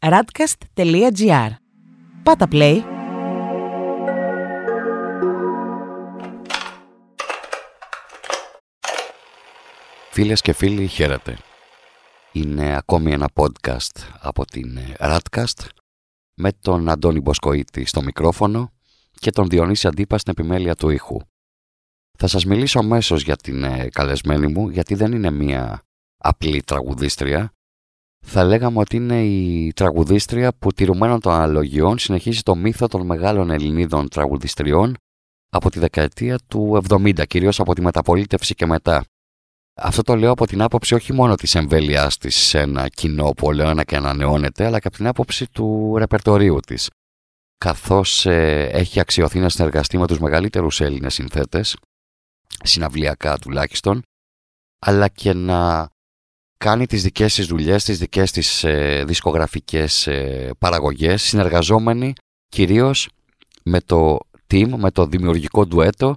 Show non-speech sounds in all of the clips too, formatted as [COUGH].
radcast.gr. Πάτα play. Φίλες και φίλοι, χαίρετε. Είναι ακόμη ένα podcast από την Radcast με τον Αντώνη Μποσκοίτη στο μικρόφωνο και τον Διονύση Αντίπα στην επιμέλεια του ήχου. Θα σας μιλήσω αμέσως για την ε, καλεσμένη μου, γιατί δεν είναι μία απλή τραγουδίστρια. Θα λέγαμε ότι είναι η τραγουδίστρια που τηρουμένων των αναλογιών συνεχίζει το μύθο των μεγάλων Ελληνίδων τραγουδιστριών από τη δεκαετία του 70, κυρίως από τη μεταπολίτευση και μετά. Αυτό το λέω από την άποψη όχι μόνο της εμβέλειάς της σε ένα κοινό που ολαιόνα και ανανεώνεται, αλλά και από την άποψη του ρεπερτορίου της. Καθώς ε, έχει αξιωθεί να συνεργαστεί με τους μεγαλύτερους Έλληνες συνθέτες, συναυλιακά τουλάχιστον, αλλά και να κάνει τις δικές της δουλειές, τις δικές της ε, δισκογραφικές ε, παραγωγές, συνεργαζόμενοι κυρίως με το team, με το δημιουργικό ντουέτο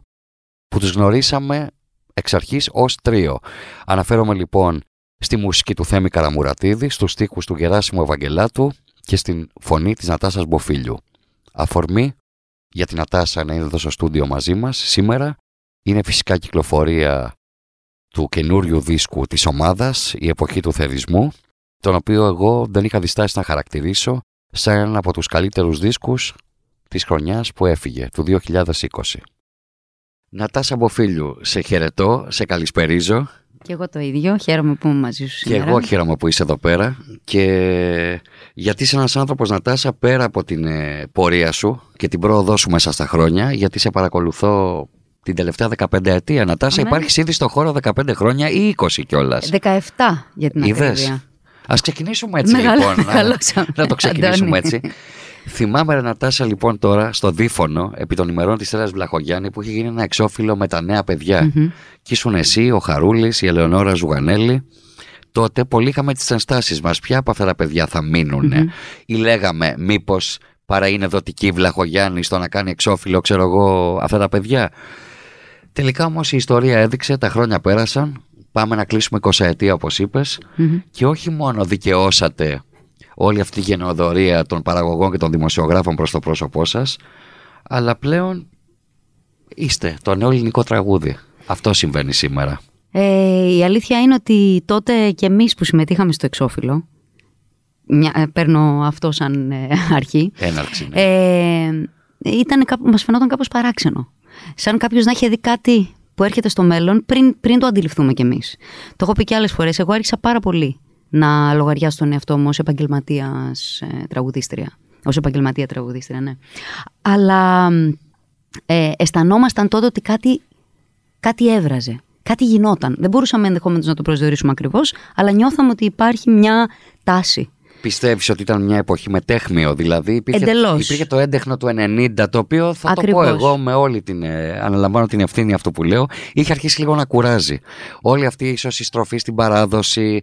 που τους γνωρίσαμε εξ αρχής ως τρίο. Αναφέρομαι λοιπόν στη μουσική του Θέμη Καραμουρατίδη, στους στίχους του Γεράσιμου Ευαγγελάτου και στην φωνή της Νατάσας Μποφίλιου. Αφορμή για την Νατάσα να είναι εδώ στο στούντιο μαζί μας σήμερα είναι φυσικά κυκλοφορία του καινούριου δίσκου της ομάδας, η εποχή του θερισμού, τον οποίο εγώ δεν είχα διστάσει να χαρακτηρίσω σαν έναν από τους καλύτερους δίσκους της χρονιάς που έφυγε, του 2020. Νατάσα Μποφίλιου, σε χαιρετώ, σε καλησπερίζω. Και εγώ το ίδιο, χαίρομαι που είμαι μαζί σου σήμερα. Και εγώ χαίρομαι που είσαι εδώ πέρα και γιατί είσαι ένας άνθρωπος Νατάσα πέρα από την ε, πορεία σου και την πρόοδό σου μέσα στα χρόνια γιατί σε παρακολουθώ την τελευταία 15 ετία. Νατάσα, υπάρχεις ήδη στο χώρο 15 χρόνια ή 20 κιόλας; 17 για την ακρίβεια. Α ξεκινήσουμε έτσι λοιπόν. να, να το ξεκινήσουμε έτσι. Θυμάμαι ρε Νατάσα λοιπόν τώρα στο Δίφωνο επί των ημερών της Σέρας Βλαχογιάννη που είχε γίνει ένα εξώφυλλο με τα νέα παιδιά mm-hmm. και ήσουν εσύ, ο Χαρούλης, η Ελεονόρα Ζουγανέλη τότε πολύ είχαμε τις ενστάσεις μας ποια από αυτά τα παιδιά θα μείνουν mm-hmm. ή λέγαμε μήπως παρά είναι δοτική Βλαχογιάννη στο να κάνει εξώφυλλο ξέρω εγώ αυτά τα παιδιά; Τελικά όμως η ιστορία έδειξε τα χρόνια πέρασαν πάμε να κλείσουμε 20 ετία όπως είπες mm-hmm. και όχι μόνο δικαιώσατε όλη αυτή η γενοδορία των παραγωγών και των δημοσιογράφων προς το πρόσωπό σας αλλά πλέον είστε το νέο ελληνικό τραγούδι. Αυτό συμβαίνει σήμερα. Ε, η αλήθεια είναι ότι τότε και εμείς που συμμετείχαμε στο εξώφυλλο μια, ε, παίρνω αυτό σαν ε, αρχή Έναρξη, ναι. ε, ήταν, μας φαινόταν κάπως παράξενο σαν κάποιος να είχε δει κάτι που έρχεται στο μέλλον πριν, πριν το αντιληφθούμε κι εμείς το έχω πει και άλλες φορές εγώ άρχισα πάρα πολύ να λογαριάσω τον εαυτό μου ως επαγγελματίας ε, τραγουδίστρια. Ως επαγγελματία τραγουδίστρια, ναι. Αλλά ε, αισθανόμασταν τότε ότι κάτι, κάτι έβραζε. Κάτι γινόταν. Δεν μπορούσαμε ενδεχομένω να το προσδιορίσουμε ακριβώς, αλλά νιώθαμε ότι υπάρχει μια τάση Πιστεύεις ότι ήταν μια εποχή με τέχμιο, δηλαδή υπήρχε, Εντελώς. υπήρχε το έντεχνο του 90, το οποίο θα Ακριβώς. το πω εγώ με όλη την, ε, αναλαμβάνω την ευθύνη αυτό που λέω, είχε αρχίσει λίγο να κουράζει. Όλη αυτή ίσως η στροφή στην παράδοση,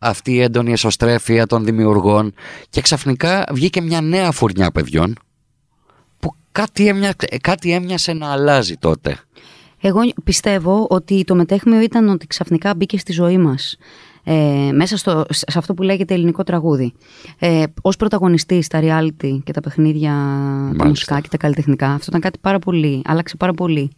αυτή η έντονη εσωστρέφεια των δημιουργών και ξαφνικά βγήκε μια νέα φουρνιά παιδιών που κάτι, έμοια, κάτι έμοιασε να αλλάζει τότε. Εγώ πιστεύω ότι το μετέχμιο ήταν ότι ξαφνικά μπήκε στη ζωή μας ε, μέσα στο, σε αυτό που λέγεται ελληνικό τραγούδι. Ε, Ω πρωταγωνιστής στα reality και τα παιχνίδια, τα μουσικά και τα καλλιτεχνικά, αυτό ήταν κάτι πάρα πολύ. Άλλαξε πάρα πολύ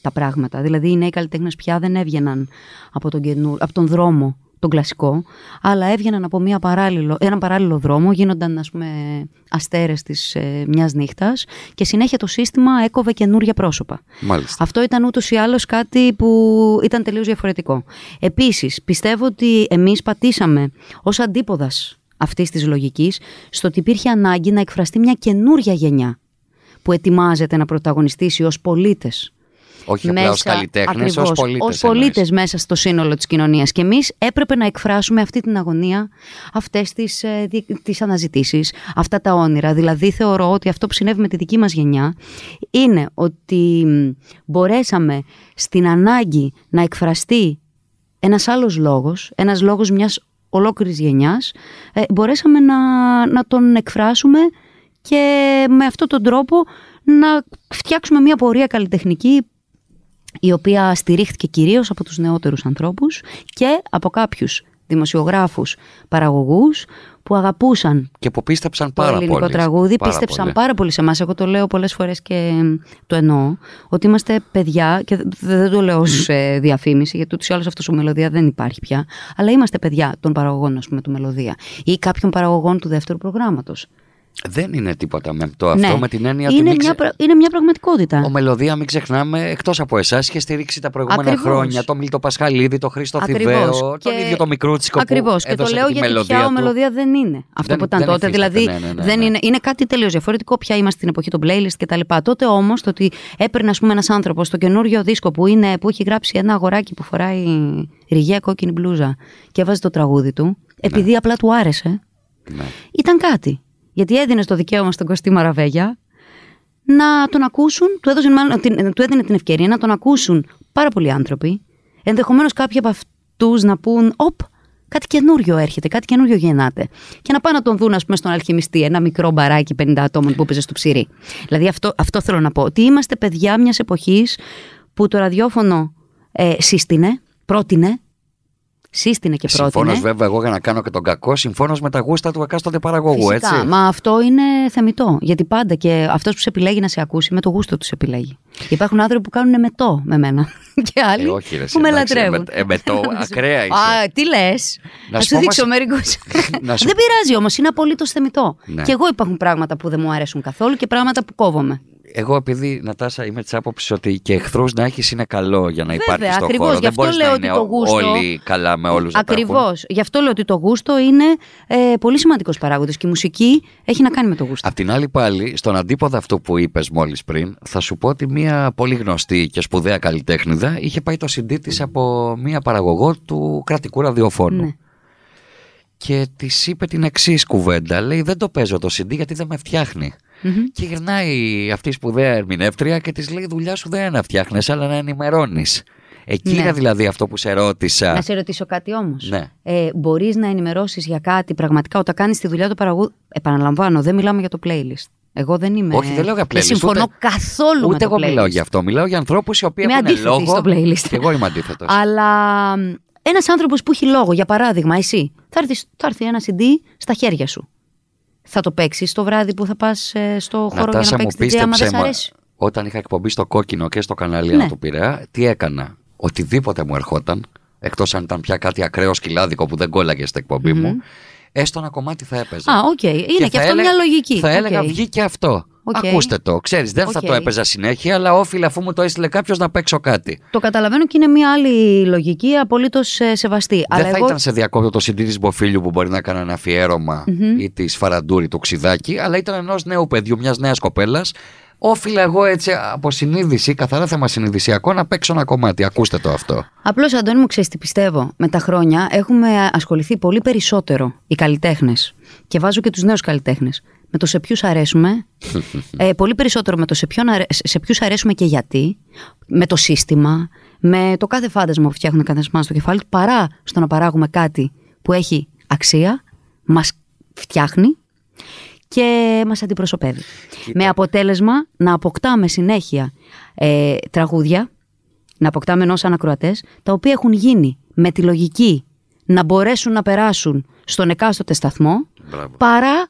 τα πράγματα. Δηλαδή, οι νέοι καλλιτέχνες πια δεν έβγαιναν από τον, καινού, από τον δρόμο τον κλασικό, αλλά έβγαιναν από μια παράλληλο, έναν παράλληλο δρόμο, γίνονταν ας πούμε αστέρες της ε, μιας νύχτας και συνέχεια το σύστημα έκοβε καινούργια πρόσωπα. Μάλιστα. Αυτό ήταν ούτως ή άλλως κάτι που ήταν τελείως διαφορετικό. Επίσης, πιστεύω ότι εμείς πατήσαμε ως αντίποδας αυτής της λογικής στο ότι υπήρχε ανάγκη να εκφραστεί μια καινούργια γενιά που ετοιμάζεται να πρωταγωνιστήσει ως πολίτες όχι απλά ως καλλιτέχνες, ως πολίτες. Ως πολίτες μέσα στο σύνολο της κοινωνίας. Και εμείς έπρεπε να εκφράσουμε αυτή την αγωνία, αυτές τις, ε, τις αναζητήσεις, αυτά τα όνειρα. Δηλαδή θεωρώ ότι αυτό που συνέβη με τη δική μας γενιά είναι ότι μπορέσαμε στην ανάγκη να εκφραστεί ένας άλλος λόγος, ένας λόγος μιας ολόκληρης γενιάς, ε, μπορέσαμε να, να τον εκφράσουμε και με αυτόν τον τρόπο να φτιάξουμε μια πορεία καλλιτεχνική η οποία στηρίχθηκε κυρίως από τους νεότερους ανθρώπους και από κάποιους δημοσιογράφους, παραγωγούς που αγαπούσαν Και που πίστεψαν το πάρα ελληνικό πολύ. τραγούδι, Πάρα πίστεψαν πολύ. πάρα πολύ σε εμάς. Εγώ το λέω πολλές φορές και το εννοώ, ότι είμαστε παιδιά, και δε- δεν το λέω ως ε, διαφήμιση, γιατί ούτως ή άλλως αυτός ο μελωδία δεν υπάρχει πια, αλλά είμαστε παιδιά των παραγωγών, ας πούμε, του μελωδία ή κάποιων παραγωγών του δεύτερου προγράμματος. Δεν είναι τίποτα με το αυτό, Ναι. με την έννοια ότι είναι, μην μια, ξε- πρα- είναι μια πραγματικότητα. Ο Μελωδία, μην ξεχνάμε, εκτός από εσάς, είχε στηρίξει τα προηγούμενα Ακριβώς. χρόνια τον Μίλτο Πασχαλίδη, τον Χρήστο Ακριβώς. Θηβαίο, τον Και- ίδιο τον Μικρούτσικο Ακριβώς. που Και το έδωσε λέω τη γιατί μελωδία πια ο του. μελωδία δεν είναι αυτό Δεν- που ήταν δεν τότε. υφίσταται, Δηλαδή ναι, ναι, ναι, δεν ναι. Είναι, είναι κάτι τελείως διαφορετικό. Πια είμαστε στην εποχή των playlist κτλ. Τότε όμως το ότι έπαιρνε ένας άνθρωπος στο καινούριο δίσκο που, είναι, που έχει γράψει ένα αγοράκι που φοράει ρηγαία κόκκινη μπλούζα και έβαζε το τραγούδι του, επειδή απλά του άρεσε, Ναι. ήταν κάτι. Γιατί έδινε το δικαίωμα στον Κωστή Μαραβέγια να τον ακούσουν, του, έδωσε, μάλλον, την, του έδινε την ευκαιρία να τον ακούσουν πάρα πολλοί άνθρωποι. Ενδεχομένως κάποιοι από αυτούς να πούν: Οπ, κάτι καινούριο έρχεται, κάτι καινούριο γεννάται. Και να πάνε να τον δουν, ας πούμε, στον Αλχημιστή, ένα μικρό μπαράκι 50 ατόμων που έπαιζε στο ψυρί. Δηλαδή, αυτό, αυτό θέλω να πω. Ότι είμαστε παιδιά μιας εποχής που το ραδιόφωνο ε, σύστηνε, πρότεινε. Σύστηνε και πρότεινε. Συμφώνως βέβαια εγώ για να κάνω και τον κακό, συμφώνως με τα γούστα του εκάστοτε παραγωγού, Φυσικά, έτσι. Μα αυτό είναι θεμητό. Γιατί πάντα και αυτός που σε επιλέγει να σε ακούσει, με το γούστο του σε επιλέγει. Υπάρχουν άνθρωποι που κάνουν μετό με μένα. [LAUGHS] Και άλλοι Ε, όχι, ρε, που με εντάξει, λατρεύουν. ε, με- ε, μετό, [LAUGHS] ακραία είσαι. Α, τι λες. Να, σου σου πω δείξω όμως- μερικούς. [LAUGHS] Να σου- Δεν πειράζει όμως, είναι απολύτως θεμητό. Ναι. Και εγώ υπάρχουν πράγματα που δεν μου αρέσουν καθόλου και πράγματα που κόβομαι. Εγώ επειδή, Νατάσα, είμαι της άποψης ότι και εχθρούς να έχεις είναι καλό για να Βέβαια, υπάρχει στον ακριβώς, χώρο. γι' Δεν αυτό μπορείς να λέω είναι ότι το γούστο- όλοι καλά με όλους. Ακριβώς. Γι' αυτό λέω ότι το γούστο είναι ε, πολύ σημαντικός παράγοντας και η μουσική έχει να κάνει με το γούστο. Απ' την άλλη πάλι, στον αντίποδα αυτό που είπες μόλις πριν, θα σου πω ότι μια πολύ γνωστή και σπουδαία καλλιτέχνηδα είχε πάει το CD της από μια παραγωγό του κρατικού ραδιοφώνου. Ναι. Και της είπε την εξής κουβέντα. Λέει: Δεν το παίζω το CD γιατί δεν με φτιαχνει Μμμ. Και γυρνάει αυτή η σπουδαία ερμηνεύτρια και της λέει: Δουλειά σου δεν είναι να φτιάχνει, αλλά να ενημερώνεις. Εκεί Ναι. είναι δηλαδή αυτό που σε ρώτησα. Να σε ρωτήσω κάτι όμως. Ναι. Ε, Μπορείς να ενημερώσεις για κάτι πραγματικά όταν κάνεις τη δουλειά του παραγωγού; Επαναλαμβάνω, δεν μιλάμε για το playlist. Εγώ δεν είμαι. Όχι, δεν λέω για playlist, συμφωνώ ούτε- καθόλου με Ούτε το εγώ playlist. μιλάω γι' αυτό. Μιλάω για ανθρώπους οι οποίοι Είμαι έχουν αντίθετη λόγο. στο playlist. Και εγώ είμαι αντίθετος. Αλλά ένας άνθρωπος που έχει λόγο, για παράδειγμα, εσύ, θα έρθει, θα έρθει ένα CD στα χέρια σου. Θα το παίξεις το βράδυ που θα πας στο χώρο για Νατάσα να μου παίξεις την άμα δεν πίστεψε σ' μα, αρέσει. όταν είχα εκπομπή στο κόκκινο και στο κανάλι Ναι. ναι. του Πειραιά, τι έκανα; Οτιδήποτε μου ερχόταν, εκτός αν ήταν πια κάτι ακραίο σκυλάδικο που δεν κόλλαγε στην εκπομπή μου, έστω ένα κομμάτι θα έπαιζα. Α, οκ. Είναι και, θα αυτό έλεγα- μια λογική. Θα έλεγα Οκ. βγήκε αυτό. Οκ. Ακούστε το. Ξέρεις, δεν θα Οκ. το έπαιζα συνέχεια, αλλά όφειλα αφού μου το έστειλε κάποιος να παίξω κάτι. Το καταλαβαίνω και είναι μια άλλη λογική, απολύτως σεβαστή. δεν Αλλά θα εγώ ήταν σε διακόπτω το CD τη Μποφίλιου που μπορεί να έκανε ένα αφιέρωμα ή τη Φαραντούρη του Ξιδάκη, αλλά ήταν ενός νέου παιδιού, μιας νέας κοπέλας. Όφιλα εγώ έτσι από συνείδηση, καθαρά θέμα συνειδησιακό, να παίξω ένα κομμάτι. Ακούστε το αυτό. Απλώς, Αντώνη μου, ξέρεις τι πιστεύω. Με τα χρόνια έχουμε ασχοληθεί πολύ περισσότερο οι καλλιτέχνες. Και βάζω και τους νέους καλλιτέχνες. Με το σε ποιους αρέσουμε. [LAUGHS] ε, πολύ περισσότερο με το σε, ποιον αρέ- σε ποιους αρέσουμε και γιατί. Με το σύστημα. Με το κάθε φάντασμα που φτιάχνουν κάθε μας στο κεφάλι του. Παρά στο να παράγουμε κάτι που έχει αξία, μας φτιάχνει και μας αντιπροσωπεύει. Με αποτέλεσμα να αποκτάμε συνέχεια ε, τραγούδια, να αποκτάμε ενός ανακροατές, τα οποία έχουν γίνει με τη λογική να μπορέσουν να περάσουν στον εκάστοτε σταθμό, Μπράβο. παρά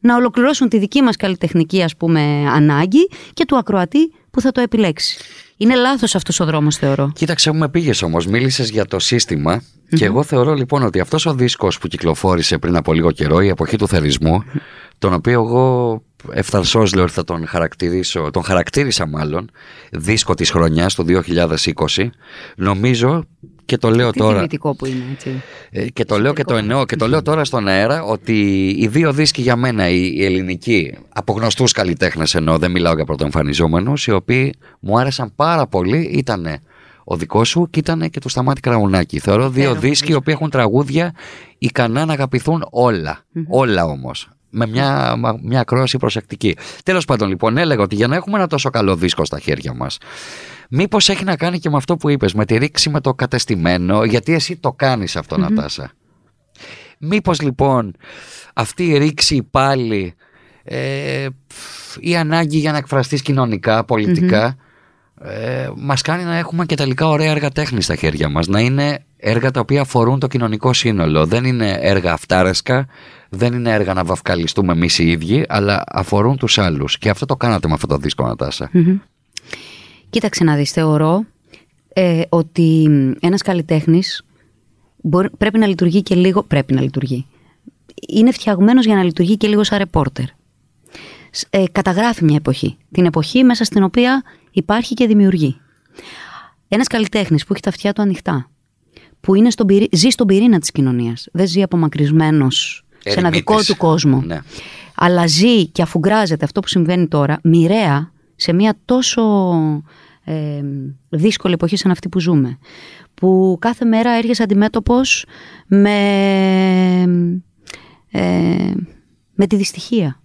να ολοκληρώσουν τη δική μας καλλιτεχνική ας πούμε ανάγκη και του ακροατή που θα το επιλέξει. Είναι λάθος αυτός ο δρόμος θεωρώ. Κοίταξε, μου με πήγες όμως. Μίλησες για το συστημα και εγώ θεωρώ λοιπόν ότι αυτός ο δίσκος που κυκλοφόρησε πριν από λίγο καιρό, η εποχή του θερισμού, τον οποίο εγώ ευθαρσώ λέω ότι θα τον χαρακτηρίσω, τον χαρακτήρισα μάλλον, δίσκο της χρονιάς του 2020, νομίζω και το λέω Τι τώρα. τιμητικό που είναι, έτσι. Ε, Και το λέω και το εννοώ και το λέω τώρα στον αέρα ότι οι δύο δίσκοι για μένα, η, η ελληνική, από γνωστού καλλιτέχνες εννοώ, δεν μιλάω για πρωτοεμφανιζόμενους, οι οποίοι μου άρεσαν πάρα πολύ, ήταν ο δικός σου και ήταν και του Σταμάτη Κραουνάκη. Θεωρώ δύο Υπέροχο δίσκοι οι οποίοι έχουν τραγούδια ικανά να αγαπηθούν όλα. Όλα όμως. Με μια, μα- μια ακρόαση προσεκτική. Τέλος πάντων, λοιπόν, έλεγα ότι για να έχουμε ένα τόσο καλό δίσκο στα χέρια μας, μήπως έχει να κάνει και με αυτό που είπες, με τη ρήξη με το κατεστημένο, γιατί εσύ το κάνεις αυτό, Νατάσα. Μήπως λοιπόν αυτή η ρήξη πάλι ε, πφ, η ανάγκη για να εκφραστείς κοινωνικά, πολιτικά, ε, μας κάνει να έχουμε και τελικά ωραία έργα τέχνης στα χέρια μας. Να είναι έργα τα οποία αφορούν το κοινωνικό σύνολο. Δεν είναι έργα αυτάρεσκα, δεν είναι έργα να βαφκαλιστούμε εμείς οι ίδιοι, αλλά αφορούν τους άλλους. Και αυτό το κάνατε με αυτό το δίσκο, Νατάσα. Κοίταξε να δεις, θεωρώ ε, ότι ένας καλλιτέχνης μπορεί, πρέπει να λειτουργεί και λίγο, πρέπει να λειτουργεί. Είναι φτιαγμένος για να λειτουργεί και λίγο σαν ρεπόρτερ. Ε, καταγράφει μια εποχή. Την εποχή μέσα στην οποία υπάρχει και δημιουργεί. Ένας καλλιτέχνης που έχει τα αυτιά του ανοιχτά, που είναι στον πυρή, ζει στον πυρήνα της κοινωνίας, δεν ζει απομακρυσμένος σε ένα δικό του κόσμο, Ναι. αλλά ζει και αφουγκράζεται αυτό που συμβαίνει τώρα, μοιραία, σε μια τόσο ε, δύσκολη εποχή σαν αυτή που ζούμε. Που κάθε μέρα έρχεσαι αντιμέτωπος με, ε, με τη δυστυχία.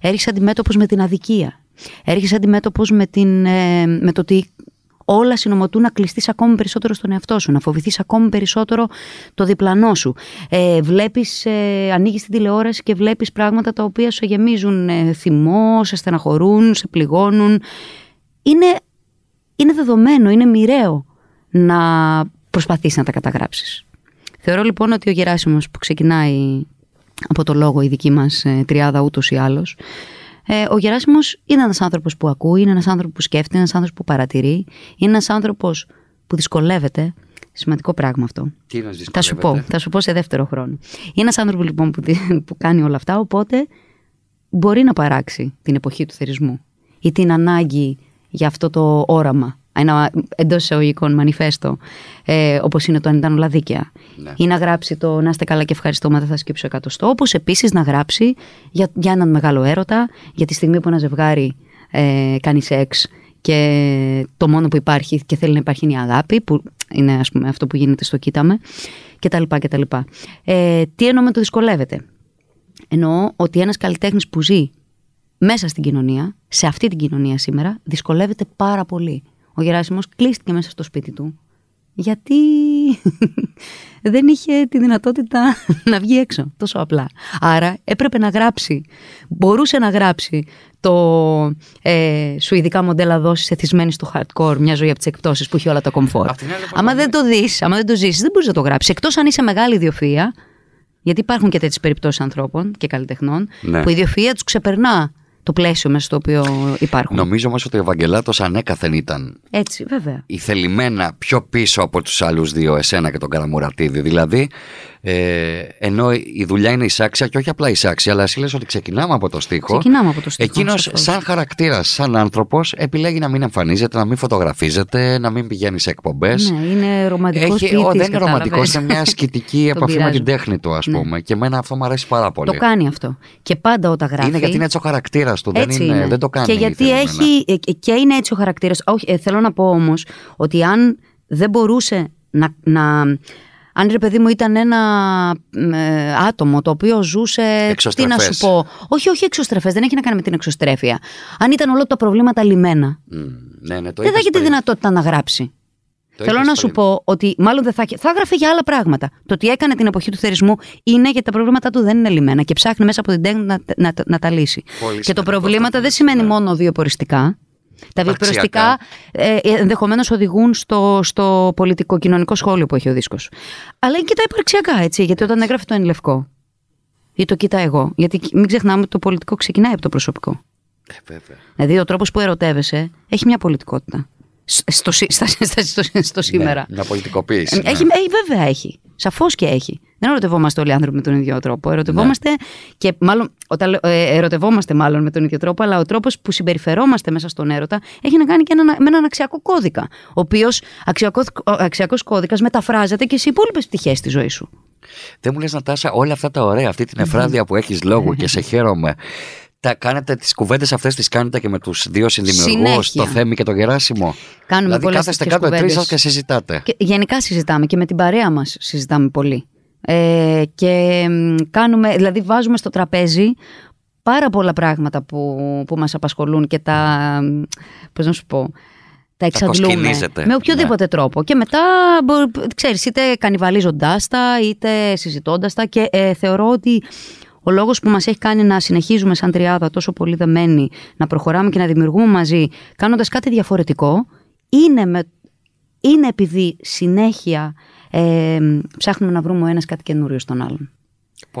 Έρχεσαι αντιμέτωπος με την αδικία. Έρχεσαι αντιμέτωπος με, την, ε, με το ότι όλα συνομωτούν να κλειστείς ακόμη περισσότερο στον εαυτό σου, να φοβηθείς ακόμη περισσότερο το διπλανό σου. Ε, βλέπεις, ε, ανοίγεις την τηλεόραση και βλέπεις πράγματα τα οποία σου γεμίζουν ε, θυμό, σε στεναχωρούν, σε πληγώνουν. Είναι, είναι δεδομένο, είναι μοιραίο να προσπαθείς να τα καταγράψεις. Θεωρώ λοιπόν ότι ο Γεράσιμος που ξεκινάει από το λόγο η δική μας ε, τριάδα ούτως ή άλλως, ε, ο Γεράσιμος είναι ένας άνθρωπος που ακούει, είναι ένας άνθρωπος που σκέφτεται, είναι ένας άνθρωπος που παρατηρεί, είναι ένας άνθρωπος που δυσκολεύεται. Σημαντικό πράγμα αυτό. Τι να Θα σου πω, θα σου πω σε δεύτερο χρόνο. Είναι ένας άνθρωπος λοιπόν που, τη- [LAUGHS] που κάνει όλα αυτά, οπότε μπορεί να παράξει την εποχή του θερισμού ή την ανάγκη για αυτό το όραμα, ένα εντός εισαγωγικών μανιφέστο, ε, όπως είναι το αν ήταν όλα δίκαια. Ναι. Ή να γράψει το να είστε καλά και ευχαριστώ, μα δεν θα σκύψω εκατοστό. Όπως επίσης να γράψει για, για έναν μεγάλο έρωτα, για τη στιγμή που ένα ζευγάρι ε, κάνει σεξ και το μόνο που υπάρχει και θέλει να υπάρχει είναι η αγάπη, που είναι ας πούμε αυτό που γίνεται στο κοίταμε, κτλ. κτλ. Ε, τι εννοώ με το δυσκολεύεται. Εννοώ ότι ένας καλλιτέχνης που ζει μέσα στην κοινωνία, σε αυτή την κοινωνία σήμερα, δυσκολεύεται πάρα πολύ. Ο Γεράσιμος κλείστηκε μέσα στο σπίτι του, γιατί [LAUGHS] δεν είχε τη δυνατότητα να βγει έξω, τόσο απλά. Άρα έπρεπε να γράψει, μπορούσε να γράψει το ε, σουηδικά μοντέλα δόση εθισμένη στο hardcore, μια ζωή από τις εκπτώσεις που έχει όλα τα κομφόρ. Απ' την άλλη, λοιπόν, Άμα δεν το δεις, άμα δεν το ζήσεις, δεν μπορείς να το γράψεις. Εκτός αν είσαι μεγάλη ιδιοφυα, γιατί υπάρχουν και τέτοιες περιπτώσεις ανθρώπων και καλλιτεχνών, Ναι. που η ιδιοφυα τους ξεπερνά το πλαίσιο μέσα στο οποίο υπάρχουν. Νομίζω όμως ότι ο Ευαγγελάτος ανέκαθεν ήταν Έτσι, βέβαια. η θελημένα πιο πίσω από τους άλλους δύο, εσένα και τον Καραμουρατίδη. Δηλαδή, ε, ενώ η δουλειά είναι εισάξια και όχι απλά εισάξια, αλλά εσύ λες ότι ξεκινάμε από το στίχο. Ξεκινάμε από το στίχο, Εκείνος σαφώς. σαν χαρακτήρας, σαν άνθρωπος, επιλέγει να μην εμφανίζεται, να μην φωτογραφίζεται, να μην πηγαίνει σε εκπομπές. Ναι, είναι ρομαντικός Έχει, ο, δεν είναι ρομαντικός, κατάλαβες. είναι μια ασκητική [LAUGHS] Τον επαφή με πειράζω. την τέχνη του, ας Ναι. πούμε. Και εμένα αυτό μου αρέσει πάρα πολύ. Το κάνει αυτό. Και πάντα όταν γράφει. Είναι γιατί είναι έτσι ο χαρακτήρας του. Δεν, Έτσι είναι, είναι. δεν το κάνει. Και γιατί θελημένα. έχει. ε, Και είναι έτσι ο χαρακτήρας. Όχι, ε, θέλω να πω όμως ότι αν δεν μπορούσε να. να αν ρε παιδί μου ήταν ένα ε, άτομο το οποίο ζούσε. Τι να σου Εξωστρεφές. πω. Όχι, όχι εξωστρεφές, δεν έχει να κάνει με την εξωστρέφεια. Αν ήταν όλα τα προβλήματα λυμμένα, Μμ, ναι, ναι, το δεν θα είπες έχει τη πριν. δυνατότητα να γράψει. Το Θέλω είπες να σου πριν. πω ότι μάλλον δεν θα, είχε- θα έγραφε για άλλα πράγματα. Το ότι έκανε την εποχή του θερισμού είναι γιατί τα προβλήματά του δεν είναι λυμμένα και ψάχνει μέσα από την τέχνη να, να, να τα λύσει. Πολύ και το σημαντικό προβλήματα αυτό που δεν λες, σημαίνει ναι. μόνο βιοποριστικά. Τα βιοποριστικά Υπαρξιακά. ε, ενδεχομένως οδηγούν στο, στο πολιτικό-κοινωνικό σχόλιο που έχει ο δίσκος. Αλλά είναι και τα υπαρξιακά, έτσι. Γιατί όταν έγραφε το εν λευκό ή το κοίτα εγώ. Γιατί μην ξεχνάμε ότι το πολιτικό ξεκινάει από το προσωπικό. Ε, βέβαια. Δηλαδή ο τρόπος που ερωτεύεσαι έχει μια πολιτικότητα. Σ- Στο, σι- στα- στα- στο, στο σήμερα. Ναι, μια πολιτικοποίηση. Έχει, ναι. ε, βέβαια έχει. Σαφώς και έχει. Δεν ερωτευόμαστε όλοι οι άνθρωποι με τον ίδιο τρόπο. Ερωτευόμαστε και μάλλον. Όταν, λέω- ε, ερωτευόμαστε μάλλον με τον ίδιο τρόπο, αλλά ο τρόπος που συμπεριφερόμαστε μέσα στον έρωτα έχει να κάνει και ένα, με έναν αξιακό κώδικα. Ο οποίος αξιακό κώδικας μεταφράζεται και σε υπόλοιπες πτυχές της ζωής σου. Δεν μου λες Νατάσα όλα αυτά τα ωραία, αυτή την εφράδια που έχεις λόγου και σε χαίρομαι. Τα κάνετε, τις κουβέντες αυτές τις κάνετε και με τους δύο συνδημιουργούς, Συνέχεια. το Θέμη και το Γεράσιμο. Κάνουμε δηλαδή πολλές κάθεστε τέτοιες κάτω τρεις κουβέντες. σας και συζητάτε. Και γενικά συζητάμε και με την παρέα μας συζητάμε πολύ. Ε, και μ, κάνουμε, δηλαδή βάζουμε στο τραπέζι πάρα πολλά πράγματα που, που μας απασχολούν και τα, μ, πώς να σου πω, τα εξαντλούμε κοσκινίζετε. με οποιοδήποτε τρόπο. Και μετά, μπο- ξέρεις, είτε κανιβαλίζοντάς τα, είτε συζητώντας τα και ε, θεωρώ ότι ο λόγος που μας έχει κάνει να συνεχίζουμε σαν τριάδα τόσο πολύ δεμένοι, να προχωράμε και να δημιουργούμε μαζί, κάνοντας κάτι διαφορετικό, είναι με είναι επειδή συνέχεια ε, ψάχνουμε να βρούμε ο ένας κάτι καινούριο στον άλλον.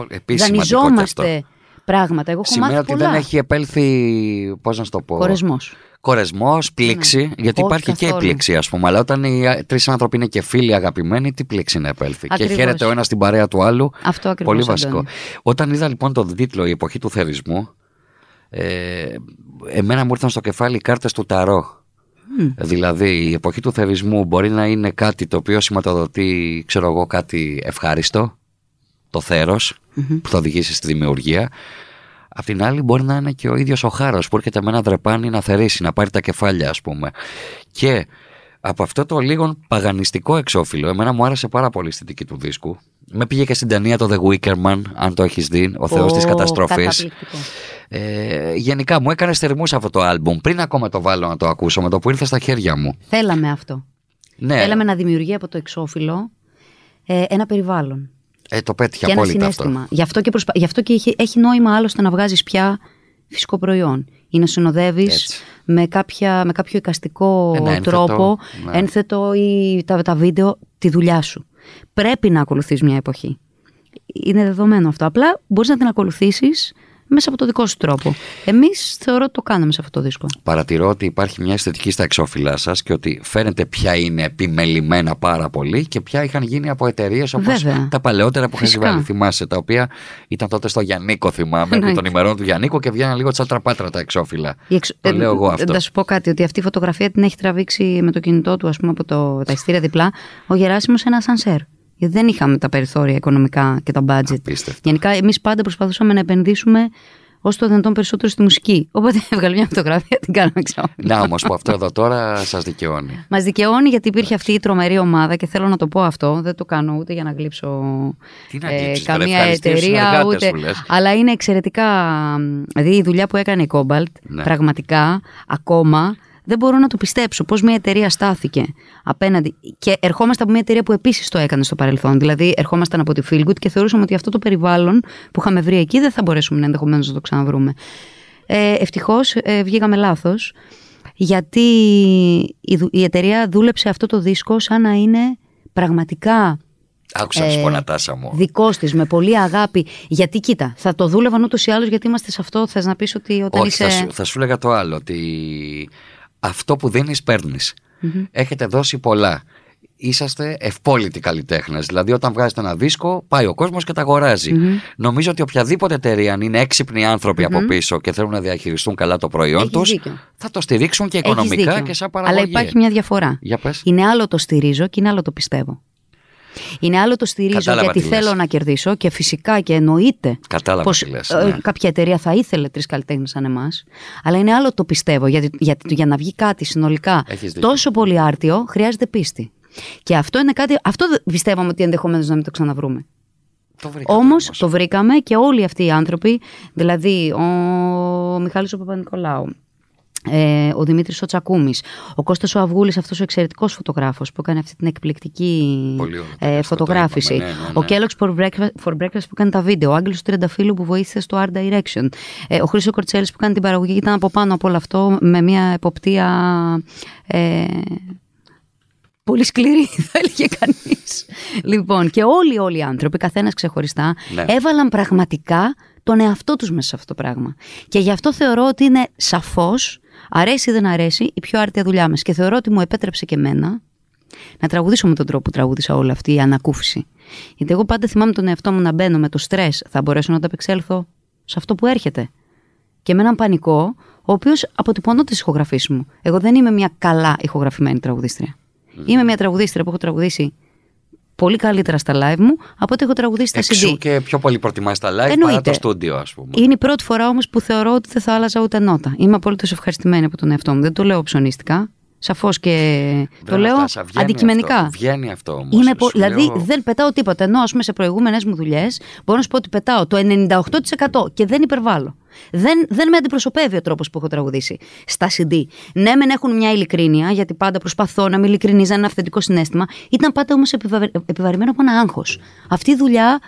Επίσημα Δανειζόμαστε πράγματα. Εγώ έχω Σημαίνει μάθει ότι πολλά. δεν έχει επέλθει, πώς να σου το πω, Χωρεσμός. κορεσμός, πλήξη, Ναι. γιατί Όχι υπάρχει και καθόλου. πλήξη ας πούμε, αλλά όταν οι τρεις άνθρωποι είναι και φίλοι αγαπημένοι, τι πλήξη να επέλθει. Ακριβώς. Και χαίρεται ο ένας την παρέα του άλλου, Αυτό ακριβώς. πολύ βασικό. Αντώνη. Όταν είδα λοιπόν τον τίτλο «Η εποχή του θερισμού», ε, εμένα μου ήρθαν στο κεφάλι οι κάρτες του Ταρό. Δηλαδή η εποχή του θερισμού μπορεί να είναι κάτι το οποίο σηματοδοτεί, ξέρω εγώ, κάτι ευχάριστο, το θέρος που θα οδηγήσει στη δημιουργία. Απ' την άλλη μπορεί να είναι και ο ίδιος ο χάρος που έρχεται με ένα δρεπάνι να θερήσει, να πάρει τα κεφάλια ας πούμε. Και από αυτό το λίγο παγανιστικό εξώφυλλο, εμένα μου άρεσε πάρα πολύ η αισθητική του δίσκου. Με πήγε και στην ταινία το The Wicker Man, αν το έχεις δει, ο Θεός της Ω, Καταστροφής. καταπληκτικό. Ε, γενικά μου έκανε στερμούς αυτό το άλμπουμ, πριν ακόμα το βάλω να το ακούσω, με το που ήρθε στα χέρια μου. Θέλαμε αυτό. Ναι, Θέλαμε να δημιουργεί από το εξώφυλλο ε, ένα περιβάλλον. Ε, το πέτυχε και ένα απόλυτα αυτό. συνέστημα. Γι' αυτό και, προσπα... Γι αυτό και έχει, έχει νόημα άλλωστε να βγάζεις πια φυσικό προϊόν ή να συνοδεύεις Έτσι. με, κάποια, με κάποιο εικαστικό Ένα ένθετο, τρόπο, ναι. ένθετο ή τα, τα βίντεο, τη δουλειά σου. Πρέπει να ακολουθείς μια εποχή. Είναι δεδομένο αυτό. Απλά μπορείς να την ακολουθήσεις μέσα από το δικό σου τρόπο. Εμείς θεωρώ ότι το κάναμε σε αυτό το δίσκο. Παρατηρώ ότι υπάρχει μια αισθητική στα εξώφυλλά σας και ότι φαίνεται ποια είναι επιμελημένα πάρα πολύ και ποια είχαν γίνει από εταιρείες όπως Βέβαια. τα παλαιότερα που είχαν Φυσικά. βάλει. Θυμάσαι, τα οποία ήταν τότε στο Γιαννίκο, θυμάμαι, με Εννοείται. των ημερών του Γιαννίκο και βγαίναν λίγο τσαλτραπάτρα τα εξώφυλλα. Η εξ- Το ε, λέω εγώ αυτό. Να σου πω κάτι, ότι αυτή η φωτογραφία την έχει τραβήξει με το κινητό του, ας πούμε, από το, τα ειστήρια διπλά, ο Γεράσιμος σε ένα σανσέρ. Γιατί δεν είχαμε τα περιθώρια οικονομικά και τα budget. Απίστευτο. Γενικά, εμείς πάντα προσπαθούσαμε να επενδύσουμε όσο το δυνατόν περισσότερο στη μουσική. Οπότε [LAUGHS] έβγαλε μια φωτογραφία, την κάναμε εξώφυλλο. Να όμως που αυτό εδώ τώρα σας δικαιώνει. Μας δικαιώνει γιατί υπήρχε αυτή η τρομερή ομάδα και θέλω να το πω αυτό. Δεν το κάνω ούτε για να γλύψω Τι να ε, γλύψεις, τώρα, καμία ευχαριστείς τους εταιρεία. συνεργάτες Ούτε... σου, λες. Αλλά είναι εξαιρετικά. Δηλαδή η δουλειά που έκανε η Cobalt, Ναι. πραγματικά ακόμα δεν μπορώ να το πιστέψω πώς μια εταιρεία στάθηκε απέναντι. Και ερχόμαστε από μια εταιρεία που επίσης το έκανε στο παρελθόν. Δηλαδή, ερχόμασταν από τη Feelgood και θεωρούσαμε ότι αυτό το περιβάλλον που είχαμε βρει εκεί δεν θα μπορέσουμε ενδεχομένως να το ξαναβρούμε. Ε, Ευτυχώς ε, βγήκαμε λάθος. Γιατί η, δου- η εταιρεία δούλεψε αυτό το δίσκο σαν να είναι πραγματικά Άκουσα να σου Ε, πω Νατάσα μου. δικός της, με πολύ αγάπη. Γιατί κοίτα, θα το δούλευαν ούτως ή άλλως γιατί είμαστε σε αυτό. Θες να πεις ότι όταν Όχι, είσαι. θα, σου, θα σου λέγα το άλλο. Ότι αυτό που δίνεις, παίρνεις. Έχετε δώσει πολλά. Είσαστε ευπόλυτοι καλλιτέχνες. Δηλαδή, όταν βγάζετε ένα δίσκο, πάει ο κόσμος και τα αγοραζει Νομίζω ότι οποιαδήποτε εταιρεία, αν είναι έξυπνοι άνθρωποι από πίσω και θέλουν να διαχειριστούν καλά το προϊόν Έχεις τους, δίκιο. θα το στηρίξουν και Έχεις οικονομικά δίκιο. και σαν παραγωγή. Αλλά υπάρχει μια διαφορά. Για πες. Είναι άλλο το στηρίζω και είναι άλλο το πιστεύω. Είναι άλλο το στηρίζω Κατάλαβα γιατί τι λες. θέλω να κερδίσω και φυσικά και εννοείται Κατάλαβα πως τι λες, ε, ναι. κάποια εταιρεία θα ήθελε τρεις καλλιτέχνες σαν εμάς. Αλλά είναι άλλο το πιστεύω γιατί, γιατί για να βγει κάτι συνολικά Έχεις δίκιο. τόσο πολύ άρτιο χρειάζεται πίστη. Και αυτό είναι κάτι. Αυτό δεν- πιστεύαμε ότι ενδεχομένως να μην το ξαναβρούμε. Το βρήκατε Όμως όμως. το βρήκαμε και όλοι αυτοί οι άνθρωποι, δηλαδή ο Μιχάλης ο Παπα-Νικολάου, ε, ο Δημήτρης ο Τσακούμης, ο Κώστας ο Αυγούλης, αυτός ο εξαιρετικός φωτογράφος που έκανε αυτή την εκπληκτική Πολύ ωραία, ε, αυτό το φωτογράφηση. είπαμε, ναι, ναι, Ο ναι. Kellogg's for breakfast, for breakfast που κάνει τα βίντεο, ο Άγγελος Τριανταφύλου που βοήθησε στο Art Direction, ε, ο Χρήστο Κορτσέλης που κάνει την παραγωγή και ήταν από πάνω από όλο αυτό με μια εποπτεία ε, πολύ σκληρή, [LAUGHS] θα έλεγε κανείς. λοιπόν, και όλοι, όλοι οι άνθρωποι, καθένας ξεχωριστά, Ναι. έβαλαν πραγματικά τον εαυτό τους μέσα σε αυτό το πράγμα. Και γι' αυτό θεωρώ ότι είναι σαφώς, αρέσει ή δεν αρέσει, η πιο άρτια δουλειά μας. Και θεωρώ ότι μου επέτρεψε και εμένα να τραγουδήσω με τον τρόπο που τραγούδισα όλη αυτή η ανακούφιση. Γιατί εγώ πάντα θυμάμαι τον εαυτό μου να μπαίνω με το στρες, θα μπορέσω να ανταπεξέλθω σε αυτό που έρχεται. Και με έναν πανικό, ο οποίος αποτυπωνόταν τις ηχογραφήσεις μου. Εγώ δεν είμαι μια καλά ηχογραφημένη τραγουδίστρια. Είμαι μια τραγουδίστρια που έχω τραγουδήσει πολύ καλύτερα στα live μου από ότι έχω τραγουδήσει στα Εξού CD. και πιο πολύ προτιμάς τα live παρά Εννοείται. το στούντιο, ας πούμε. Είναι η πρώτη φορά όμως που θεωρώ ότι δεν θα άλλαζα ούτε νότα. Είμαι απολύτω ευχαριστημένη από τον εαυτό μου. Δεν το λέω ψωνίστικα. Σαφώς και το Βρε, λέω Νατάσα, βγαίνει αντικειμενικά. Αυτό, βγαίνει αυτό όμως. Είμαι πο- δηλαδή δεν πετάω τίποτα. Ενώ ας πούμε σε προηγούμενες μου δουλειές μπορώ να σου πω ότι πετάω το 98% και δεν υπερβάλλω. Δεν, δεν με αντιπροσωπεύει ο τρόπος που έχω τραγουδήσει στα CD. Ναι, μεν έχουν μια ειλικρίνεια, γιατί πάντα προσπαθώ να είμαι ειλικρινή, να είναι ένα αυθεντικό συνέστημα. Ήταν πάντα όμως επιβαρημένο από ένα άγχος. Αυτή η δουλειά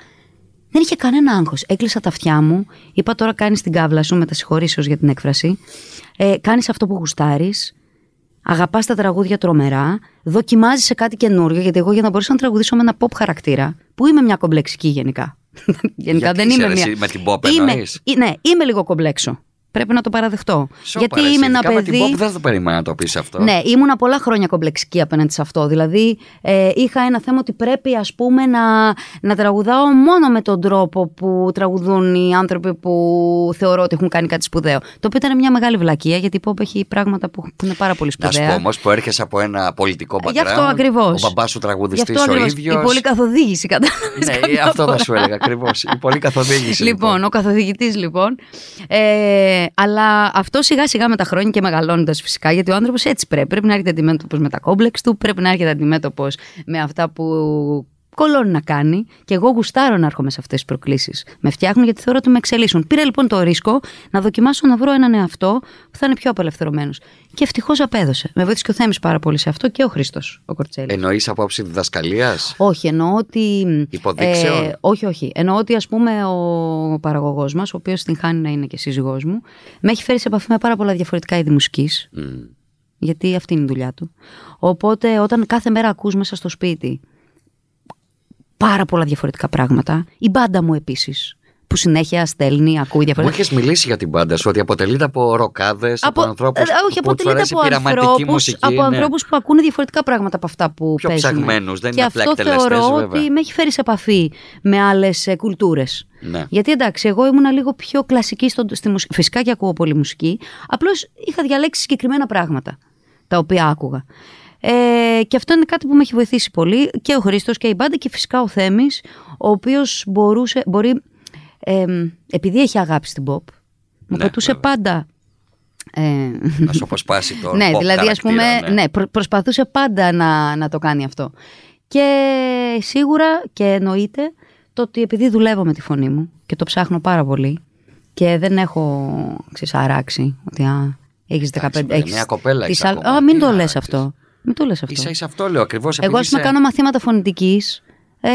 δεν είχε κανένα άγχος. Έκλεισα τα αυτιά μου. Είπα τώρα κάνεις την κάβλα σου, με τα συγχωρήσεω για την έκφραση. Ε, κάνεις αυτό που γουστάρεις αγαπάς τα τραγούδια τρομερά, δοκιμάζεις σε κάτι καινούριο, γιατί εγώ για να μπορέσω να τραγουδήσω με ένα pop χαρακτήρα, που είμαι μια κομπλεξική γενικά. Γενικά Γιατί δεν είσαι, είμαι ρε, μια. εσύ, με την pop είμαι, εννοείς; ε, ναι, είμαι λίγο κομπλέξο. Πρέπει να το παραδεχτώ. Σόπα, γιατί ρε, εσύ, είμαι ένα ειδικά Με την παιδί. pop δεν θα το περίμενα να το πεις αυτό. Ναι, ήμουνα πολλά χρόνια κομπλεξική απέναντι σε αυτό. Δηλαδή, ε, είχα ένα θέμα ότι πρέπει, ας πούμε, να, να τραγουδάω μόνο με τον τρόπο που τραγουδούν οι άνθρωποι που θεωρώ ότι έχουν κάνει κάτι σπουδαίο. Το οποίο ήταν μια μεγάλη βλακεία, γιατί η pop έχει πράγματα που, που είναι πάρα πολύ Να σου σπουδαία. πω όμως που έρχεσαι από ένα πολιτικό background. Γι' αυτό ακριβώς. Ο μπαμπάς σου Γι' τραγουδιστή αυτό ο ακριβώς, ίδιος. Η πολλή καθοδήγηση, κατάλαβες. Ναι, καμιά αυτό θα φορά. σου έλεγα ακριβώς. Η πολύ καθοδήγηση. Λοιπόν, ο καθοδηγητής λοιπόν. Ε, αλλά αυτό σιγά σιγά με τα χρόνια και μεγαλώνοντας φυσικά, γιατί ο άνθρωπος έτσι πρέπει. Πρέπει να έρχεται αντιμέτωπος με τα κόμπλεξ του, πρέπει να έρχεται αντιμέτωπος με αυτά που κολώνει να κάνει. Και εγώ γουστάρω να έρχομαι σε αυτές τις προκλήσεις. Με φτιάχνουν γιατί θεωρώ ότι με εξελίσσουν. Πήρα λοιπόν το ρίσκο να δοκιμάσω να βρω έναν εαυτό που θα είναι πιο απελευθερωμένος. Και ευτυχώς απέδωσε. Με βοήθησε και ο Θέμης πάρα πολύ σε αυτό και ο Χρήστος ο Κορτσέλης. Εννοείς απόψη διδασκαλίας; Όχι, εννοώ ότι. Υποδείξεων; όχι, όχι. Εννοώ ότι ας πούμε ο παραγωγός μας, ο οποίος την χάνει να είναι και σύζυγός μου, με έχει φέρει σε επαφή με πάρα πολλά διαφορετικά είδη μουσικής. Γιατί αυτή είναι η δουλειά του. Οπότε όταν κάθε μέρα ακούς μέσα στο σπίτι πάρα πολλά διαφορετικά πράγματα, η μπάντα μου επίσης, που συνέχεια στέλνει, ακούει Μου διαφορετικά. έχεις μιλήσει για την πάντα σου ότι αποτελείται από ροκάδες, από, ανθρώπους ε, όχι, που τους αποτελείται αρέσει από πειραματική ανθρώπους, μουσική. από ναι. ανθρώπους που ακούνε διαφορετικά πράγματα από αυτά που Πιο παίζουν. ψαγμένους, δεν και είναι απλά αυτό εκτελεστές, θεωρώ βέβαια. ότι με έχει φέρει σε επαφή με άλλες ε, κουλτούρες. Ναι. Γιατί εντάξει, εγώ ήμουν λίγο πιο κλασική στο, στη μουσική. Φυσικά και ακούω πολύ μουσική. Απλώς είχα διαλέξει συγκεκριμένα πράγματα τα οποία άκουγα. Ε, και αυτό είναι κάτι που με έχει βοηθήσει πολύ και ο Χρήστος και η μπάντα και φυσικά ο Θέμης, ο οποίος μπορούσε, μπορεί, ε, επειδή έχει αγάπη στην pop, μου Ναι, πετούσε βέβαια. πάντα ε, Να σου αποσπάσει το [LAUGHS] ναι, pop δηλαδή ας πούμε, χαρακτήρα, ναι. προ- προσπαθούσε πάντα να, να το κάνει αυτό. Και σίγουρα και εννοείται το ότι επειδή δουλεύω με τη φωνή μου και το ψάχνω πάρα πολύ και δεν έχω ξεσαράξει ότι α, έχεις 15... Εντάξει, μωρέ, έχεις μια κοπέλα τις έχεις α- ακόμα, Α, μην τι το να λες ρωτήσεις. αυτό. Μην το λες αυτό. Ίσα ίσα αυτό λέω ακριβώς. Εγώ, ας πούμε, κάνω μαθήματα φωνητικής ε,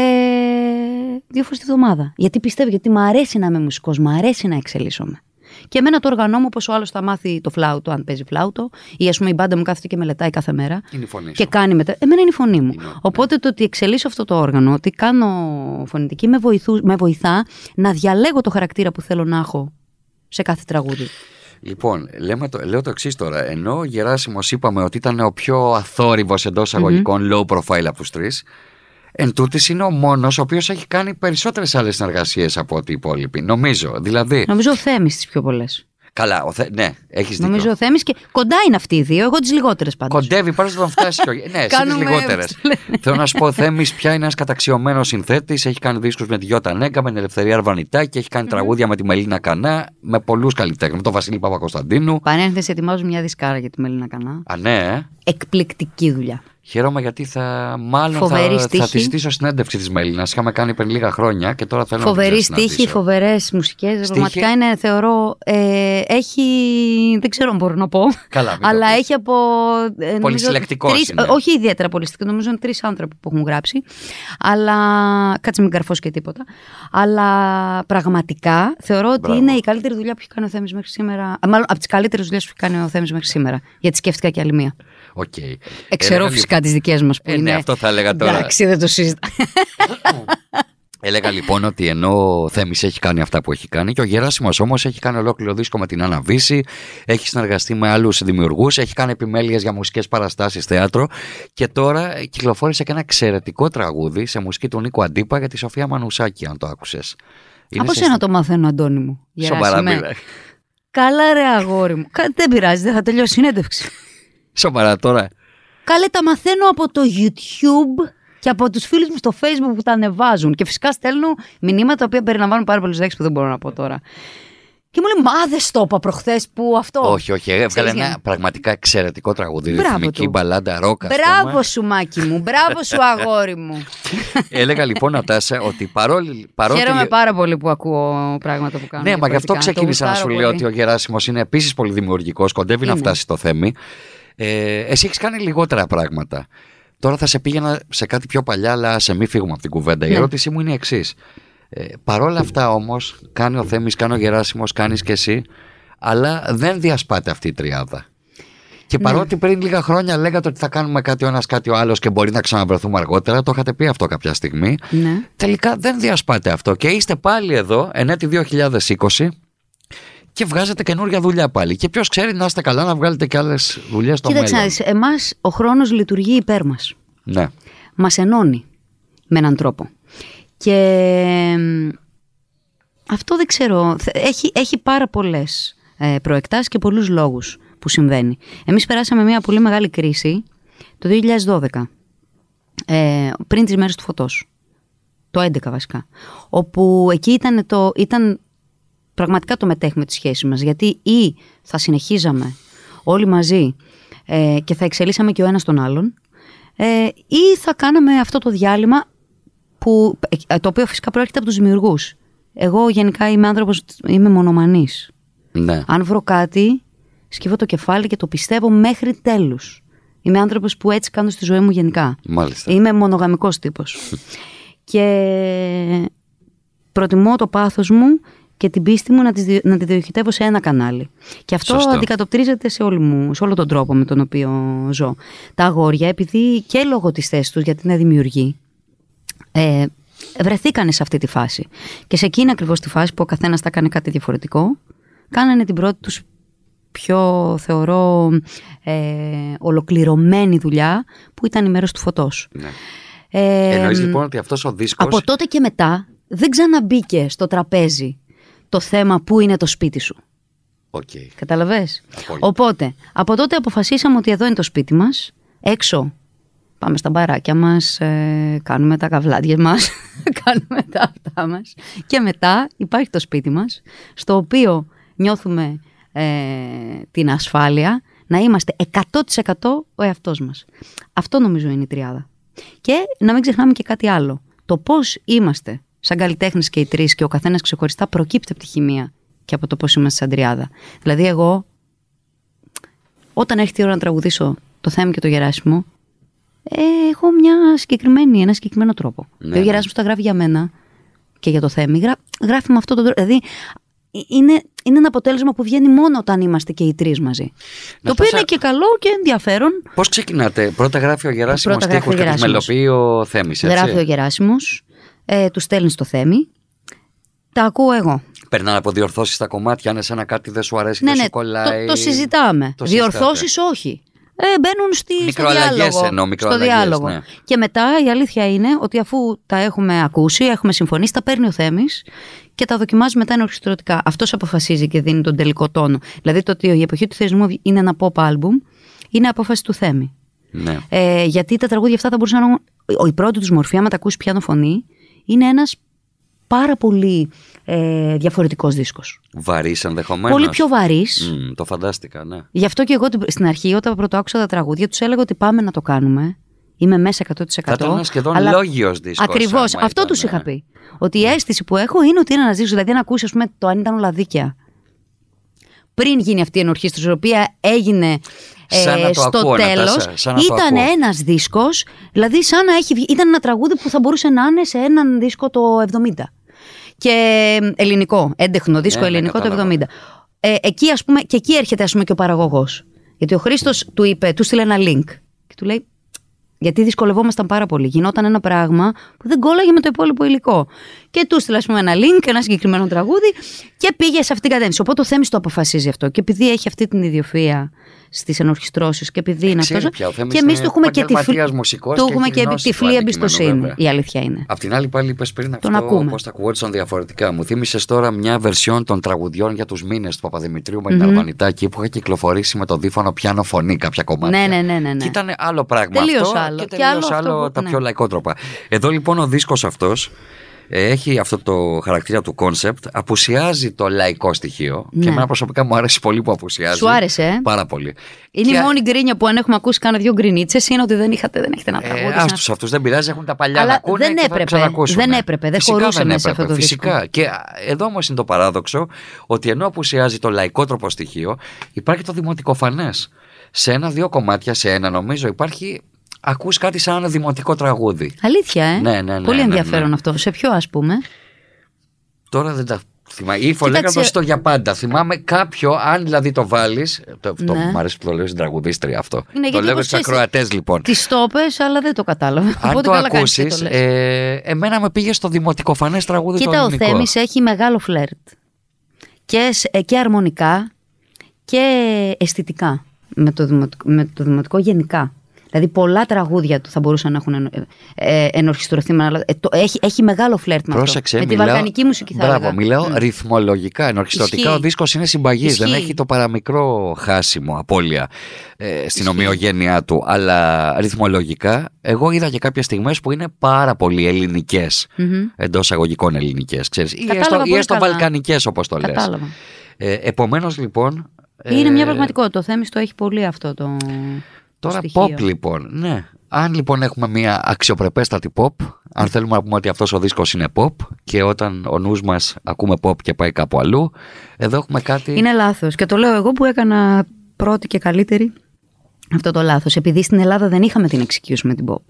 δύο φορές τη βδομάδα. Γιατί πιστεύω, γιατί μου αρέσει να είμαι μουσικός, μου αρέσει να εξελίσσομαι. Και εμένα το οργανώ μου όπως ο άλλος θα μάθει το φλάουτο, αν παίζει φλάουτο, ή ας πούμε η μπάντα μου κάθεται και μελετάει κάθε μέρα. Είναι η φωνή Και σου. κάνει μετά. Εμένα είναι η φωνή μου. Είναι, ναι. Οπότε το ότι εξελίσσω αυτό το όργανο, ότι κάνω φωνητική, με, βοηθού, με βοηθά να διαλέγω το χαρακτήρα που θέλω να έχω σε κάθε τραγούδι. Λοιπόν, λέμε το, λέω το εξής τώρα. Ενώ ο Γεράσιμος είπαμε ότι ήταν ο πιο αθόρυβος εντός εισαγωγικών low profile από τους τρεις, εν τούτης είναι ο μόνος ο οποίος έχει κάνει περισσότερες άλλες συνεργασίες από ό,τι οι υπόλοιποι. Νομίζω. Δηλαδή. Νομίζω ο Θέμης τις πιο πολλές. Καλά, ο Θε... ναι, έχεις δίκιο. Νομίζω ο Θέμης και κοντά είναι αυτοί οι δύο, εγώ τις λιγότερες πάντως. Κοντεύει πάνω να τον φτάσει. και ο- ναι, εσύ τις Κάνουμε, λιγότερες. πώς το λένε. Θέλω να σου πω, ο Θέμης πια είναι ένας καταξιωμένος συνθέτης. Έχει κάνει δίσκους με τη Γιώτα Νέγκα, με την Ελευθερία Αρβανιτάκη, έχει κάνει τραγούδια με τη Μελίνα Κανά, με πολλούς καλλιτέχνες. Με τον Βασίλη Παπακοσταντίνου. Πανένθεση ετοιμάζουν μια δισκάρα για τη Μελίνα Κανά. Α, ναι, ε. Εκπληκτική δουλειά. Χαίρομαι γιατί θα, μάλλον Φοβερή θα, θα στίχη. τη ζητήσω συνέντευξη της Μελίνας. Είχαμε κάνει πριν λίγα χρόνια και τώρα θέλω Φοβερή να την στίχη, ξανασυναντήσω. φοβερές μουσικές. Πραγματικά είναι, θεωρώ. Ε, έχει. Δεν ξέρω αν μπορώ να πω. Καλά, μην το αλλά πεις. έχει από. ε, νομίζω, Πολυσυλλεκτικός τρεις- είναι. ε, Όχι ιδιαίτερα πολυστικό. Νομίζω είναι τρεις άνθρωποι που έχουν γράψει. Αλλά. Κάτσε μην καρφώσεις και τίποτα. Αλλά πραγματικά θεωρώ ότι Μπράβο. είναι η καλύτερη δουλειά που έχει κάνει ο Θέμης μέχρι σήμερα. ε, Μάλλον από τις καλύτερες δουλειές που έχει κάνει ο Θέμης μέχρι σήμερα. Γιατί σκέφτηκα και άλλη μία. Οκ. Εξαιρώ Έλεγα, φυσικά τις δικές μας που Ε, ναι, είναι. αυτό θα έλεγα τώρα. Εντάξει, δεν το συζητάω. [LAUGHS] Έλεγα λοιπόν ότι ενώ ο Θέμης έχει κάνει αυτά που έχει κάνει και ο Γεράσιμος όμως έχει κάνει ολόκληρο δίσκο με την Άννα Βίσση, έχει συνεργαστεί με άλλους δημιουργούς, έχει κάνει επιμέλειες για μουσικές παραστάσεις θέατρο και τώρα κυκλοφόρησε και ένα εξαιρετικό τραγούδι σε μουσική του Νίκο Αντίπα για τη Σοφία Μανουσάκη αν το άκουσες. Είναι Από σε- σένα το μαθαίνω, Αντώνη μου. Σοβαρά Γεράσιμε. μιλάει. Καλά ρε αγόρι μου. Κα- Δεν πειράζει, δεν θα τελειώσει η συνέντευξη. [LAUGHS] Σοβαρά τώρα. Καλέ τα μαθαίνω από το YouTube και από τους φίλους μου στο Facebook που τα ανεβάζουν. Και φυσικά στέλνω μηνύματα τα οποία περιλαμβάνουν πάρα πολλές λέξεις που δεν μπορώ να πω τώρα. Και μου λέει, μα δεν στο είπα προχθές που αυτό. Όχι, όχι, έβγαλε Ξέρεις ένα γιατί. πραγματικά εξαιρετικό τραγούδι. Μπράβο Ρυθμική του. μπαλάντα ρόκα. ας Μπράβο πούμε. σου Μάκη μου, μπράβο σου αγόρι μου. [LAUGHS] Έλεγα λοιπόν, Νατάσα, ότι παρόλη. παρότι... Χαίρομαι πάρα πολύ που ακούω πράγματα που κάνω. Ναι, μα γι' αυτό διαφορετικά. Το ξεκίνησα να σου γουστάρω λέω πολύ. ότι ο Γεράσιμος είναι επίσης πολύ δημιουργικός, κοντεύει να Είναι. φτάσει στο θέμη. Ε, εσύ έχεις κάνει λιγότερα πράγματα. Τώρα θα σε πήγαινα σε κάτι πιο παλιά, αλλά σε μη φύγουμε από την κουβέντα. Η Ναι. ερώτησή μου είναι η εξής. Ε, παρόλα αυτά όμως, κάνει ο Θέμης, κάνει ο Γεράσιμος, κάνεις και εσύ, αλλά δεν διασπάται αυτή η τριάδα. Και παρότι πριν λίγα χρόνια λέγατε ότι θα κάνουμε κάτι ο ένας κάτι ο άλλος και μπορεί να ξαναβρεθούμε αργότερα, το είχατε πει αυτό κάποια στιγμή. Ναι. Τελικά δεν διασπάτε αυτό και είστε πάλι εδώ, ενέτη 2020 και βγάζετε καινούργια δουλειά πάλι. Και ποιος ξέρει να είστε καλά να βγάλετε και άλλες δουλειές στο Κοίταξε, μέλλον. να δεις, εμάς ο χρόνος λειτουργεί υπέρ μας. Ναι. Μας ενώνει με έναν τρόπο. Και μ, αυτό δεν ξέρω, θε- έχει, έχει πάρα πολλές ε, προεκτάσεις και πολλούς λόγους που συμβαίνει. Εμείς περάσαμε μια πολύ μεγάλη κρίση το 2012, ε, πριν τις μέρες του φωτός. Το 11 βασικά. Όπου εκεί ήταν, το, ήταν πραγματικά το μετέχουμε τη σχέση μας. Γιατί ή θα συνεχίζαμε όλοι μαζί ε, και θα εξελίσσαμε και ο ένας τον άλλον ε, ή θα κάναμε αυτό το διάλειμμα που, ε, το οποίο φυσικά προέρχεται από τους δημιουργούς. Εγώ γενικά είμαι άνθρωπος, είμαι μονομανής. ναι. Αν βρω κάτι, σκύβω το κεφάλι και το πιστεύω μέχρι τέλους. Είμαι άνθρωπος που έτσι κάνω στη ζωή μου γενικά. Μάλιστα. Είμαι μονογαμικός τύπος. [LAUGHS] και προτιμώ το πάθος μου και την πίστη μου να τη, δι- να τη διοχετεύω σε ένα κανάλι. Και αυτό Σωστό. αντικατοπτρίζεται σε, όλη μου, σε όλο τον τρόπο με τον οποίο ζω. Τα αγόρια, επειδή και λόγω της θέσης τους, γιατί είναι δημιουργοί, ε, βρεθήκανε σε αυτή τη φάση. Και σε εκείνη ακριβώς τη φάση που ο καθένας θα κάνει κάτι διαφορετικό, κάνανε την πρώτη τους πιο θεωρώ ε, ολοκληρωμένη δουλειά που ήταν η μέρος του φωτός. ναι. Ε, Εννοείς λοιπόν ότι αυτός ο δίσκος από τότε και μετά δεν ξαναμπήκε στο τραπέζι το θέμα που είναι το σπίτι σου. Οκ. Καταλαβες; Απόλυτα. Οπότε, από τότε αποφασίσαμε ότι εδώ είναι το σπίτι μας, έξω πάμε στα μπαράκια μας, ε, κάνουμε τα καβλάδια μας, [LAUGHS] κάνουμε τα αυτά μας και μετά υπάρχει το σπίτι μας, στο οποίο νιώθουμε ε, την ασφάλεια να είμαστε 100% ο εαυτός μας. Αυτό νομίζω είναι η τριάδα. Και να μην ξεχνάμε και κάτι άλλο. Το πώς είμαστε σαν καλλιτέχνες και οι τρεις και ο καθένας ξεχωριστά προκύπτει από τη χημεία και από το πώς είμαστε σαν τριάδα. Δηλαδή εγώ όταν έρχεται η ώρα να τραγουδήσω το θέμα και το Γεράσιμο, ε, έχω μια συγκεκριμένη, ένα συγκεκριμένο τρόπο. Ναι, Και ο ναι. Γεράσιμος τα γράφει για μένα και για το θέμα. Γρά, γράφει με αυτόν τον τρόπο. Δηλαδή ε, είναι, είναι ένα αποτέλεσμα που βγαίνει μόνο όταν είμαστε και οι τρεις μαζί. το οποίο Νατάσα- είναι και καλό και ενδιαφέρον. Πώς ξεκινάτε, πρώτα γράφει ο Γεράσιμος Πρώτα γράφει στίχους ο και τους Γεράσιμος. μελοποιεί ο Θέμης, έτσι; Γράφει ο Γεράσιμος, ε, τους στέλνεις στο θέμη. Τα ακούω εγώ. Περνάνε από διορθώσεις στα κομμάτια, αν εσένα κάτι δεν σου αρέσει, Ναι, δεν ναι, σου κολλάει. το, το συζητάμε. Το συζητάτε. Διορθώσεις όχι. Ε, μπαίνουν στη, στο Μικροαλλαγές διάλογο. εννοώ, στο μικροαλλαγές, διάλογο. ναι. Και μετά η αλήθεια είναι ότι αφού τα έχουμε ακούσει, έχουμε συμφωνήσει, τα παίρνει ο Θέμης και τα δοκιμάζει μετά ενορχιστρωτικά. Αυτός αποφασίζει και δίνει τον τελικό τόνο. Δηλαδή το ότι η εποχή του θεσμού είναι ένα pop album είναι απόφαση του Θέμη. Ναι. Ε, γιατί τα τραγούδια αυτά θα μπορούσαν να. ο- Η πρώτη τους μορφή, άμα τα ακούσεις πιάνο φωνή, είναι ένας πάρα πολύ ε, διαφορετικός δίσκος. Βαρύς ενδεχομένως. Πολύ πιο βαρύς. Μμ, το φαντάστηκα, ναι. Γι' αυτό και εγώ την- στην αρχή, όταν πρώτο άκουσα τα τραγούδια, τους έλεγα ότι πάμε να το κάνουμε. Είμαι μέσα 100%. Θα ήταν ένας σχεδόν λόγιος δίσκος, Ακριβώς. άμα Αυτό ήταν, τους ναι. είχα πει. Ότι η αίσθηση που έχω είναι ότι είναι ένας δίσκος. Δηλαδή, αν ακούσεις, ας πούμε, το αν ήταν όλα δίκαια. Πριν γίνει αυτή η ενορχήστρωση, η οποία έγινε Σαν να το στο ακούω, τέλος, Νατάσα, σαν να το ήταν ακούω. ένας δίσκος. Δηλαδή, σαν να έχει βγει. Ήταν ένα τραγούδι που θα μπορούσε να είναι σε έναν δίσκο το 70. Και ελληνικό, έντεχνο δίσκο Ναι, ναι, ελληνικό το κατάλαβα. 70. Ε, εκεί, ας πούμε, και εκεί έρχεται ας πούμε, και ο παραγωγός. Γιατί ο Χρήστος του είπε, του στείλε ένα link. Και του λέει, γιατί δυσκολευόμασταν πάρα πολύ. Γινόταν ένα πράγμα που δεν κόλλαγε με το υπόλοιπο υλικό. Και του στείλε, ας πούμε, ένα link, ένα συγκεκριμένο τραγούδι και πήγε σε αυτήν την κατεύθυνση. Οπότε ο Θέμης το αποφασίζει αυτό. Και επειδή έχει αυτή την ιδιοφία στις ενορχιστρώσεις και επειδή είναι ξέρει αυτός. πια, ο Θέμης Και εμείς είναι του έχουμε και επαγγελματίας μουσικός του και έχουμε έχει και γνώση του τυφλή αντικειμένου, εμπιστοσύνη. βέβαια. Η αλήθεια είναι. Απ' την άλλη πάλι είπες πριν Τον αυτό ακούμε. πώς τα ακούγονταν διαφορετικά. Μου θύμισες τώρα μια βερσιόν των τραγουδιών για τους μήνες του Παπαδημητρίου με την Αρβανιτάκη που είχε κυκλοφορήσει με το δίφωνο πιάνο φωνή κάποια κομμάτια. Ναι, ναι, ναι, ναι, ναι. Και ήταν άλλο πράγμα Τελείως αυτό άλλο. και Και τελείως άλλο αυτό άλλο που- τα ναι. πιο λαϊκότροπα. Εδώ λοιπόν ο δίσκος αυτός ε, έχει αυτό το χαρακτήρα του concept, απουσιάζει το λαϊκό στοιχείο Ναι. και εμένα προσωπικά μου άρεσε πολύ που απουσιάζει. Σου άρεσε, ε; Πάρα πολύ. Είναι Και- η μόνη γκρίνια που αν έχουμε ακούσει κάνα δύο γκρινίτσες είναι ότι δεν, είχατε, δεν έχετε να Ε, τραγούδι. ας τους αυτούς δεν πειράζει, έχουν τα παλιά Αλλά να ακούνε δεν και θα έπρεπε, ξανακούσουν. δεν έπρεπε, δεν Φυσικά χωρούσε δεν μέσα έπρεπε, αυτό το Φυσικά. Και α, εδώ όμως είναι το παράδοξο ότι ενώ απουσιάζει το λαϊκό τρόπο στοιχείο, υπάρχει το δημοτικοφανές. Σε ένα-δύο κομμάτια, σε ένα νομίζω, υπάρχει. Ακούς κάτι σαν ένα δημοτικό τραγούδι. Αλήθεια, ε; Ναι, ναι, ναι, Πολύ ναι, ενδιαφέρον ναι. αυτό. Σε ποιο, ας πούμε; Τώρα δεν τα Θυμά... Ή φωλέκατο στο για πάντα. Θυμάμαι κάποιο, αν δηλαδή το βάλει. Το, το, Ναι. Μου αρέσει που το λέω στην τραγουδίστρια αυτό. Είναι το γιατί λέω εγώ στου ξέρεις, ακροατές λοιπόν. Τις το πες, αλλά δεν το κατάλαβα. Αν Οπότε το καλά κάνεις και ακούσεις, το λες. ε, εμένα με πήγε στο δημοτικοφανές τραγούδι το Κοίτα, ο ελληνικό. Θέμης έχει μεγάλο φλερτ. Και, σ- ε, και αρμονικά και αισθητικά με το, δημοτικό, με το δημοτικό γενικά. Δηλαδή πολλά τραγούδια του θα μπορούσαν να έχουν ενο- ε, ενορχιστρωθεί με άλλα- ε, το, έχει, έχει μεγάλο φλερτ με Πρόσεξε, αυτό. Με τη μιλάω- βαλκανική μουσική θα Μπράβο, έλεγα. μιλάω Μμ. ρυθμολογικά. Ενορχιστρωτικά Ισχύει. ο δίσκος είναι συμπαγής. Δεν Ισχύει. έχει το παραμικρό χάσιμο, απώλεια ε, στην Ισχύει. ομοιογένειά του. Αλλά ρυθμολογικά, εγώ είδα και κάποιες στιγμές που είναι πάρα πολύ ελληνικές. Μμμ. Εντός αγωγικών ελληνικές, ξέρεις. Ή Κατάλαβα έστω, ή πολύ έστω καλά. βαλκανικές, όπως το λες. Κατάλαβα. Ε, Επομένως, λοιπόν. Είναι ε, μια πραγματικότητα. Ο Θέμης το έχει πολύ αυτό το. Τώρα το στοιχείο. pop λοιπόν, ναι. Αν λοιπόν έχουμε μια αξιοπρεπέστατη pop, αν θέλουμε να πούμε ότι αυτός ο δίσκος είναι pop και όταν ο νους μας ακούμε pop και πάει κάπου αλλού, εδώ έχουμε κάτι... Είναι λάθος. Και το λέω εγώ που έκανα πρώτη και καλύτερη αυτό το λάθος. Επειδή στην Ελλάδα δεν είχαμε την εξοικείωση με την pop.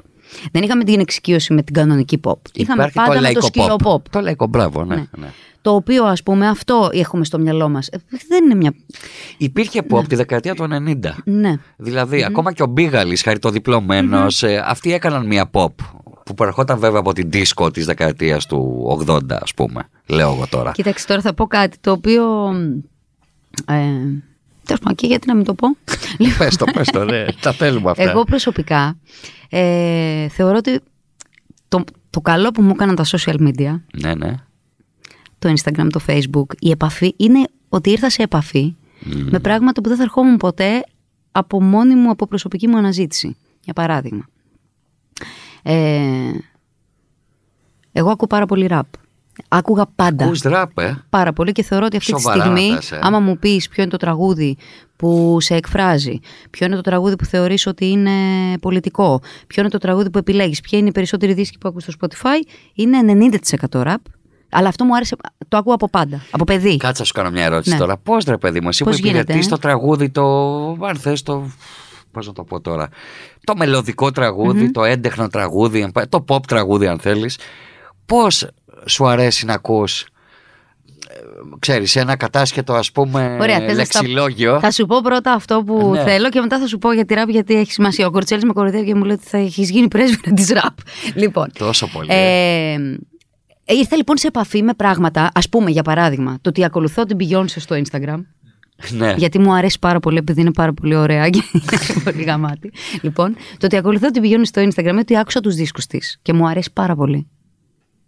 Δεν είχαμε την εξοικείωση με την κανονική pop. Είχαμε Υπάρχει πάντα με το λαϊκό σκύλο pop. Το λαϊκό, μπράβο, ναι. Ναι. ναι. Το οποίο ας πούμε αυτό έχουμε στο μυαλό μας. Ε, Δεν είναι μια... Υπήρχε pop τη δεκαετία του 90. Ναι. δηλαδη ακόμα και ο Μπίγαλης, χαριτοδιπλωμένος, ε, αυτοί έκαναν μια pop που προερχόταν βέβαια από την disco της δεκαετίας του 80 ας πούμε, λέω εγώ τώρα. Κοίταξε τώρα θα πω κάτι το οποίο... Ε, τέλος πάντων, και γιατί να μην το πω; [LAUGHS] πες το, πες το, ναι, τα θέλουμε αυτά. Εγώ προσωπικά ε, θεωρώ ότι το, το καλό που μου έκαναν τα social media, Ναι, ναι. Το Instagram, το Facebook, η επαφή είναι ότι ήρθα σε επαφή με πράγματα που δεν θα ερχόμουν ποτέ από μόνη μου, από προσωπική μου αναζήτηση. Για παράδειγμα. Ε, εγώ ακούω πάρα πολύ ραπ. Άκουγα πάντα. Ακούς ραπ, ε; Πάρα πολύ και θεωρώ ότι αυτή Σοβαρά τη στιγμή, να θες, ε. άμα μου πεις ποιο είναι το τραγούδι που σε εκφράζει, ποιο είναι το τραγούδι που θεωρείς ότι είναι πολιτικό, ποιο είναι το τραγούδι που επιλέγεις, ποια είναι οι περισσότεροι δίσκοι που ακούς στο Spotify, είναι 90% ραπ. Αλλά αυτό μου άρεσε, το ακούω από πάντα, από παιδί. Κάτσα σου κάνω μια ερώτηση Ναι. τώρα. Πώς ρε παιδί μου, εσύ Πώς που γίνεται, υπηρετεί ε; το τραγούδι, το. Αν θες το. Πώς να το πω τώρα. Το μελωδικό τραγούδι, το έντεχνο τραγούδι, αν πά- το pop τραγούδι, αν θέλεις. Πώς σου αρέσει να ακούς ε, Ξέρεις, ένα κατάσχετο ας πούμε Ωραία, θες να στα- λεξιλόγιο; Θα σου πω πρώτα αυτό που Ναι. θέλω και μετά θα σου πω για τη ραπ γιατί έχει σημασία. Ο Κορτσέλης με κοροϊδεύει και μου λέει ότι θα έχεις γίνει πρέσβυρα της ραπ. Λοιπόν. Τόσο πολύ. Ε, ε, ήρθα λοιπόν σε επαφή με πράγματα, ας πούμε για παράδειγμα, το ότι ακολουθώ την Beyoncé στο Instagram. ναι. Γιατί μου αρέσει πάρα πολύ, επειδή είναι πάρα πολύ ωραία και είναι [LAUGHS] πολύ γαμάτι. Λοιπόν, το ότι ακολουθώ την Beyoncé στο Instagram είναι ότι άκουσα τους δίσκους της και μου αρέσει πάρα πολύ.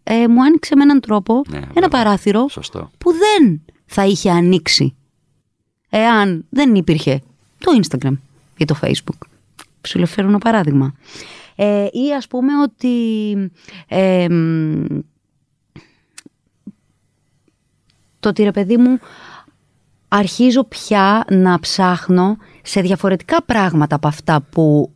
Ε, μου άνοιξε με έναν τρόπο Ναι, ένα βέβαια. παράθυρο Σωστό. που δεν θα είχε ανοίξει εάν δεν υπήρχε το Instagram ή το Facebook. Σου λέω φέρω ένα παράδειγμα. Ε, ή ας πούμε ότι ε, μ, το ότι ρε παιδί μου αρχίζω πια να ψάχνω σε διαφορετικά πράγματα από αυτά που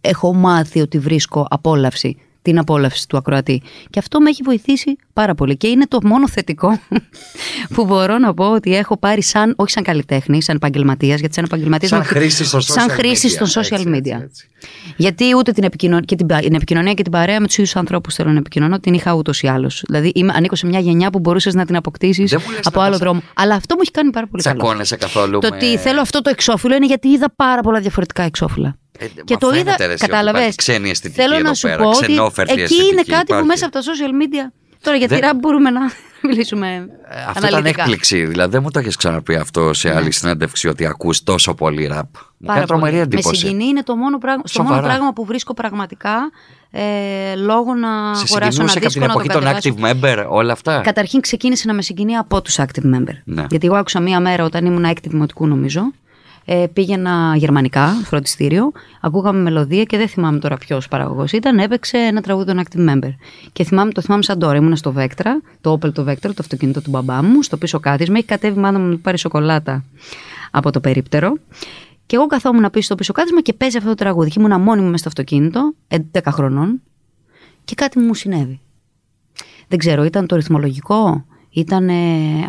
έχω μάθει ότι βρίσκω απόλαυση, την απόλαυση του ακροατή. Και αυτό με έχει βοηθήσει πάρα πολύ. Και είναι το μόνο θετικό [LAUGHS] που μπορώ να πω ότι έχω πάρει σαν, όχι σαν καλλιτέχνη, σαν επαγγελματίας, γιατί σαν επαγγελματίας. Σαν χρήση στο social Σαν χρήση media. στο social Έτσι, media. έτσι, έτσι. Γιατί ούτε την, επικοινωνία και την, πα- την επικοινωνία και την παρέα με τους ίδιους ανθρώπους θέλω να επικοινωνώ, την είχα ούτως ή άλλως. Δηλαδή είμαι, ανήκω σε μια γενιά που μπορούσες να την αποκτήσεις Δεν μου λες από να άλλο πας- δρόμο. Αλλά αυτό μου έχει κάνει πάρα πολύ καλό. Τσακώνεσαι καθόλου. Το με- ότι θέλω αυτό το εξώφυλλο είναι γιατί είδα πάρα πολλά διαφορετικά εξώφυλλα. Ε, και μα το φαίνεται, είδα. ρε, εσύ, ότι Κατάλαβε. υπάρχει Ξένη αισθητική Θέλω εδώ να σου πέρα, πω ότι ξενόφερτη εκεί αισθητική είναι κάτι υπάρχει. που μέσα από τα social media. Τώρα για τη Δεν- ραπ μπορούμε να [LAUGHS] μιλήσουμε Ε, Αυτό ήταν αναλυτικά. έκπληξη. Δηλαδή δεν μου το έχεις ξαναπεί αυτό σε άλλη συνέντευξη ότι ακούς τόσο πολύ ραπ. Μου Πάρα κάνει τρομερή πολύ. Με εντύπωση. συγκινεί είναι το μόνο πράγμα, στο μόνο Σοβαρά. πράγμα που βρίσκω πραγματικά ε, λόγω να Σε αγοράσω ένα συγκινούσε από δίσκο την να το εποχή των κατεβάσω. active member, όλα αυτά; Καταρχήν ξεκίνησε να με συγκινεί από τους active member. Ναι. Γιατί εγώ άκουσα μία μέρα όταν ήμουν active δημοτικού νομίζω. Ε, πήγαινα γερμανικά, φροντιστήριο, ακούγαμε μελωδία και δεν θυμάμαι τώρα ποιος παραγωγός ήταν. Έπαιξε ένα τραγούδι των Active Member. Και θυμάμαι, το θυμάμαι σαν τώρα. Ήμουν στο Vectra, το Opel το Vectra, το αυτοκίνητο του μπαμπά μου, στο πίσω κάθισμα. Έχει κατέβει η μάνα μου να μου πάρει σοκολάτα από το περίπτερο. Και εγώ καθόμουν πίσω στο πίσω κάθισμα και παίζει αυτό το τραγούδι. Και ήμουν μόνη μου μέσα στο αυτοκίνητο, 11 χρονών, και κάτι μου συνέβη. Δεν ξέρω, ήταν το ρυθμολογικό, ήταν ε,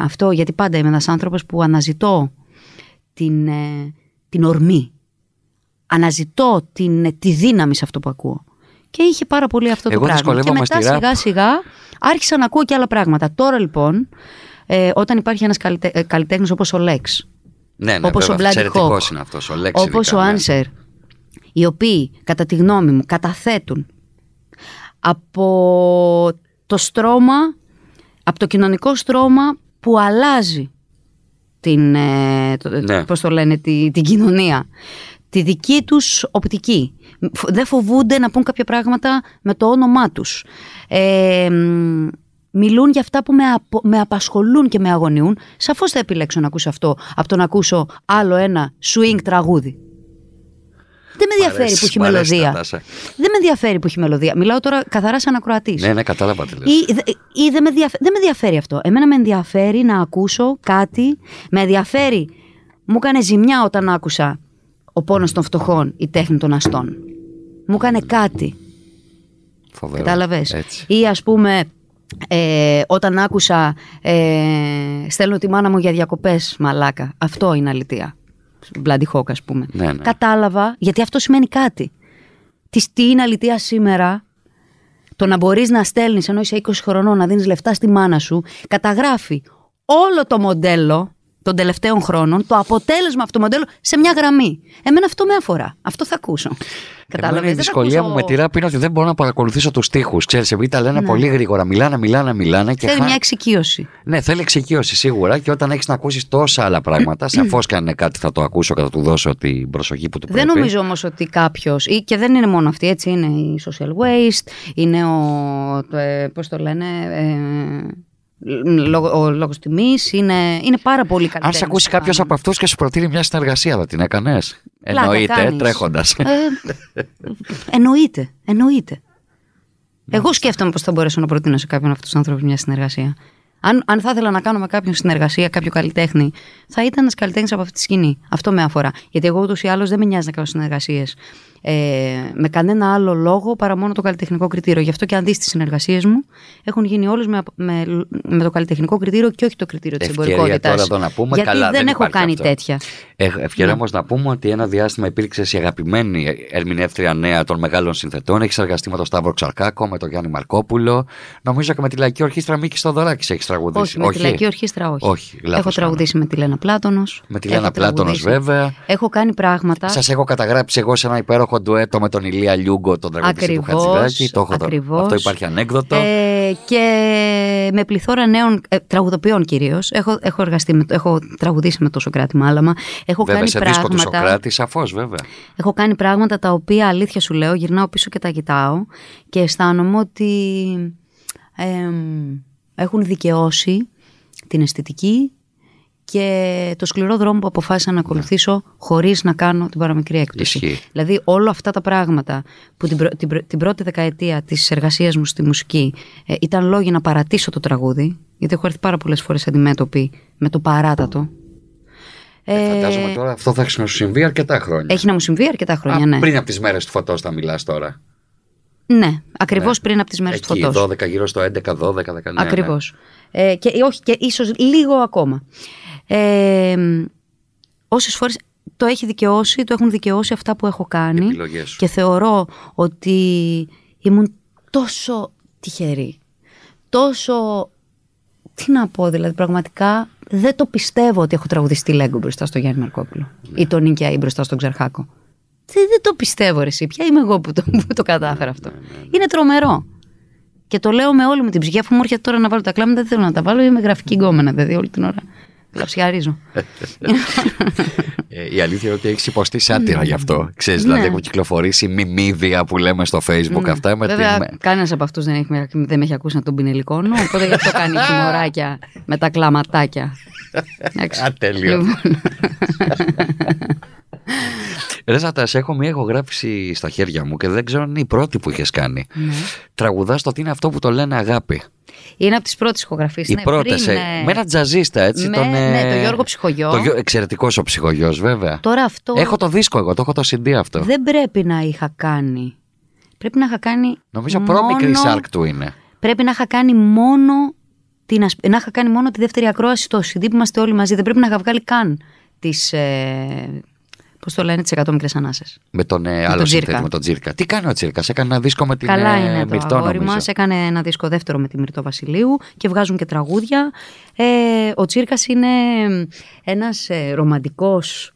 αυτό, γιατί πάντα είμαι ένας άνθρωπος που αναζητώ την, ε, την ορμή. Αναζητώ την, ε, τη δύναμη σε αυτό που ακούω. Και είχε πάρα πολύ αυτό Εγώ το πράγμα. Και δυσκολεύομαι μετά στη ραπ. σιγά σιγά άρχισα να ακούω και άλλα πράγματα. Τώρα λοιπόν ε, όταν υπάρχει ένας καλλιτέ, ε, καλλιτέχνης όπως ο Λέξ, Ναι, ναι, Όπως ο βέβαια, Bloody εξαιρετικός Hawk. είναι αυτός, ο Λέξ όπως ειδικά, ο ναι. Άνσερ, οι οποίοι κατά τη γνώμη μου καταθέτουν από το στρώμα, από το κοινωνικό στρώμα που αλλάζει την, ε, το, Ναι. πώς το λένε, τη, την κοινωνία. Τη δική τους οπτική. Φ- Δεν φοβούνται να πούν κάποια πράγματα με το όνομά τους. Ε, μ, μιλούν για αυτά που με, απο- με απασχολούν και με αγωνιούν. Σαφώς θα επιλέξω να ακούσω αυτό από το να ακούσω άλλο ένα swing τραγούδι. Δεν με ενδιαφέρει Μ' που έχει αρέσει, μ' αρέσει, μελωδία. Νατάσα. Δεν με ενδιαφέρει που έχει μελωδία. Μιλάω τώρα καθαρά σαν ακροατής. Ναι, ναι, κατάλαβα τι λες. Ή, δε- ή δεν, με ενδιαφέρει, δεν με ενδιαφέρει αυτό. Εμένα με ενδιαφέρει να ακούσω κάτι. Με ενδιαφέρει. Μου έκανε ζημιά όταν άκουσα ο πόνος των φτωχών, η τέχνη των αστών. Μου έκανε κάτι. Φοβερό. Κατάλαβες; Έτσι. Ή ας πούμε ε, όταν άκουσα ε, στέλνω τη μάνα μου για διακοπές μαλάκα. Αυτό είναι αλήθεια. Bloody Hawk ας πούμε. Ναι, ναι. Κατάλαβα γιατί αυτό σημαίνει κάτι. Τι, τι είναι αλήθεια σήμερα το να μπορείς να στέλνεις ενώ είσαι 20 χρονών να δίνεις λεφτά στη μάνα σου καταγράφει όλο το μοντέλο των τελευταίων χρόνων, το αποτέλεσμα αυτού του μοντέλου σε μια γραμμή. Εμένα αυτό με αφορά. Αυτό θα ακούσω. Κατάλαβες. Εμένα η Δεν θα δυσκολία ακούσω- μου με τη ράπ είναι ότι δεν μπορώ να παρακολουθήσω τους τοίχου. Ξέρεις, επειδή τα λένε Ναι. πολύ γρήγορα, μιλάνε, μιλάνε, μιλάνε. Και Θέλει χα- μια εξοικείωση. Ναι, θέλει εξοικείωση σίγουρα και όταν έχεις να ακούσεις τόσα άλλα πράγματα, [CLEARS THROAT] σαφώς και αν είναι κάτι θα το ακούσω και θα του δώσω την προσοχή που του πρέπει. Δεν νομίζω όμως ότι κάποιο. και δεν είναι μόνο αυτή, έτσι. Είναι η social waste, είναι ο. Ε, Πώς το λένε. Ε, λόγο- ο λόγος τιμής. Είναι, είναι πάρα πολύ καλή. Αν σε ακούσει κάποιος από αυτούς και σου προτείνει μια συνεργασία, θα την έκανες; Εννοείται, κάνεις. τρέχοντας. Ε, εννοείται. Εννοείται. Εγώ σκέφτομαι πώ θα μπορέσω να προτείνω σε κάποιον από τους ανθρώπους μια συνεργασία. Αν, αν θα ήθελα να κάνω με κάποιον συνεργασία, κάποιο καλλιτέχνη, θα ήταν ένας καλλιτέχνης από αυτή τη σκηνή. Αυτό με αφορά. Γιατί εγώ ούτως ή άλλως δεν με νοιάζει να κάνω συνεργασίες ε, με κανένα άλλο λόγο παρά μόνο το καλλιτεχνικό κριτήριο. Γι' αυτό και αν δεις τις συνεργασίες μου, έχουν γίνει όλες με, με, με το καλλιτεχνικό κριτήριο και όχι το κριτήριο της Ευκαιρία εμπορικότητας. τώρα εδώ να πούμε, Γιατί καλά, δεν, δεν έχω υπάρχει κάνει αυτό. τέτοια. Ευκαιρία όμως να πούμε ότι ένα διάστημα υπήρξε η αγαπημένη ερμηνεύτρια νέα των μεγάλων συνθετών. Έχει εργαστεί με τον Σταύρο Ξαρκάκο, με τον Γιάννη Μαρκόπουλο. Νομίζω και με τη Λαϊκή Ορχήστρα Μίκη Στοδωράκης έχει τραγουδήσει. Όχι, με τη Λαϊκή Ορχήστρα όχι. Όχι, λάθος έχω κάνω. τραγουδήσει με τη Λένα Πλάτωνος. Με τη Λένα Πλάτωνος, βέβαια. Έχω κάνει πράγματα. Σας έχω καταγράψει εγώ σε ένα υπέροχο ντουέτο με τον Ηλία Λιούγκο, τον τραγουδιστή του Ακριβώς, Χατζηδάκη. Το έχω το- ακριβώς. Αυτό υπάρχει ανέκδοτο. Ε, και με πληθώρα νέων ε, τραγουδοποιών κυρίως. Έχω, έχω, εργαστεί με, έχω τραγουδήσει με το Σοκράτη Μάλαμα. Έχω βέβαια, κάνει σε δίσκο του πράγματα. Σοκράτη, σαφώς βέβαια. Έχω κάνει πράγματα τα οποία αλήθεια σου λέω, γυρνάω πίσω και τα κοιτάω και αισθάνομαι ότι εμ, έχουν δικαιώσει την αισθητική και το σκληρό δρόμο που αποφάσισα να ακολουθήσω χωρίς να κάνω την παραμικρή έκπτωση. Ισχύει. Δηλαδή όλα αυτά τα πράγματα που την, πρω- την, πρω- την πρώτη δεκαετία της εργασίας μου στη μουσική ε, ήταν λόγοι να παρατήσω το τραγούδι, γιατί έχω έρθει πάρα πολλές φορές αντιμέτωπη με το παράτατο. Ε, φαντάζομαι τώρα αυτό θα έχει να σου συμβεί αρκετά χρόνια. Έχει να μου συμβεί αρκετά χρόνια, Α, ναι. Πριν από τις μέρες του φωτός θα μιλάς τώρα. Ναι, ακριβώς πριν από τις μέρες του Εκεί, φωτός. 12 γύρω στο 11, 12, 19. ναι, Ακριβώς. ναι. Ε, και όχι, και ίσως λίγο ακόμα. Ε, Όσες φορές το έχει δικαιώσει, το έχουν δικαιώσει αυτά που έχω κάνει. Επιλογές σου. Και θεωρώ ότι ήμουν τόσο τυχερή. Τόσο. Τι να πω, δηλαδή, πραγματικά δεν το πιστεύω ότι έχω τραγουδίσει τη Λέγκο μπροστά στο Γιάννη Μαρκόπουλο Ναι. ή τον Νίκια ή μπροστά στον Ξαρχάκο. Δεν, δεν το πιστεύω, ρε, εσύ. Ποια είμαι εγώ που το, που το κατάφερα αυτό. Είναι τρομερό. Και το λέω με όλη μου την ψυχή, αφού μου έρχεται τώρα να βάλω τα κλάματα, δεν θέλω να τα βάλω. Είμαι γραφική γκόμενα, δηλαδή όλη την ώρα. Κλαψιαρίζω. Ε, η αλήθεια είναι ότι έχεις υποστεί σάτυρα γι' αυτό. Ξέρεις, δηλαδή Ναι. έχουν κυκλοφορήσει μιμίδια που λέμε στο facebook αυτά. Με Βέβαια, την... κανένας από αυτούς δεν, έχει- δεν με έχει ακούσει να τον πινελικώνω, οπότε γι' αυτό κάνει χιμωράκια με τα κλαματάκια. [LAUGHS] Εντάξει. [LAUGHS] Α, τέλειο. Λοιπόν, Ρε Ζάτα, σε έχω μια ηχογράφηση στα χέρια μου και δεν ξέρω αν είναι η πρώτη που είχες κάνει. Ναι. Τραγουδάς το τι είναι αυτό που το λένε αγάπη. είναι από τις πρώτες ηχογραφίε. Οι πρώτε. Με ένα τζαζίστα, έτσι. Με- τον, ναι, ε, τον Γιώργο Ψυχογιό. Το Γιώ... Εξαιρετικός ο ψυχογειό, βέβαια. Τώρα αυτό Έχω το δίσκο εγώ, το έχω το CD αυτό. δεν πρέπει να είχα κάνει. Πρέπει να είχα κάνει. Νομίζω μόνο... προ-μικρή σάρκ του είναι. Πρέπει να είχα κάνει μόνο. Την, ασ- να είχα κάνει μόνο τη δεύτερη ακρόαση στο CD που είμαστε όλοι μαζί. Δεν πρέπει να είχα βγάλει καν τις, ε, Πώς το λένε, τις 100 μικρέ ανάσες. Με τον ε, άλλο τον συνθέτη, Τζίρκα. με τον Τζίρκα. Τι κάνει ο Τζίρκα, έκανε ένα δίσκο με την Καλά ε, είναι το Μυρτώ, αγόρι νομίζω. μας. Έκανε ένα δίσκο δεύτερο με τη Μυρτώ Βασιλείου και βγάζουν και τραγούδια. Ε, ο Τσίρκα είναι ένας ε, ρομαντικός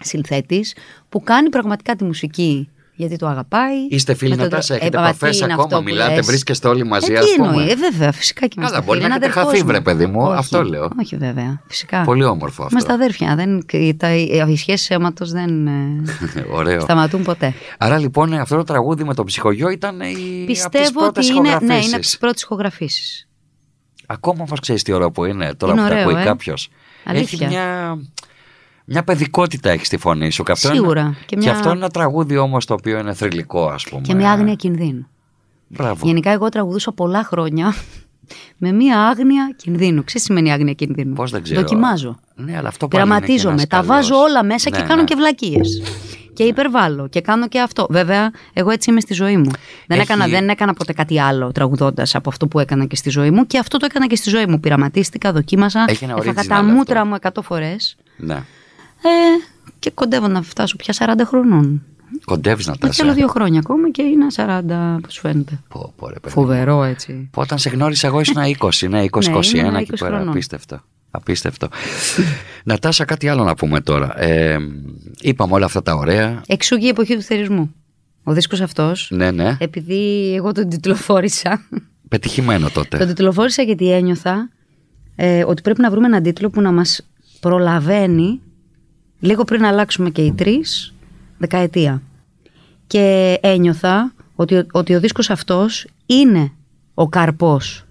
συνθέτης που κάνει πραγματικά τη μουσική γιατί το αγαπάει. Είστε φίλοι Με τον Νατάσα, τρο- έχετε Ε, μα τι επαφέ είναι ακόμα, αυτό που μιλάτε, λες; βρίσκεστε όλοι μαζί, ε, ας τι πούμε. εννοεί, ε, βέβαια, φυσικά και είμαστε Καλά, μπορεί φίλοι. να Είναι έχετε αδερφός χαθεί, μου. βρε παιδί μου, Όχι, αυτό λέω. Όχι, βέβαια, φυσικά. Πολύ όμορφο αυτό. Είμαστε αδέρφια. Δεν, τα, οι σχέσεις αίματος δεν ε, [LAUGHS] Ωραίο. σταματούν ποτέ. Άρα λοιπόν αυτό το τραγούδι με τον ψυχογειό ήταν η Πιστεύω ότι είναι, ναι, είναι από τις πρώτες ηχογραφήσεις. Ακόμα όμως ξέρεις τι ωραίο που είναι τώρα Είναι που τα ωραίο, ακούει ε. κάποιος. Έχει Αλήθεια. μια, μια παιδικότητα έχεις στη φωνή σου. Και αυτό Σίγουρα. Είναι, Και και, μια- αυτό είναι ένα τραγούδι όμως το οποίο είναι θρηλυκό, ας πούμε. Και μια άγνοια κινδύνου. Μπράβο. Γενικά, εγώ τραγουδούσα πολλά χρόνια [LAUGHS] με μια άγνοια κινδύνου. Ξέρεις τι σημαίνει άγνοια κινδύνου; Πώς δεν ξέρω. Δοκιμάζω. Ναι, αλλά αυτό πάλι είναι και Πειραματίζομαι. ένας Τα καλός. βάζω όλα μέσα και Ναι, κάνω ναι. και βλακίες. Και υπερβάλλω και κάνω και αυτό. Βέβαια, εγώ έτσι είμαι στη ζωή μου. Δεν, Έχει- έκανα, δεν έκανα ποτέ κάτι άλλο τραγουδώντας από αυτό που έκανα και στη ζωή μου. Και αυτό το έκανα και στη ζωή μου. Πειραματίστηκα, δοκίμασα. Έχει ένα Έφαγα original τα αυτό. μούτρα μου 100 φορές. Ναι. Ε, και κοντεύω να φτάσω πια 40 χρονών. Κοντεύεις να τα Μα θέλω δύο χρόνια ακόμα και είναι 40, πώς σου φαίνεται. Πω, πω, ρε, παιδί. Φοβερό έτσι. Που Όταν σε γνώρισα εγώ ήσουν 20, ναι, 20-21 Ναι, ήμουν εκεί 20 πέρα. χρονών. Απίστευτο. Απίστευτο. Νατάσα, κάτι άλλο να πούμε τώρα. Ε, είπαμε όλα αυτά τα ωραία. Εξού και η εποχή του θερισμού. Ο δίσκος αυτός, Ναι, ναι. επειδή εγώ τον τιτλοφόρησα, Πετυχημένο τότε. τον τιτλοφόρησα γιατί ένιωθα ε, ότι πρέπει να βρούμε έναν τίτλο που να μας προλαβαίνει λίγο πριν αλλάξουμε και οι τρεις δεκαετία. Και ένιωθα ότι, ότι ο δίσκος αυτός είναι ο καρπός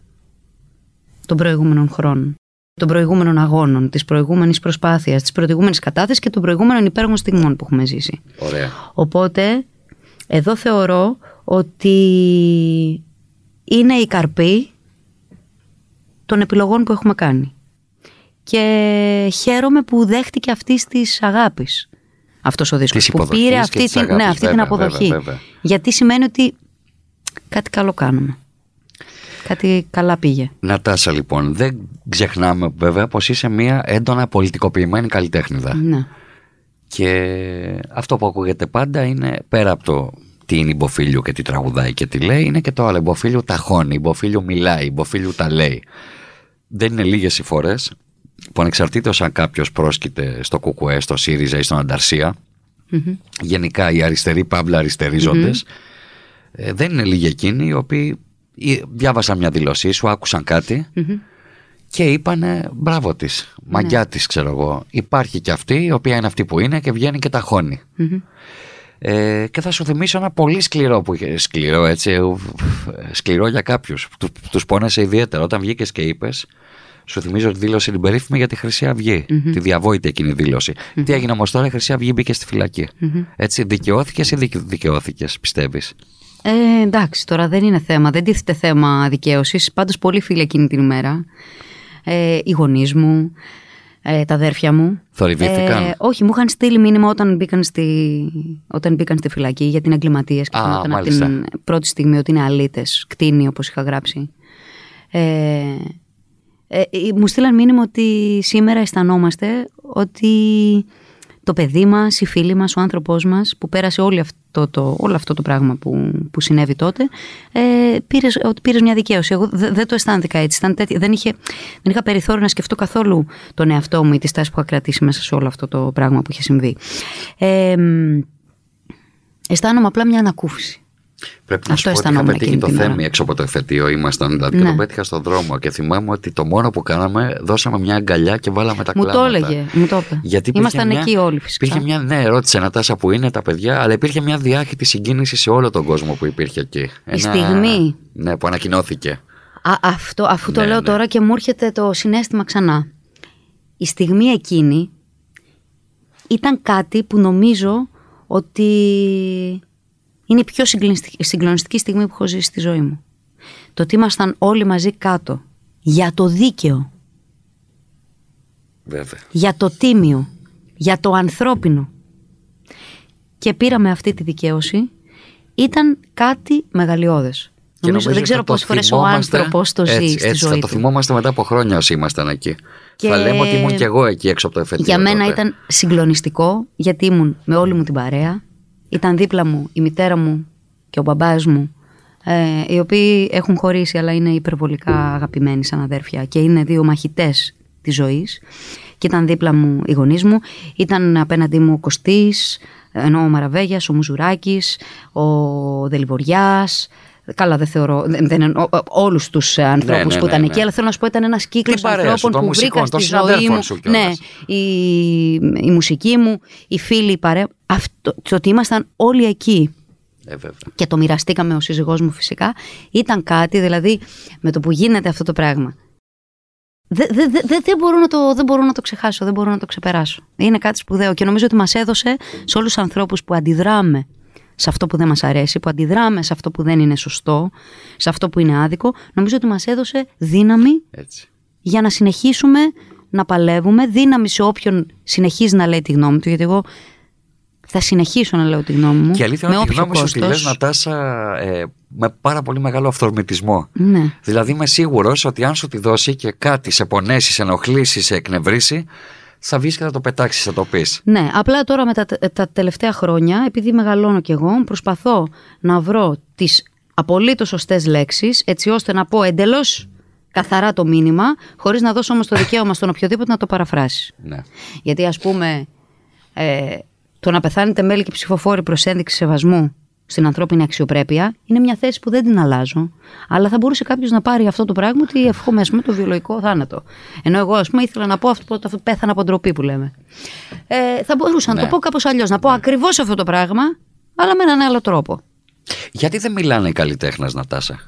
των προηγούμενων χρόνων, των προηγούμενων αγώνων, της προηγούμενης προσπάθειας, της προηγούμενης κατάθεσης και των προηγούμενων υπέργων στιγμών που έχουμε ζήσει. Ωραία. Οπότε, εδώ θεωρώ ότι είναι η καρπή των επιλογών που έχουμε κάνει. Και χαίρομαι που δέχτηκε αυτής της αγάπης αυτός ο δίσκος. Της Που υποδοχής πήρε και αυτή, της την, αγάπης, ναι, αυτή την βέβαια, αποδοχή. βέβαια, βέβαια. Γιατί σημαίνει ότι κάτι καλό κάνουμε. Κάτι καλά πήγε. Νατάσα, λοιπόν, δεν ξεχνάμε βέβαια πως είσαι μια έντονα πολιτικοποιημένη καλλιτέχνηδα. Ναι. Και αυτό που ακούγεται πάντα είναι πέρα από το τι είναι η Μποφίλιου και τι τραγουδάει και τι λέει, είναι και το άλλο. Η Μποφίλιου ταχώνει, η Μποφίλιου μιλάει, η Μποφίλιου τα λέει. Δεν είναι λίγες οι φορές που ανεξαρτήτως αν κάποιος πρόσκειται στο ΚΚΕ, στο ΣΥΡΙΖΑ ή στον Ανταρσία, γενικά οι αριστεροί παύλα αριστεροί ζώντες, ε, δεν είναι λίγοι εκείνοι οι οποίοι ή διάβασαν μια δήλωσή σου, άκουσαν κάτι και είπανε μπράβο της, μαγιά της, ξέρω εγώ. Υπάρχει και αυτή, η οποία είναι αυτή που είναι και βγαίνει και ταχώνει. Ε, και θα σου θυμίσω ένα πολύ σκληρό που είχε. Σκληρό, έτσι. ε, Σκληρό για κάποιους. Του τους πόνεσε ιδιαίτερα. Όταν βγήκες και είπες, σου θυμίζω τη δήλωση την περίφημη για τη Χρυσή Αυγή. Τη διαβόητη εκείνη δήλωση. Τι έγινε όμως τώρα, η Χρυσή Αυγή μπήκε στη φυλακή. Έτσι, δικαιώθηκες ή δεν δικαιώθηκες, πιστεύεις; Ε, εντάξει, τώρα δεν είναι θέμα, δεν τίθεται θέμα δικαίωσης. Πάντως, πολύ φίλοι εκείνη την ημέρα. Ε, οι γονείς μου, ε, τα αδέρφια μου. Θορυβήθηκαν; Ε, όχι, μου είχαν στείλει μήνυμα όταν μπήκαν στη, όταν μπήκαν στη φυλακή για την εγκληματία και Α, φαινόταν από μάλιστα. την πρώτη στιγμή ότι είναι αλήτες, κτίνη όπως είχα γράψει. Ε, ε, ε, μου στείλαν μήνυμα ότι σήμερα αισθανόμαστε ότι το παιδί μας, οι φίλοι μας, ο άνθρωπός μας που πέρασε όλο αυτό το, όλο αυτό το πράγμα που, που συνέβη τότε ε, πήρες, ότι πήρες μια δικαίωση. Εγώ δε- δεν το αισθάνθηκα έτσι. Ήταν τέτοια- δεν, είχε, δεν είχα περιθώριο να σκεφτώ καθόλου τον εαυτό μου ή τη στάση που είχα κρατήσει μέσα σε όλο αυτό το πράγμα που είχε συμβεί. Ε, μ, αισθάνομαι απλά μια ανακούφιση. Πρέπει να Αυτό σου πω ότι είχα αισθανόμουν πετύχει εκείνη το την θέμη ώρα. έξω από το εφετείο. Ήμασταν δηλαδή και Ναι. τον πέτυχα στον δρόμο. Και θυμάμαι ότι το μόνο που κάναμε, δώσαμε μια αγκαλιά και βάλαμε τα Μου κλάματα. το έλεγε, μου το είπε. Γιατί υπήρχε Ήμασταν μια- εκεί όλοι φυσικά. Υπήρχε μια, ναι, ρώτησε ένα τάσα που είναι τα παιδιά, αλλά υπήρχε μια διάχυτη συγκίνηση σε όλο τον κόσμο που υπήρχε εκεί. Ένα- στιγμή. Ναι, που ανακοινώθηκε. Α, αυτό, αφού το Ναι, λέω ναι. τώρα και μου έρχεται το συνέστημα ξανά. Η στιγμή εκείνη ήταν κάτι που νομίζω ότι είναι η πιο συγκλονιστική, συγκλονιστική στιγμή που έχω ζήσει στη ζωή μου. Το ότι ήμασταν όλοι μαζί κάτω για το δίκαιο, Βέβαια. για το τίμιο, για το ανθρώπινο και πήραμε αυτή τη δικαίωση ήταν κάτι μεγαλειώδες. Και Νομίζω, νομίζω δεν ξέρω θα το πόσες φορές ο θυμόμαστε- άνθρωπος το ζει έτσι, στη έτσι, ζωή θα το του. θυμόμαστε μετά από χρόνια όσοι ήμασταν εκεί. Και Θα λέμε ότι ήμουν κι εγώ εκεί έξω από το εφετείο. για μένα τότε. ήταν συγκλονιστικό γιατί ήμουν με όλη μου την παρέα. Ήταν δίπλα μου η μητέρα μου και ο μπαμπάς μου ε, οι οποίοι έχουν χωρίσει αλλά είναι υπερβολικά αγαπημένοι σαν αδέρφια και είναι δύο μαχητές της ζωής. Και ήταν δίπλα μου οι γονείς μου. Ήταν απέναντί μου ο Κωστής ενώ ο Μαραβέγιας, ο Μουζουράκης ο Δελιβοριάς Καλά, δεν θεωρώ. Δεν, δεν εννοώ όλους τους ανθρώπους ναι, που ναι, ήταν ναι. εκεί, αλλά θέλω να σου πω ήταν ένας κύκλος Την παρέα σου, ανθρώπων των που μουσικών, βρήκα των στη ζωή συναδέλφων μου. σου κιόλας. Ναι, η, η μουσική μου, οι φίλοι, η παρέα. Αυτό, το ότι ήμασταν όλοι εκεί Ε, βέβαια. και το μοιραστήκαμε ο σύζυγός μου φυσικά, ήταν κάτι δηλαδή με το που γίνεται αυτό το πράγμα. Δεν δε, δε, δε, δεν μπορώ, να το, δεν μπορώ να το ξεχάσω, δεν μπορώ να το ξεπεράσω. Είναι κάτι σπουδαίο και νομίζω ότι μας έδωσε σε όλους τους ανθρώπους που αντιδράμε σε αυτό που δεν μας αρέσει, που αντιδράμε σε αυτό που δεν είναι σωστό, σε αυτό που είναι άδικο, νομίζω ότι μας έδωσε δύναμη Έτσι. για να συνεχίσουμε να παλεύουμε, δύναμη σε όποιον συνεχίζει να λέει τη γνώμη του, γιατί εγώ θα συνεχίσω να λέω τη γνώμη μου. Και η αλήθεια με είναι ότι η όποιο γνώμη σου τη κόστος. λες Νατάσα ε, με πάρα πολύ μεγάλο αυθορμητισμό. Ναι. Δηλαδή είμαι σίγουρος ότι αν σου τη δώσει και κάτι σε πονέσει, σε ενοχλήσει, σε εκνευρίσει, θα βγεις και θα το πετάξεις, θα το πεις. Ναι, απλά τώρα με τα, τα τελευταία χρόνια, επειδή μεγαλώνω κι εγώ, προσπαθώ να βρω τις απολύτως σωστές λέξεις, έτσι ώστε να πω εντελώς καθαρά το μήνυμα, χωρίς να δώσω όμως το δικαίωμα στον οποιοδήποτε να το παραφράσει. Ναι. Γιατί ας πούμε, ε, το να πεθάνετε μέλη και ψηφοφόροι προς ένδειξη σεβασμού στην ανθρώπινη αξιοπρέπεια είναι μια θέση που δεν την αλλάζω. Αλλά θα μπορούσε κάποιος να πάρει αυτό το πράγμα ότι ευχόμαι ας πούμε, το βιολογικό θάνατο. Ενώ εγώ, ας πούμε, ήθελα να πω αυτό που πέθανα από ντροπή που λέμε. Ε, θα μπορούσα να Ναι. το πω κάπως αλλιώς. Να πω ακριβώς αυτό το πράγμα, αλλά με έναν άλλο τρόπο. Γιατί δεν μιλάνε οι καλλιτέχνες, Νατάσα;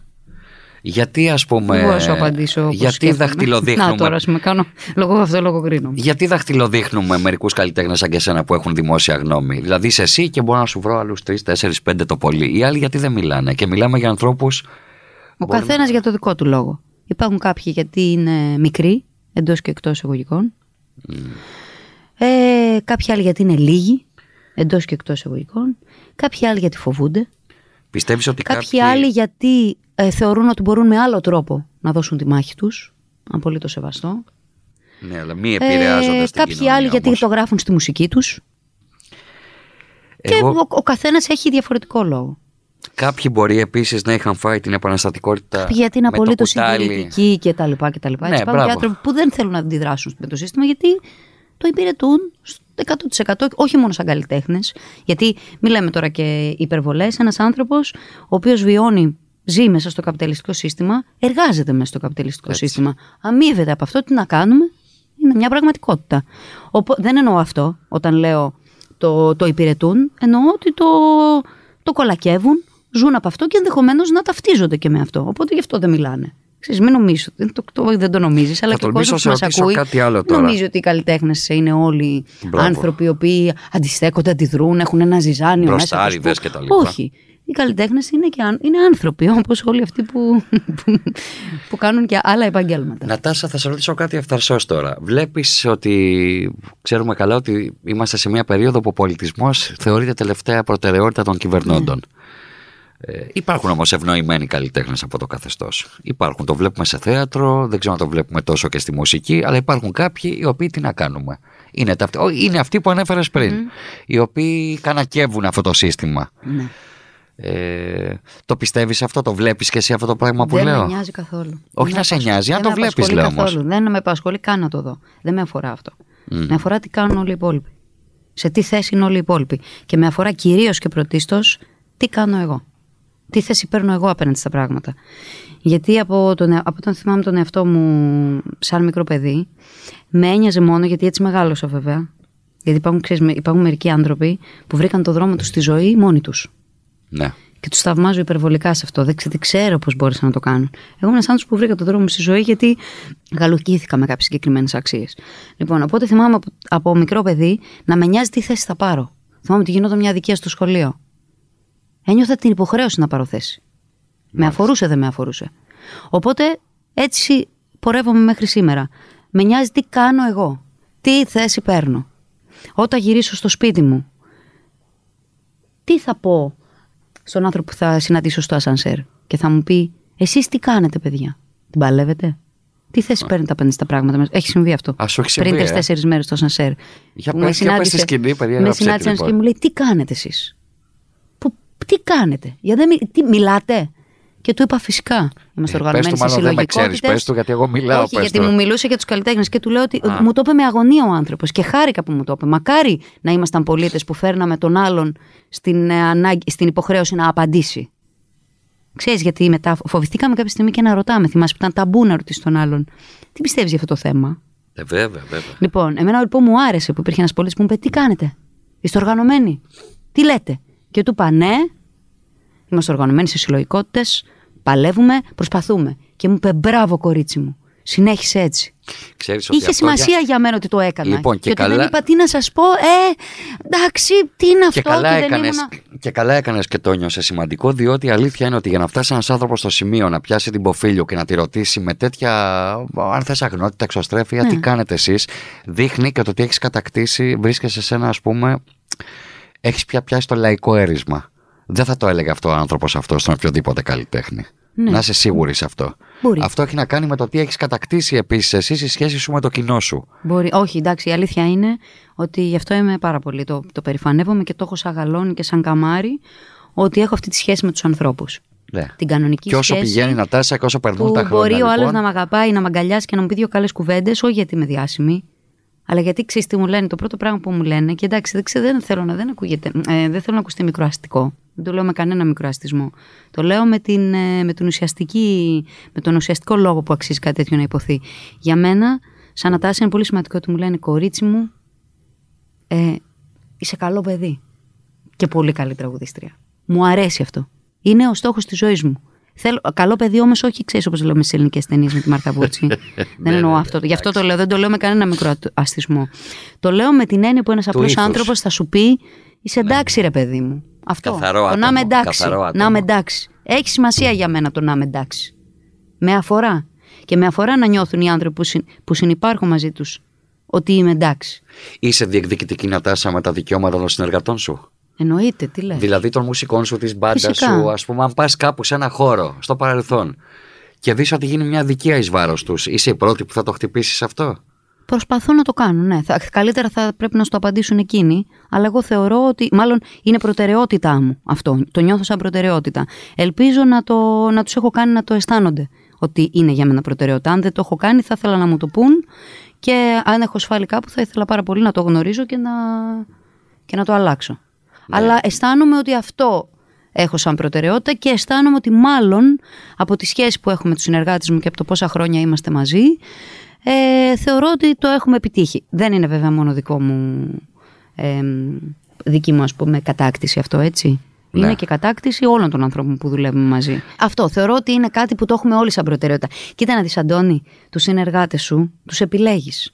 Γιατί ας πούμε. Εγώ θα σου απαντήσω. όπως γιατί σκέφτομαι. δαχτυλοδείχνουμε. Να τώρα, ας πούμε, κάνω λόγω αυτό λογοκρίνω. Γιατί δαχτυλοδείχνουμε μερικούς καλλιτέχνες σαν και εσένα που έχουν δημόσια γνώμη; Δηλαδή είσαι εσύ και μπορώ να σου βρω άλλους 3, 4, 5 το πολύ. Οι άλλοι γιατί δεν μιλάνε; Και μιλάμε για ανθρώπους. Ο καθένας για το δικό του λόγο. Υπάρχουν κάποιοι γιατί είναι μικροί, εντός και εκτός εισαγωγικών. Ε, κάποιοι άλλοι γιατί είναι λίγοι, εντός και εκτός εισαγωγικών. Κάποιοι άλλοι γιατί φοβούνται. Πιστεύεις ότι Κάποιοι, κάποιοι. άλλοι γιατί ε, θεωρούν ότι μπορούν με άλλο τρόπο να δώσουν τη μάχη τους. Απολύτως σεβαστό. Ναι, αλλά μη επηρεάζονται στην Ε, κάποιοι κοινωνία άλλοι γιατί όμως. το γράφουν στη μουσική τους. Και Εγώ, ο, ο καθένας έχει διαφορετικό λόγο. Κάποιοι μπορεί επίσης να είχαν φάει την επαναστατικότητα. Κάποιοι γιατί είναι με το απολύτως κουτάλι. συντηρητικοί και τα λοιπά και τα λοιπά. Ναι, Έτσι, υπάρχουν και μπράβο. άνθρωποι που δεν θέλουν να αντιδράσουν με το σύστημα γιατί το υπηρετούν στο 100% όχι μόνο σαν καλλιτέχνες. Γιατί μην λέμε τώρα και υπερβολές. Ένας άνθρωπος ο οποίος βιώνει, ζει μέσα στο καπιταλιστικό σύστημα, εργάζεται μέσα στο καπιταλιστικό Έτσι. σύστημα. Αμείβεται από αυτό, τι να κάνουμε, είναι μια πραγματικότητα. Οπό, δεν εννοώ αυτό όταν λέω το, το υπηρετούν, εννοώ ότι το, το κολακεύουν, ζουν από αυτό και ενδεχομένως να ταυτίζονται και με αυτό. Οπότε γι' αυτό δεν μιλάνε. Ξέρεις, μην νομίζεις, δεν το, το, δεν το νομίζεις, αλλά Θα και ο τολμήσω κόσμος να που σε μας ρωτήσω ακούει κάτι άλλο τώρα. νομίζει ότι οι καλλιτέχνες είναι όλοι Μπράβο. άνθρωποι οι οποίοι αντιστέκονται, αντιδρούν, έχουν ένα ζυζάνιο μέσα. Μπροστάριδες τους που- και τα λοιπά. Όχι. Οι καλλιτέχνες είναι, και, αν- είναι άνθρωποι, όπως όλοι αυτοί που, που, [LAUGHS] που κάνουν και άλλα επαγγέλματα. Νατάσα, θα σε ρωτήσω κάτι αυθαρσό τώρα. Βλέπεις ότι ξέρουμε καλά ότι είμαστε σε μια περίοδο που ο πολιτισμός θεωρείται τελευταία προτεραιότητα των κυβερνώντων. Ε, υπάρχουν όμως ευνοημένοι καλλιτέχνες από το καθεστώς. Υπάρχουν, το βλέπουμε σε θέατρο, δεν ξέρω αν το βλέπουμε τόσο και στη μουσική, αλλά υπάρχουν κάποιοι οι οποίοι τι να κάνουμε. Είναι, τα, ο, είναι αυτοί που ανέφερες πριν, οι οποίοι κανακεύουν αυτό το σύστημα. Ναι. Ε, το πιστεύεις αυτό, το βλέπεις και εσύ αυτό το πράγμα που δεν λέω; με νοιάζει καθόλου. Όχι Δεν να με σε απασχολεί- νοιάζει, αν δεν το με βλέπεις, απασχολεί λέω όμως. καθόλου. Δεν με απασχολεί καν να το δω. Δεν με αφορά αυτό. Μμ. Με αφορά τι κάνουν όλοι οι υπόλοιποι. Σε τι θέση είναι όλοι οι υπόλοιποι. Και με αφορά κυρίως και πρωτίστως τι κάνω εγώ. Τι θέση παίρνω εγώ απέναντι στα πράγματα. Γιατί από, τον, ε- από όταν θυμάμαι τον εαυτό μου σαν μικρό παιδί, με ένοιαζε μόνο γιατί έτσι μεγάλωσα βέβαια. Γιατί υπάρχουν, ξέρεις, με- υπάρχουν μερικοί άνθρωποι που βρήκαν το δρόμο τους στη ζωή μόνοι τους. Ναι. Και τους θαυμάζω υπερβολικά σε αυτό. Δεν ξε- δεν ξέρω πώς μπόρεσαν να το κάνουν. Εγώ είμαι ένα άνθρωπο που βρήκα τον δρόμο μου στη ζωή γιατί γαλοκύθηκα με κάποιες συγκεκριμένες αξίες. Λοιπόν, οπότε θυμάμαι από, από μικρό παιδί να με νοιάζει τι θέση θα πάρω. Θυμάμαι ότι γινόταν μια αδικία στο σχολείο. Ένιωθα την υποχρέωση να πάρω θέση. Με αφορούσε, δεν με αφορούσε. Οπότε έτσι πορεύομαι μέχρι σήμερα. Με νοιάζει τι κάνω εγώ. Τι θέση παίρνω. Όταν γυρίσω στο σπίτι μου, τι θα πω στον άνθρωπο που θα συναντήσω στο ασανσέρ και θα μου πει εσείς τι κάνετε παιδιά, την παλεύετε; Τι θέση παίρνει τα πέντε στα πράγματα. Έχει συμβεί αυτό. Α, σου έχει συμβεί. Πριν ε; τρει-τέσσερι μέρες στο Σανσέρ. Για που με πες, για πες στη συνάντησε- σκηνή, παιδιά, Με γράψε συνάντησε τη, ένα και λοιπόν. μου λέει: Τι κάνετε εσείς; Τι κάνετε; Για δεν μι- τι, μιλάτε; Και του είπα φυσικά. Είμαστε Ε, οργανωμένοι πες του, σε μάλλον δεν με ξέρεις, συλλογικότητες. πες του, γιατί εγώ μιλάω, Όχι, πες γιατί του. μου μιλούσε για τους καλλιτέχνες και του λέω ότι Α. μου το είπε με αγωνία ο άνθρωπος και χάρηκα που μου το είπε. Μακάρι να ήμασταν πολίτες που φέρναμε τον άλλον στην, ε, ανάγκη, στην υποχρέωση να απαντήσει. Ξέρεις γιατί μετά φοβηθήκαμε κάποια στιγμή και να ρωτάμε. Θυμάσαι που ήταν ταμπού να ρωτήσεις τον άλλον. Τι πιστεύεις για αυτό το θέμα; Ε, βέβαια, βέβαια. Λοιπόν, εμένα λοιπόν μου άρεσε που υπήρχε ένας πολίτης που μου είπε: Τι κάνετε, Είστε οργανωμένοι, Τι λέτε; Και του είπα: Ναι, είμαστε οργανωμένοι σε συλλογικότητες, παλεύουμε, προσπαθούμε. Και μου είπε: Μπράβο, κορίτσι μου. Συνέχισε έτσι. Ξέρεις ότι Είχε αυτό σημασία για... μένα ότι το έκανα. Λοιπόν, και ότι καλά- δεν είπα τι να σας πω. Ε, εντάξει, τι είναι αυτό. Και καλά, δεν έκανες, ήμουνα- και καλά έκανες και το νιώσες σημαντικό, διότι η αλήθεια είναι ότι για να φτάσει ένας άνθρωπος στο σημείο να πιάσει την ποφίλιο και να τη ρωτήσει με τέτοια, αν θες αγνότητα, εξωστρέφεια, Ναι. τι κάνετε εσείς, δείχνει και το ότι έχεις κατακτήσει, βρίσκεσαι σε ένα ας πούμε, έχεις πια πιάσει το λαϊκό έρισμα. Δεν θα το έλεγε αυτό ο άνθρωπος αυτός στον οποιοδήποτε καλλιτέχνη. Ναι. Να είσαι σίγουρη σε αυτό. Μπορεί. Αυτό έχει να κάνει με το τι έχεις κατακτήσει επίσης εσύ στη σχέση σου με το κοινό σου. Μπορεί. Όχι, εντάξει, η αλήθεια είναι ότι γι' αυτό είμαι πάρα πολύ. Το, το περηφανεύομαι και το έχω σαν γαλόνι και σαν καμάρι ότι έχω αυτή τη σχέση με τους ανθρώπους. Ναι. Την κανονική Και όσο σχέση. πηγαίνει να τάσει και όσο περνούν που τα χρόνια. μπορεί ο άλλος λοιπόν, να με αγαπάει, να με αγκαλιάσει και να μου πει δύο καλές κουβέντες, όχι γιατί είμαι διάσημη. Αλλά γιατί ξέρεις τι μου λένε, το πρώτο πράγμα που μου λένε, και εντάξει, δεν, ξέρω, δεν θέλω να δεν ακούγεται, ε, δεν θέλω να ακουστεί μικροαστικό. Δεν το λέω με κανένα μικροαστισμό. Το λέω με, την, ε, με, την ουσιαστική, με τον ουσιαστικό λόγο που αξίζει κάτι τέτοιο να υποθεί. Για μένα, σαν Νατάση, είναι πολύ σημαντικό ότι μου λένε κορίτσι μου, ε, είσαι καλό παιδί. Και πολύ καλή τραγουδίστρια. Μου αρέσει αυτό. Είναι ο στόχος της ζωής μου. Θέλω, καλό παιδί όμως, όχι ξέρεις όπως λέμε στι ελληνικές ταινίες με τη Μάρτα Βούτσι. [LAUGHS] δεν εννοώ αυτό. Γι' αυτό το λέω. Δεν το λέω με κανένα μικρό αστισμό. Το λέω με την έννοια που ένας απλός ήθους. άνθρωπος θα σου πει Είσαι εντάξει, ρε παιδί μου. Αυτό. Καθαρό το άτομο, να είμαι εντάξει. καθαρό άτομο. Να είμαι εντάξει. Έχει σημασία για μένα το να είμαι εντάξει. Με αφορά. Και με αφορά να νιώθουν οι άνθρωποι που, συν, που συνυπάρχω μαζί τους ότι είμαι εντάξει. Είσαι διεκδικητική Νατάσα με τα δικαιώματα των συνεργατών σου. Εννοείται, τι λες. Δηλαδή των μουσικών σου, της μπάντας Φυσικά. σου, ας πούμε, αν πας κάπου σε ένα χώρο στο παρελθόν και δεις ότι γίνει μια δικαία εις βάρος τους, είσαι η πρώτη που θα το χτυπήσεις αυτό; Προσπαθώ να το κάνω, ναι. Θα, καλύτερα θα πρέπει να σου το απαντήσουν εκείνοι. Αλλά εγώ θεωρώ ότι. Μάλλον είναι προτεραιότητά μου αυτό. Το νιώθω σαν προτεραιότητα. Ελπίζω να, το, να τους έχω κάνει να το αισθάνονται ότι είναι για μένα προτεραιότητα. Αν δεν το έχω κάνει, θα ήθελα να μου το πούν. Και αν έχω σφάλει κάπου, θα ήθελα πάρα πολύ να το γνωρίζω και να, και να το αλλάξω. Αλλά αισθάνομαι ότι αυτό έχω σαν προτεραιότητα και αισθάνομαι ότι μάλλον από τη σχέση που έχουμε με τους συνεργάτες μου και από το πόσα χρόνια είμαστε μαζί, ε, θεωρώ ότι το έχουμε επιτύχει. Δεν είναι βέβαια μόνο δικό μου, ε, δική μου ας πούμε κατάκτηση αυτό έτσι. Ναι. Είναι και κατάκτηση όλων των ανθρώπων που δουλεύουμε μαζί. Αυτό θεωρώ ότι είναι κάτι που το έχουμε όλοι σαν προτεραιότητα. Κοίτα να δεις Αντώνη, τους συνεργάτες σου τους επιλέγεις.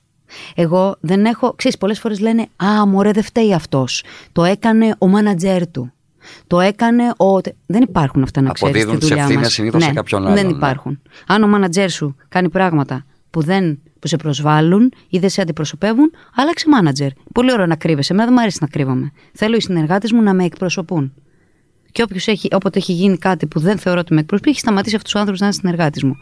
Εγώ δεν έχω, ξέρεις πολλές φορές λένε «Α, μωρέ δεν φταίει αυτός, το έκανε ο μάνατζέρ του». Το έκανε ο. Δεν υπάρχουν αυτά να ξέρεις. Αποδίδουν τις ευθύνες συνήθως σε κάποιον άλλον, Δεν ναι. υπάρχουν. Αν ο μάνατζέρ σου κάνει πράγματα που, δεν, που σε προσβάλλουν ή δεν σε αντιπροσωπεύουν, άλλαξε μάνατζερ. Πολύ ωραίο να κρύβεσαι. Εμένα δεν μου αρέσει να κρύβομαι. Θέλω οι συνεργάτες μου να με εκπροσωπούν. Και όποιος έχει, όποτε έχει γίνει κάτι που δεν θεωρώ ότι με εκπροσωπεί, έχει σταματήσει αυτού του άνθρωπου να είναι συνεργάτης μου.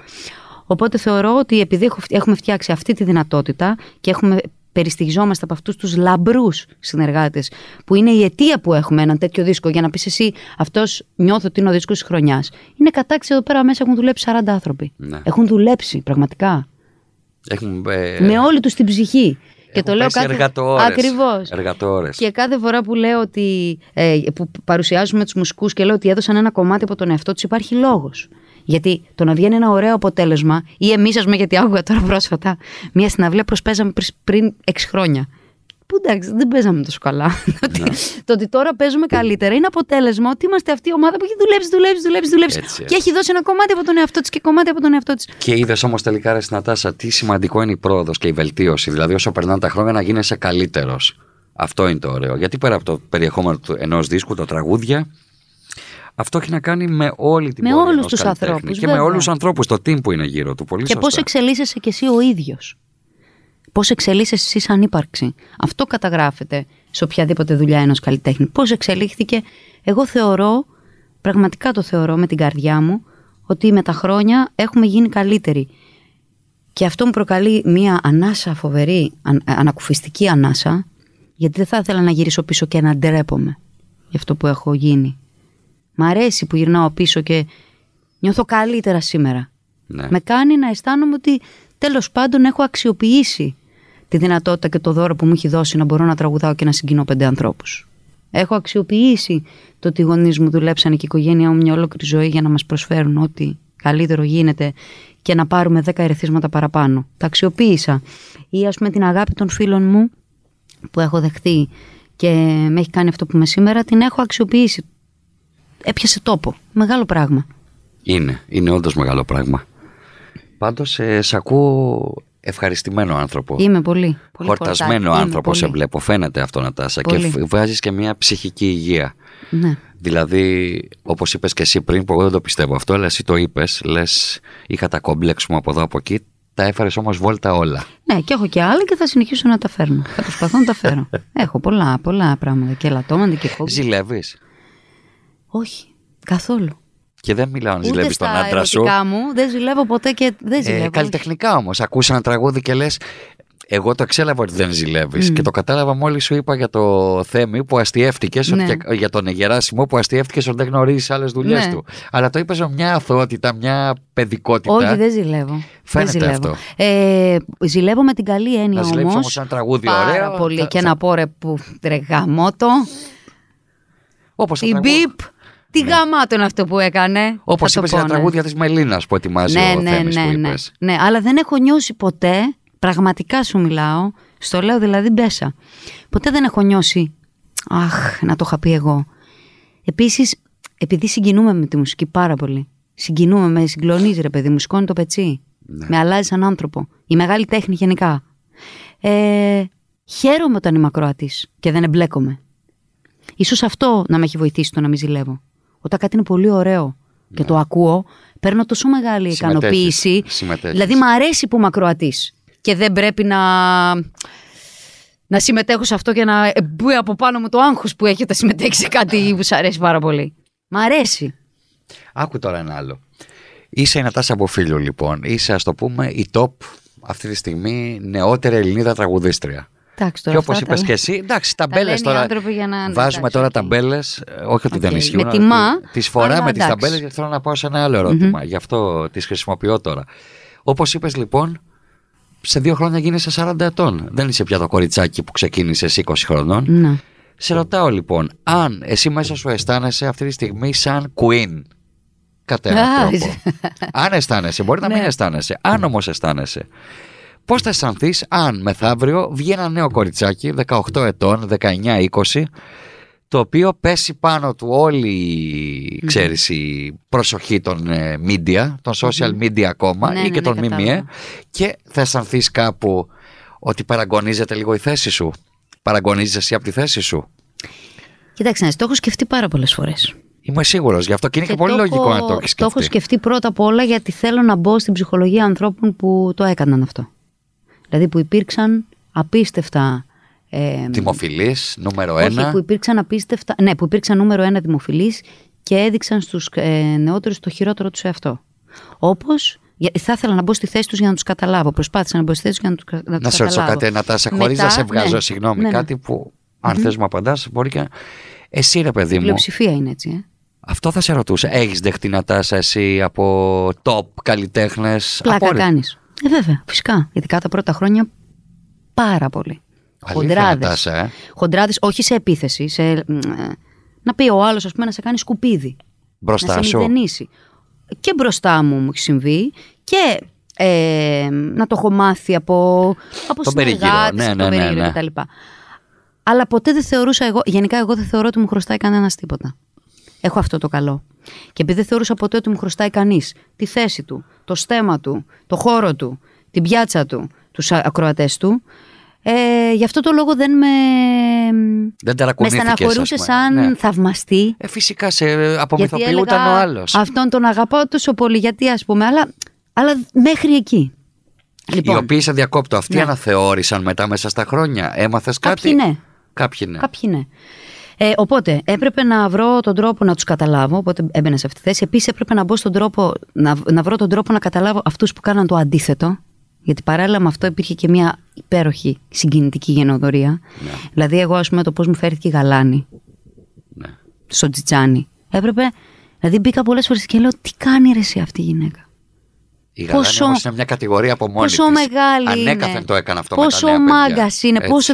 Οπότε θεωρώ ότι επειδή έχω- έχουμε φτιάξει αυτή τη δυνατότητα και έχουμε περιστοιχιζόμαστε από αυτούς τους λαμπρούς συνεργάτες, που είναι η αιτία που έχουμε έναν τέτοιο δίσκο, για να πεις εσύ, αυτός νιώθω ότι είναι ο δίσκος της χρονιάς. Είναι κατάξυ εδώ πέρα μέσα έχουν δουλέψει 40 άνθρωποι. Ναι. Έχουν δουλέψει πραγματικά. Έχουν, ε, με όλη τους την ψυχή. Και έχουν το λέω πέσει κάθε... εργατοώρες. Ακριβώς. Εργατοώρες. Και κάθε φορά που λέω ότι. Ε, που παρουσιάζουμε τους μουσικούς και λέω ότι έδωσαν ένα κομμάτι από τον εαυτό τους, υπάρχει λόγος. Γιατί το να βγαίνει ένα ωραίο αποτέλεσμα, ή εμείς, ας πούμε, γιατί άκουγα τώρα πρόσφατα, μια συναυλία προσπέζαμε πριν, πριν 6 χρόνια. Που εντάξει, δεν παίζαμε τόσο καλά. Ναι. [LAUGHS] Το ότι- το ότι τώρα παίζουμε καλύτερα είναι αποτέλεσμα ότι είμαστε αυτή η ομάδα που έχει δουλέψει, δουλέψει, δουλέψει, δουλέψει. Έτσι, Και έχει δώσει ένα κομμάτι από τον εαυτό της και κομμάτι από τον εαυτό της. Και είδες όμως τελικά, ρε Νατάσα, τι σημαντικό είναι η πρόοδος και η βελτίωση. Δηλαδή, όσο περνάνε τα χρόνια, να γίνεσαι καλύτερος. Αυτό είναι το ωραίο. Γιατί πέρα από το περιεχόμενο ενός δίσκου, τα τραγούδια, αυτό έχει να κάνει με όλη την Με πορεία όλους ενός τους καλλιτέχνη. ανθρώπους, Και με βέβαια. όλους τους ανθρώπους, το team που είναι γύρω του. Πολύ Και πώς σωστά. εξελίσσεσαι κι εσύ ο ίδιος. Πώς εξελίσσεσαι εσύ σαν ύπαρξη. Αυτό καταγράφεται σε οποιαδήποτε δουλειά ενός καλλιτέχνη. Πώς εξελίχθηκε. Εγώ θεωρώ, πραγματικά το θεωρώ με την καρδιά μου, ότι με τα χρόνια έχουμε γίνει καλύτεροι. Και αυτό μου προκαλεί μία ανάσα φοβερή, αν, ανακουφιστική ανάσα, γιατί δεν θα ήθελα να γυρίσω πίσω και να ντρέπομαι για αυτό που έχω γίνει. Μ' αρέσει που γυρνάω πίσω και νιώθω καλύτερα σήμερα. Ναι. Με κάνει να αισθάνομαι ότι τέλος πάντων έχω αξιοποιήσει τη δυνατότητα και το δώρο που μου έχει δώσει να μπορώ να τραγουδάω και να συγκινώ πέντε ανθρώπους. Έχω αξιοποιήσει το ότι οι γονείς μου δουλέψαν και η οικογένειά μου μια ολόκληρη ζωή για να μας προσφέρουν ό,τι καλύτερο γίνεται και να πάρουμε δέκα ερεθίσματα παραπάνω. Τα αξιοποίησα. Ή ας πούμε την αγάπη των φίλων μου που έχω δεχτεί και με έχει κάνει αυτό που είμαι σήμερα, την έχω αξιοποιήσει. Έπιασε τόπο. Μεγάλο πράγμα. Είναι, είναι όντως μεγάλο πράγμα. Πάντως, ε, σε ακούω ευχαριστημένο άνθρωπο. Είμαι πολύ. πολύ Χορτασμένο χορτάτη. Είμαι άνθρωπο σε πολύ. βλέπω. Φαίνεται αυτό, Νατάσα. Πολύ. Και βγάζει και μια ψυχική υγεία. Ναι. Δηλαδή, όπως είπες και εσύ πριν, που εγώ δεν το πιστεύω αυτό, αλλά εσύ το είπες, λες, είχα τα κόμπλεξ μου από εδώ από εκεί, τα έφερες όμως βόλτα όλα. Ναι, και έχω και άλλα και θα συνεχίσω να τα φέρνω. Θα προσπαθώ να τα φέρω. [LAUGHS] έχω πολλά, πολλά πράγματα. Και ελαττώματα και κόμπλεξ. Ζηλεύεις. Όχι, καθόλου. Και δεν μιλάω να Ούτε ζηλεύει τον στα άντρα σου. ερωτικά μου δεν ζηλεύω ποτέ και δεν ζηλεύω. Ε, καλλιτεχνικά όμως. Ακούσα ένα τραγούδι και λες. Εγώ το εξέλαβα ότι δεν ζηλεύεις. Μμ. Και το κατάλαβα μόλις σου είπα για το Θέμη που αστιεύτηκε, Ναι. για τον Γεράσιμο που αστιεύτηκε ότι δεν γνωρίζεις άλλες δουλειές Ναι. του. Αλλά το είπες με μια αθωότητα, μια παιδικότητα. Όχι, δεν ζηλεύω. Φαίνεται δεν ζηλεύω. αυτό. Ε, ζηλεύω με την καλή έννοια Να ζηλέψεις όμως. όμως ένα τραγούδι πάρα ωραίο, πολύ. θα- και θα- να πω ρε που τρεγαμότο. Όπως το Η τραγούδι- μπιπ. Τι γαμάτο είναι αυτό που έκανε. Όπως Θα το είπες για τα πω, ναι. τραγούδια της Μελίνας που ετοιμάζει ναι, ο ναι, Θέμης ναι, που ναι, είπες. ναι. Αλλά δεν έχω νιώσει ποτέ, πραγματικά σου μιλάω, στο λέω δηλαδή μπέσα. Ποτέ δεν έχω νιώσει, αχ, να το είχα πει εγώ. Επίσης, επειδή συγκινούμε με τη μουσική πάρα πολύ. Συγκινούμε, με συγκλονίζει ρε παιδί μου, σηκώνει το πετσί. Ναι. Με αλλάζει σαν άνθρωπο. Η μεγάλη τέχνη γενικά. Ε, χαίρομαι όταν είμαι ακροατής και δεν εμπλέκομαι. Ίσως αυτό να με έχει βοηθήσει το να μην ζηλεύω. Όταν κάτι είναι πολύ ωραίο και το ακούω, παίρνω τόσο μεγάλη Ναι. Συμμετέχεις. ικανοποίηση. Συμμετέχεις. Δηλαδή, μου αρέσει που είμαι ακροατής και δεν πρέπει να, να συμμετέχω σε αυτό και να μπει από πάνω μου το άγχος που έχει όταν συμμετέχει σε κάτι που σου αρέσει πάρα πολύ. Μ' αρέσει. Άκου τώρα ένα άλλο. Είσαι η Νατάσα Μποφίλιου λοιπόν. Είσαι, ας το πούμε, η top αυτή τη στιγμή νεότερη Ελληνίδα τραγουδίστρια. Εντάξει, Και τώρα όπως αυτά είπες τα- και εσύ, εντάξει, τα ταμπέλες λένε οι τώρα. άνθρωποι για να- Βάζουμε εντάξει, τώρα οκ. ταμπέλες. Όχι ότι δεν Οκ. ισχύουν. Με τιμά, Τι φορά αλλά με τις εντάξει. ταμπέλες γιατί θέλω να πάω σε ένα άλλο ερώτημα. Γι' αυτό τις χρησιμοποιώ τώρα. Όπως είπες λοιπόν, σε δύο χρόνια γίνεσαι 40 ετών. Δεν είσαι πια το κοριτσάκι που ξεκίνησες 20 χρονών. Ναι. Σε ρωτάω λοιπόν, αν εσύ μέσα σου αισθάνεσαι αυτή τη στιγμή σαν queen. Κατά έναν Α, τρόπο. είσαι. αν αισθάνεσαι, μπορεί να μην Ναι. αισθάνεσαι. Αν όμως αισθάνεσαι, πώς θα αισθανθείς αν μεθαύριο βγει ένα νέο κοριτσάκι 18 ετών, 19-20, το οποίο πέσει πάνω του όλη η, ξέρεις, η προσοχή των ε, media, των social media ακόμα Ναι, ή ναι, και ναι, των ΜΜΕ κατάλαβα. και θα αισθανθείς κάπου ότι παραγωνίζεται λίγο η θέση σου; Παραγωνίζεσαι εσύ από τη θέση σου; Κοίταξε, να δεις, το έχω σκεφτεί πάρα πολλές φορές. Είμαι σίγουρος γι' αυτό και είναι και, πολύ το λογικό έχω- να το έχεις Το σκεφτεί. έχω σκεφτεί πρώτα απ' όλα γιατί θέλω να μπω στην ψυχολογία ανθρώπων που το έκαναν αυτό. Δηλαδή που υπήρξαν απίστευτα. Ε, Δημοφιλή, νούμερο όχι, ένα. που υπήρξαν απίστευτα. Ναι, που υπήρξαν νούμερο ένα δημοφιλείς και έδειξαν στους ε, νεότερους το χειρότερο τους εαυτό. Όπως. Θα ήθελα να μπω στη θέση τους για να τους καταλάβω. Προσπάθησα να μπω στη θέση τους για να τους καταλάβω. Να σε ρωτήσω κάτι, Νατάσα, χωρί Μετά, να σε βγάζω, ναι, συγγνώμη, ναι, ναι. κάτι που αν θες μου απαντάς, μπορεί και. Εσύ, ρε παιδί Η μου, πλειοψηφία είναι έτσι. Ε. αυτό θα σε ρωτούσα. Έχεις δεχτεί Νατάσα εσύ από top καλλιτέχνες; Πλάκα κάνεις. Ε, βέβαια, φυσικά. Ειδικά τα πρώτα χρόνια πάρα πολύ. Χοντράδες. Νατάσα, ε; Χοντράδες, όχι σε επίθεση. Σε, ε, να πει ο άλλος, ας πούμε, να σε κάνει σκουπίδι. Μπροστά να σε σου. μηδενίσει. Και μπροστά μου μου έχει συμβεί και ε, να το έχω μάθει από, από Τον περίγυρο, συνεργάτες, ναι, από ναι, τον ναι, περίγυρο ναι. κτλ. Αλλά ποτέ δεν θεωρούσα εγώ, γενικά εγώ δεν θεωρώ ότι μου χρωστάει κανένας τίποτα. Έχω αυτό το καλό. Και επειδή δεν θεωρούσα ποτέ ότι μου χρωστάει κανείς τη θέση του, το στέμα του, το χώρο του, την πιάτσα του, τους ακροατές του, ε, γι' αυτό το λόγο δεν με, Δεν με ταρακουνήθηκες, στεναχωρούσε ας πούμε. σαν Ναι. θαυμαστή. Ε, φυσικά σε Γιατί απομυθοποιούταν έλεγα, ο άλλος. Αυτόν τον αγαπάω τόσο πολύ, γιατί ας πούμε, αλλά, αλλά μέχρι εκεί. Οι Λοιπόν, οποίοι σε διακόπτω, αυτοί Ναι. αναθεώρησαν μετά μέσα στα χρόνια. Έμαθες κάτι; κάποιοι ναι. Κάποιοι ναι. Κάποιοι ναι. Ε, οπότε έπρεπε να βρω τον τρόπο να τους καταλάβω, οπότε έμπαινα σε αυτή τη θέση. Επίσης έπρεπε να μπω στον τρόπο, να, να βρω τον τρόπο να καταλάβω αυτούς που κάναν το αντίθετο. Γιατί παράλληλα με αυτό υπήρχε και μια υπέροχη συγκινητική γενοδορία. Ναι. Δηλαδή, εγώ, ας πούμε, το πώς μου φέρθηκε η γαλάνη Ναι. στο τζιτζάνι. Έπρεπε. Δηλαδή, μπήκα πολλές φορές και λέω: Τι κάνει ρε εσύ αυτή η γυναίκα; Η Γαλάνη Πόσο- όμως είναι μια κατηγορία από μόνη πόσο της. μεγάλη Ανέκαθεν είναι. το έκανε αυτό πόσο με τα νέα παιδιά. μάγκας είναι. Έτσι. Πόσο...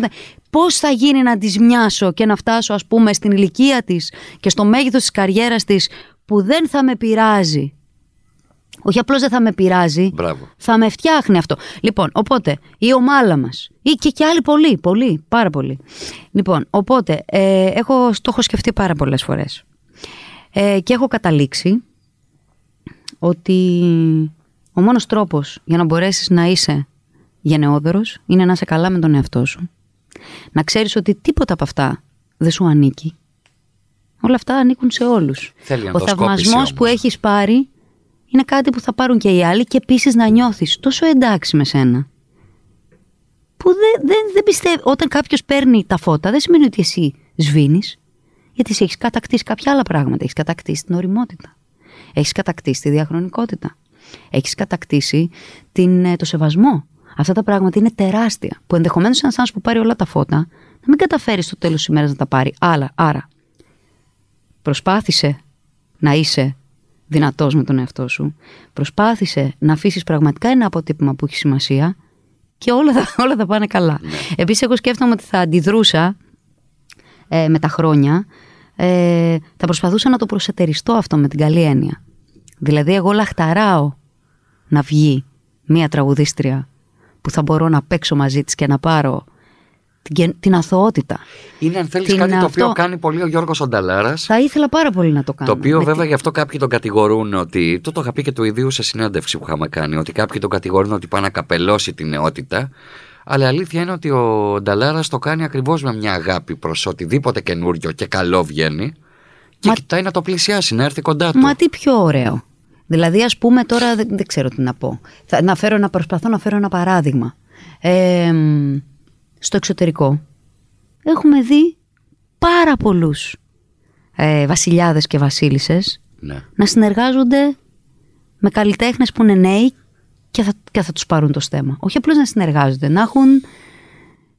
Πώς θα γίνει να τη μοιάσω και να φτάσω, ας πούμε, στην ηλικία της και στο μέγεθος της καριέρας της που δεν θα με πειράζει. Όχι απλώς δεν θα με πειράζει, Μπράβο. θα με φτιάχνει αυτό. Λοιπόν, οπότε, η ομάλα μας, ή και, και άλλοι πολλοί, πολλοί, πάρα πολλοί. Λοιπόν, οπότε, ε, έχω, το έχω σκεφτεί πάρα πολλές φορές. Ε, και έχω καταλήξει ότι ο μόνος τρόπος για να μπορέσεις να είσαι γενναιόδωρος είναι να είσαι καλά με τον εαυτό σου. Να ξέρεις ότι τίποτα από αυτά δεν σου ανήκει. Όλα αυτά ανήκουν σε όλους. Θέλει Ο ενδοσκόπηση θαυμασμός όμως. που έχεις πάρει είναι κάτι που θα πάρουν και οι άλλοι και επίσης να νιώθεις τόσο εντάξει με σένα. Που δεν, δεν, δεν πιστεύω, όταν κάποιος παίρνει τα φώτα δεν σημαίνει ότι εσύ σβήνεις. Γιατί εσύ έχεις κατακτήσει κάποια άλλα πράγματα. Έχεις κατακτήσει την οριμότητα. Έχεις κατακτήσει τη διαχρονικότητα. Έχεις κατακτήσει την, ε, το σεβασμό. Αυτά τα πράγματα είναι τεράστια. Που ενδεχομένως ένας άνθρωπος που πάρει όλα τα φώτα να μην καταφέρει στο τέλος της ημέρας να τα πάρει. Άρα, άρα προσπάθησε να είσαι δυνατός με τον εαυτό σου. Προσπάθησε να αφήσεις πραγματικά ένα αποτύπωμα που έχει σημασία και όλα θα, όλα θα πάνε καλά. Επίσης, εγώ σκέφτομαι ότι θα αντιδρούσα ε, με τα χρόνια. Ε, θα προσπαθούσα να το προσετεριστώ αυτό με την καλή έννοια. Δηλαδή, εγώ λαχταράω να βγει μία τραγουδίστρια που θα μπορώ να παίξω μαζί της και να πάρω την, κεν- την αθωότητα. Είναι αν θέλεις Την κάτι το αυτό- οποίο κάνει πολύ ο Γιώργος Ονταλάρας. Θα ήθελα πάρα πολύ να το κάνω. Το οποίο Με βέβαια τη- γι' αυτό κάποιοι τον κατηγορούν ότι. Το το είχα πει και του ιδίου σε συνέντευξη που είχαμε κάνει. Ότι κάποιοι τον κατηγορούν ότι πάει να καπελώσει την νεότητα. Αλλά η αλήθεια είναι ότι ο Νταλάρας το κάνει ακριβώς με μια αγάπη προς οτιδήποτε καινούριο και καλό βγαίνει. Και Μα- κοιτάει να το πλησιάσει, να έρθει κοντά του. Μα τι πιο ωραίο. Δηλαδή, ας πούμε τώρα, δεν, δεν ξέρω τι να πω. Θα, να, φέρω, να προσπαθώ να φέρω ένα παράδειγμα. Ε, μ, στο εξωτερικό έχουμε δει πάρα πολλούς ε, βασιλιάδες και βασίλισσες Ναι. να συνεργάζονται με καλλιτέχνες που είναι νέοι και θα, και θα τους πάρουν το στέμα. Όχι απλώς να συνεργάζονται, να έχουν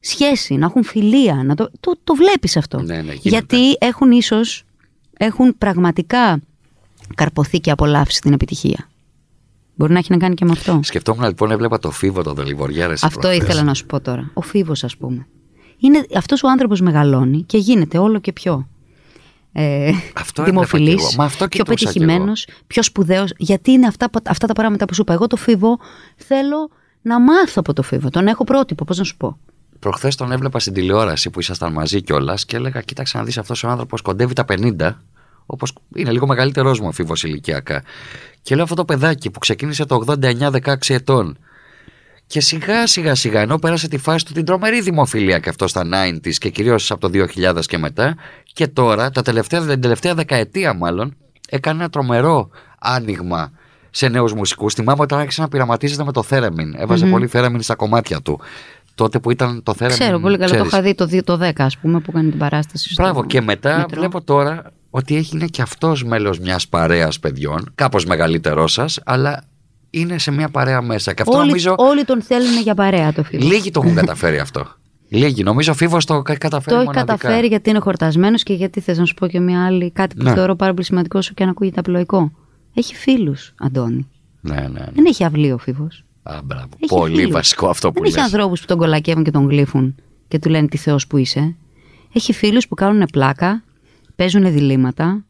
σχέση, να έχουν φιλία. Να το, το, το βλέπεις αυτό. Ναι, ναι, γίνεται. Γιατί έχουν ίσως, έχουν πραγματικά καρποθεί και απολαύσει την επιτυχία. Μπορεί να έχει να κάνει και με αυτό. Σκεφτόμουν λοιπόν, έβλεπα το φίβο το Δελιβοριάρε. Αυτό ήθελα να σου πω τώρα. Ο Φίβος ας πούμε. Είναι, αυτός ο άνθρωπος μεγαλώνει και γίνεται όλο και πιο ε, Αυτό έβλεπα κι δημοφιλής, εγώ. Μα αυτό πιο κοιτούσα κι πετυχημένος, πιο σπουδαίος. Γιατί είναι αυτά, αυτά τα πράγματα που σου είπα. Εγώ το Φίβο θέλω να μάθω από το Φίβο. Τον έχω πρότυπο, πώς να σου πω. Προχθές τον έβλεπα στην τηλεόραση που ήσασταν μαζί κιόλας και έλεγα: Κοίταξε να δεις αυτός ο άνθρωπος κοντεύει τα 50, όπως είναι λίγο μεγαλύτερός μου ο φίβο ηλικιακά. Και λέω αυτό το παιδάκι που ξεκίνησε το 89-16 ετών. Και σιγά σιγά σιγά, ενώ πέρασε τη φάση του την τρομερή δημοφιλία και αυτό στα 90s και κυρίως από το 2000 και μετά, και τώρα, τα τελευταία, την τελευταία δεκαετία μάλλον, έκανε ένα τρομερό άνοιγμα σε νέους μουσικούς. Θυμάμαι όταν άρχισε να πειραματίζεται με το Θέρεμιν. Έβαζε πολύ Θέρεμιν στα κομμάτια του. Τότε που ήταν το Θέρεμιν. Ξέρω πολύ καλά, το ξέρεις. είχα δει το, δι- το 10 ας πούμε που κάνει την παράσταση στο Μπράβο. Και μετά μετρό. βλέπω τώρα ότι έχει είναι και αυτός μέλος μιας παρέας παιδιών, κάπως μεγαλύτερός σας, αλλά είναι σε μια παρέα μέσα. Και αυτό όλοι, νομίζω. όλοι τον θέλουν για παρέα το Φίβο. Λίγοι το έχουν καταφέρει αυτό. Λίγοι. Νομίζω ο Φίβος το κα- καταφέρει. Το έχει μοναδικά. καταφέρει γιατί είναι χορτασμένος και γιατί θες να σου πω και μια άλλη κάτι που Ναι. θεωρώ πάρα πολύ σημαντικό όσο και αν ακούγεται απλοϊκό. Έχει φίλους, Αντώνη. Ναι, ναι. ναι. Δεν έχει αυλή ο Φίβος. Α, μπράβο. Έχει Πολύ φίλους. βασικό αυτό που Δεν έχει λες. ανθρώπους που τον κολακεύουν και τον γλύφουν και του λένε τι Θεός που είσαι. Έχει φίλους που κάνουν πλάκα, παίζουν διλήμματα,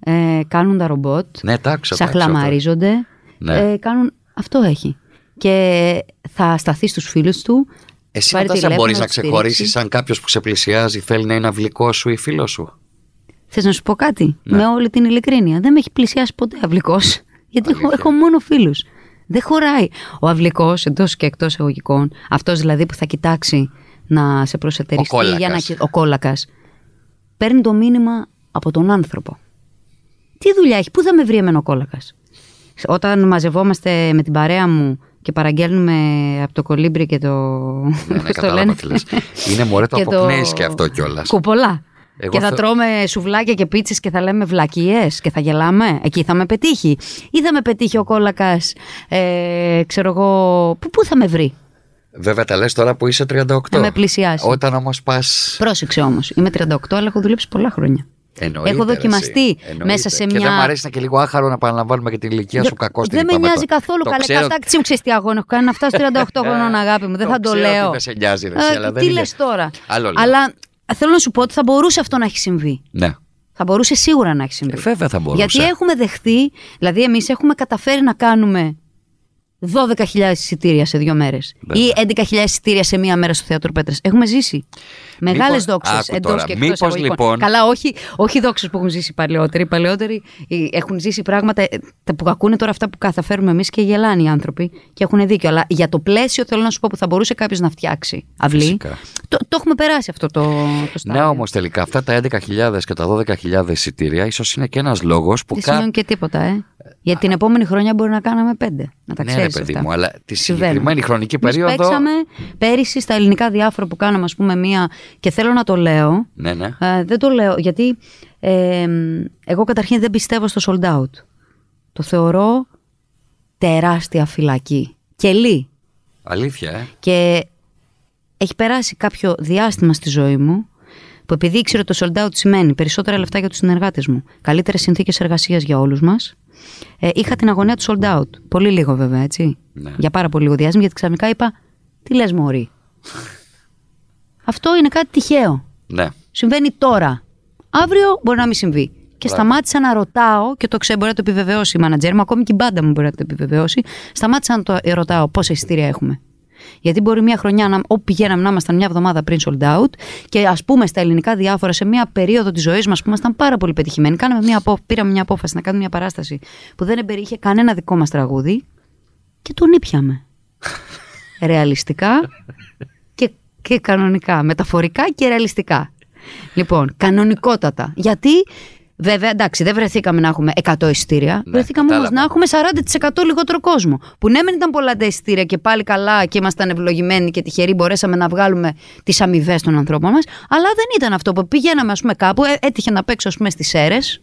ε, κάνουν τα ρομπότ, Ναι, τα άκουσα. τα άκουσα αυτό. σαχλαμαρίζονται. Ναι. Ε, κάνουν... Αυτό έχει. Και θα σταθεί στους φίλους του. Εσύ πάρει μετά τηλέφωνο, μπορείς να τους στηρίξει. ξεχωρίσεις αν κάποιος που σε πλησιάζει θέλει να είναι αυλικό σου ή φίλο σου; Θες να σου πω κάτι, Ναι. με όλη την ειλικρίνεια. Δεν με έχει πλησιάσει ποτέ αυλικός, [LAUGHS] γιατί έχω, Αλήθεια. έχω μόνο φίλους. Δεν χωράει. Ο αυλικός εντός και εκτός εγωγικών, αυτός δηλαδή που θα κοιτάξει να σε προσετεριστεί Ο για να... κόλακας. κοι- Ο κόλακας. Παίρνει το μήνυμα από τον άνθρωπο. Τι δουλειά έχει, πού θα με βρει εμένα ο κόλακας; Όταν μαζευόμαστε με την παρέα μου και παραγγέλνουμε από το κολύμπρι και το... Ναι, ναι, [LAUGHS] πώς το κατάλαβα λένε; τι λες. Είναι μωρέ το Και αποπνέεις και αυτό κιόλας. Κουπολά. Εγώ και θα θε- τρώμε σουβλάκια και πίτσες και θα λέμε βλακίες και θα γελάμε. Εκεί θα με πετύχει. Ή θα με πετύχει ο κόλακας, ε, ξέρω εγώ, πού, πού θα με βρει; Βέβαια τα λες τώρα που είσαι 38. Να με πλησιάσει. Όταν όμως πας... Πρόσεξε όμως, είμαι 38 αλλά έχω δουλέψει πολλά χρόνια. Εννοείται, Έχω ρε, δοκιμαστεί εσύ. Εννοείται. μέσα σε Και μια- δεν μου αρέσει να και λίγο άχαρο να επαναλαμβάνουμε και την ηλικία σου κακό στην Δεν με είπαμε νοιάζει τώρα. καθόλου. Το Καλέ ξέρω- κατάκτηση μου ξέρεις τι αγώνα έχω κάνει. Να φτάσω 38 χρονών, αγάπη μου. Δεν θα το ξέρω λέω. ότι δεν σε νοιάζει, ρε, εσύ, Ε, αλλά δεν τι είναι- λες τώρα; Άλλο λέω. Αλλά θέλω να σου πω ότι θα μπορούσε αυτό να έχει συμβεί. Ναι. Θα μπορούσε σίγουρα να έχει συμβεί. Ε, βέβαια θα μπορούσε. Γιατί έχουμε δεχθεί, δηλαδή εμείς έχουμε καταφέρει να κάνουμε 12.000 εισιτήρια σε δύο μέρες Βέβαια. ή 11.000 εισιτήρια σε μία μέρα στο Θέατρο Πέτρε. Έχουμε ζήσει. Μεγάλες Μήπως- δόξες άκου εντός τώρα, και εκτός μήπως λοιπόν- Καλά, όχι, όχι δόξες που έχουν ζήσει οι παλαιότεροι. Οι παλαιότεροι ε, έχουν ζήσει πράγματα ε, τα που ακούνε τώρα αυτά που καταφέρουμε εμείς και γελάνε οι άνθρωποι και έχουν δίκιο. Αλλά για το πλαίσιο θέλω να σου πω που θα μπορούσε κάποιος να φτιάξει αυλή. Φυσικά. Το, το έχουμε περάσει αυτό το, το στάδιο. Ναι, όμως τελικά αυτά τα 11.000 και τα 12.000 εισιτήρια ίσως είναι και ένας λόγος που Δεν κα... σημαίνει και τίποτα, ε. Για την επόμενη χρονιά μπορεί να κάναμε πέντε. Να τα Ναι, ρε ξέρεις παιδί αυτά. μου, αλλά τη Συμβαίνουν. συγκεκριμένη χρονική Εμείς περίοδο. παίξαμε πέρυσι στα ελληνικά διάφορα που κάναμε, ας πούμε, μία. Και θέλω να το λέω. Ναι, ναι. Ε, δεν το λέω γιατί ε, εγώ καταρχήν δεν πιστεύω στο sold out. Το θεωρώ τεράστια φυλακή. Κελί. Αλήθεια, ε. Και έχει περάσει κάποιο διάστημα στη ζωή μου που επειδή ήξερε ότι το sold out σημαίνει περισσότερα λεφτά για τους συνεργάτες μου, καλύτερες συνθήκες εργασίας για όλους μας, ε, είχα την αγωνία του sold out. Πολύ λίγο βέβαια, έτσι. Ναι. Για πάρα πολύ λίγο διάστημα, γιατί ξαφνικά είπα, τι λες μωρή; [LAUGHS] Αυτό είναι κάτι τυχαίο. Ναι. Συμβαίνει τώρα. Αύριο μπορεί να μην συμβεί. Και σταμάτησα να ρωτάω, και το ξέρω, μπορεί να το επιβεβαιώσει η μάνατζέρ μου, ακόμη και η μπάντα μου μπορεί να το επιβεβαιώσει. Σταμάτησα να το ρωτάω πόσα εισιτήρια έχουμε. Γιατί μπορεί μια χρονιά, να, όπου πηγαίναμε να ήμασταν μια εβδομάδα πριν sold out και ας πούμε στα ελληνικά διάφορα σε μια περίοδο της ζωής μας που ήμασταν πάρα πολύ πετυχημένοι. Κάναμε μια, απο- πήραμε μια απόφαση να κάνουμε μια παράσταση που δεν εμπεριείχε κανένα δικό μας τραγούδι και τον ήπιαμε. [LAUGHS] Ρεαλιστικά και, και κανονικά. Μεταφορικά και ρεαλιστικά. Λοιπόν, κανονικότατα. Γιατί, βέβαια, εντάξει, δεν βρεθήκαμε να έχουμε 100 εισιτήρια. Ναι, βρεθήκαμε όμως κατάλαβα. να έχουμε 40% λιγότερο κόσμο. Που ναι, μεν ήταν πολλά τα εισιτήρια και πάλι καλά και ήμασταν ευλογημένοι και τυχεροί, μπορέσαμε να βγάλουμε τις αμοιβές των ανθρώπων μας. Αλλά δεν ήταν αυτό που πηγαίναμε, ας πούμε, κάπου. Ε, έτυχε να παίξω, ας πούμε, στις Σέρες,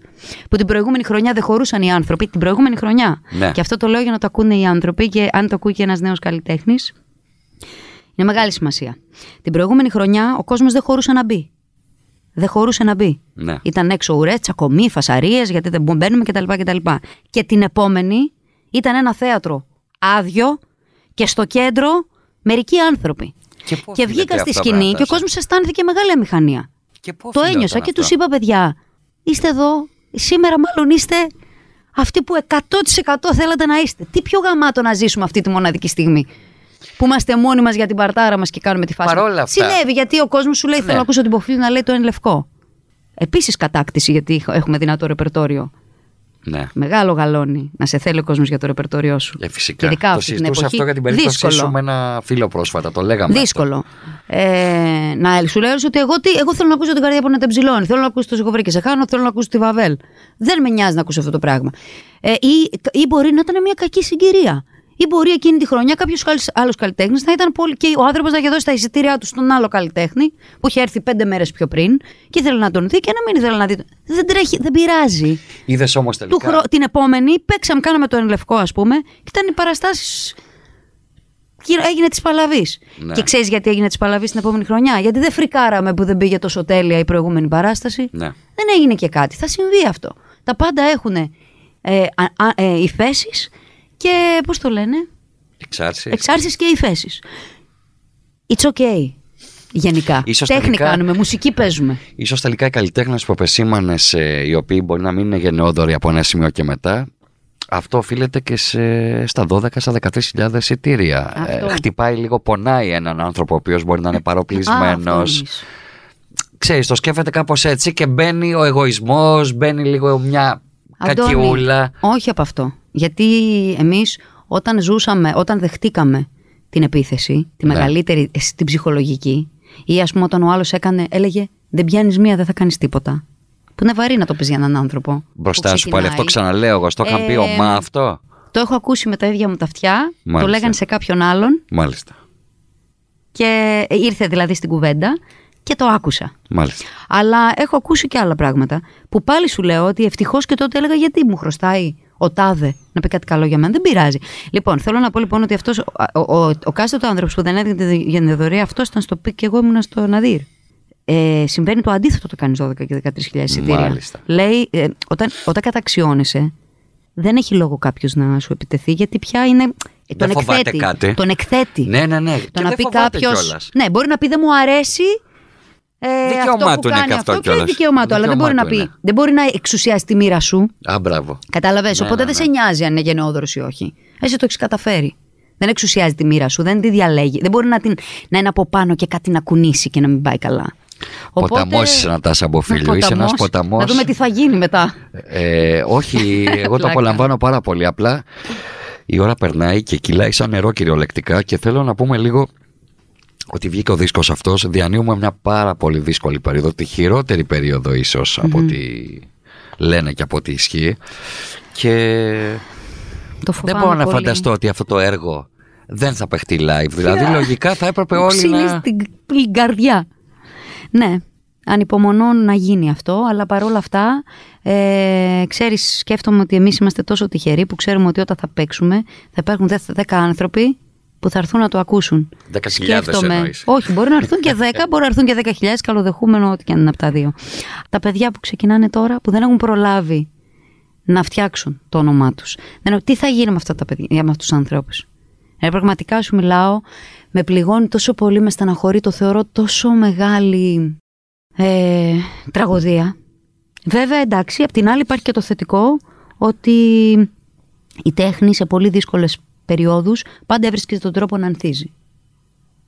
που την προηγούμενη χρονιά δεν χωρούσαν οι άνθρωποι. Την προηγούμενη χρονιά. Ναι. Και αυτό το λέω για να το ακούνε οι άνθρωποι και αν το ακούει και ένας νέος καλλιτέχνης. Είναι μεγάλη σημασία. Την προηγούμενη χρονιά ο κόσμος δεν χωρούσε να μπει. Δεν χωρούσε να μπει. Ναι. Ήταν έξω ουρές, τσακωμοί, φασαρίες, γιατί δεν μπο- μπαίνουμε κτλ, κτλ. Και την επόμενη ήταν ένα θέατρο άδειο και στο κέντρο μερικοί άνθρωποι. Και πώς και γίνεται βγήκα στη αυτό, σκηνή Βράντα, και ο σε; κόσμος αισθάνθηκε μεγάλη αμηχανία. Και πώς Το γινόταν ένιωσα και αυτό; τους είπα, παιδιά, είστε εδώ. Σήμερα, μάλλον είστε αυτοί που 100% θέλατε να είστε. Τι πιο γαμάτο να ζήσουμε αυτή τη μοναδική στιγμή. Που είμαστε μόνοι μας για την παρτάρα μας και κάνουμε τη φάση. Παρόλα αυτά. Συνέβη, γιατί ο κόσμος σου λέει: Ναι. Θέλω να ακούσω την Ποφίλη να λέει το είναι λευκό. Επίσης κατάκτηση, γιατί έχουμε δυνατό ρεπερτόριο. Ναι. Μεγάλο γαλόνι να σε θέλει ο κόσμος για το ρεπερτόριό σου. Ε, φυσικά. Και ειδικά το αυτή την συζητούσα εποχή. αυτό για την περίπτωση δύσκολο. σου με ένα φίλο πρόσφατα. Το λέγαμε. Δύσκολο. Ε, να σου λέω ότι εγώ, τι, εγώ θέλω να ακούσω την καρδιά που να τα ψηλώνει. Θέλω να ακούσω το ζυγοβρί και σε χάνω. Θέλω να ακούσω τη Βαβέλ. Δεν με νοιάζει να ακούσω αυτό το πράγμα. Ε, ή, ή μπορεί να ήταν μια κακή συγκυρία. Ή μπορεί εκείνη τη χρονιά κάποιος άλλος καλλιτέχνης να ήταν πολύ. και ο άνθρωπος να είχε δώσει τα εισιτήριά του στον άλλο καλλιτέχνη που είχε έρθει πέντε μέρες πιο πριν και ήθελε να τον δει και να μην ήθελε να δει. Δεν τρέχει, δεν πειράζει. Είδες όμως Του τελικά. χρο... Την επόμενη παίξαμε, κάναμε το Λευκό, ας πούμε, και ήταν οι παραστάσεις. Έγινε της Παλαβής. Ναι. Και ξέρεις γιατί έγινε της Παλαβής την επόμενη χρονιά; Γιατί δεν φρικάραμε που δεν πήγε τόσο τέλεια η προηγούμενη παράσταση. Ναι. Δεν έγινε και κάτι. Θα συμβεί αυτό. Τα πάντα έχουν ε, α, α, ε, υφέσεις και πώς το λένε, Εξάρσεις. εξάρσεις και υφέσεις. It's okay. Γενικά. Ίσως Τέχνη τελικά- κάνουμε, μουσική παίζουμε. Ίσως τελικά οι καλλιτέχνες που επεσήμανες, οι οποίοι μπορεί να μην είναι γενναιόδοροι από ένα σημείο και μετά, αυτό οφείλεται και σε, στα 12, στα 13.000 εισιτήρια. Αυτό. Ε, χτυπάει λίγο, πονάει έναν άνθρωπο ο οποίος μπορεί να είναι Α, παροπλισμένος. αυτός εννοείς. Ξέρεις, το σκέφτεται κάπως έτσι και μπαίνει ο εγωισμός, μπαίνει λίγο μια Αντώνη, κακιούλα. Όχι από αυτό. Γιατί εμείς όταν ζούσαμε, όταν δεχτήκαμε την επίθεση, τη Ναι. μεγαλύτερη, ε, την ψυχολογική, ή ας πούμε όταν ο άλλος έκανε, έλεγε δεν πιάνεις μία, δεν θα κάνεις τίποτα. Που είναι βαρύ να το πεις για έναν άνθρωπο. Μπροστά που σου πάλι αυτό ξεκινάει. ξαναλέω εγώ, στο είχαν πει Ε, ομά αυτό. Το έχω ακούσει με τα ίδια μου τα αυτιά, το Μάλιστα. λέγανε σε κάποιον άλλον Μάλιστα. και ήρθε δηλαδή στην κουβέντα και το άκουσα. Μάλιστα. Αλλά έχω ακούσει και άλλα πράγματα που πάλι σου λέω ότι ευτυχώς και τότε έλεγα γιατί μου χρωστάει ο τάδε να πει κάτι καλό για μένα. Δεν πειράζει. Λοιπόν, θέλω να πω λοιπόν ότι αυτός ο, ο, ο, ο εκάστοτε άνθρωπος που δεν έδινε για την δωρεία, αυτός ήταν στο peak και εγώ ήμουν στο Ναδίρ. Ε, συμβαίνει το αντίθετο το κάνεις 12 και 13.000 εισιτήρια. Μάλιστα. Λέει, ε, όταν, όταν καταξιώνεσαι, δεν έχει λόγο κάποιος να σου επιτεθεί, γιατί πια είναι. ε, Δεν τον φοβάται εκθέτει. κάτι. Τον εκθέτει. Ναι, ναι, ναι. Το Και να δεν πει φοβάται κάποιο. κιόλας. Ναι, μπορεί να πει δεν μου αρέσει. Ε, Δικαίωμά αυτό που του είναι κάνει και αυτό αυτό. Και κιόλας. δικαίωμά του, αλλά δεν μπορεί Δικαίωμά να του πει. είναι. Δεν μπορεί να εξουσιάσει τη μοίρα σου. Α, μπράβο. Κατάλαβες; Ναι, Οπότε ναι, δεν ναι. σε νοιάζει αν είναι γενναιόδωρος ή όχι. Εσύ το έχεις καταφέρει. Δεν εξουσιάζει τη μοίρα σου, δεν τη διαλέγει. Δεν μπορεί να, την, να είναι από πάνω και κάτι να κουνήσει και να μην πάει καλά. Ποταμός είσαι, Νατάσα Μποφίλιο. Είσαι ένας ποταμός. Να δούμε τι θα γίνει μετά. Ε, όχι, εγώ το Πλάκα. απολαμβάνω πάρα πολύ. Απλά η ώρα περνάει και κυλάει σαν νερό κυριολεκτικά και θέλω να πούμε λίγο ότι βγήκε ο δίσκος αυτός. Διανύουμε μια πάρα πολύ δύσκολη περίοδο, τη χειρότερη περίοδο ίσως από ό,τι λένε και από ό,τι ισχύει. Και Το δεν φοβάμαι μπορώ να πολύ. φανταστώ ότι αυτό το έργο δεν θα παιχτεί live. Δηλαδή λογικά θα έπρεπε Μου όλοι ξύνει να... την την καρδιά. Ναι, ανυπομονώ να γίνει αυτό, αλλά παρόλα αυτά, ε, ξέρεις, σκέφτομαι ότι εμείς είμαστε τόσο τυχεροί που ξέρουμε ότι όταν θα παίξουμε θα υπάρχουν 10 άνθρωποι που θα έρθουν να το ακούσουν. 10.000 εννοείς. Όχι, μπορεί να έρθουν και [LAUGHS] 10, μπορεί να έρθουν και 10.000, καλοδεχούμενο ό,τι και αν είναι από τα δύο. Τα παιδιά που ξεκινάνε τώρα, που δεν έχουν προλάβει να φτιάξουν το όνομά τους. Δεν, τι θα γίνει με αυτά τα παιδιά, με αυτούς τους ανθρώπους; Ε, πραγματικά σου μιλάω, με πληγώνει τόσο πολύ, με στεναχωρεί, το θεωρώ τόσο μεγάλη ε, τραγωδία. Βέβαια, εντάξει, απ' την άλλη υπάρχει και το θετικό ότι η τέχνη σε πολύ δύσκολες περιόδους πάντα έβρισκες τον τρόπο να ανθίζει.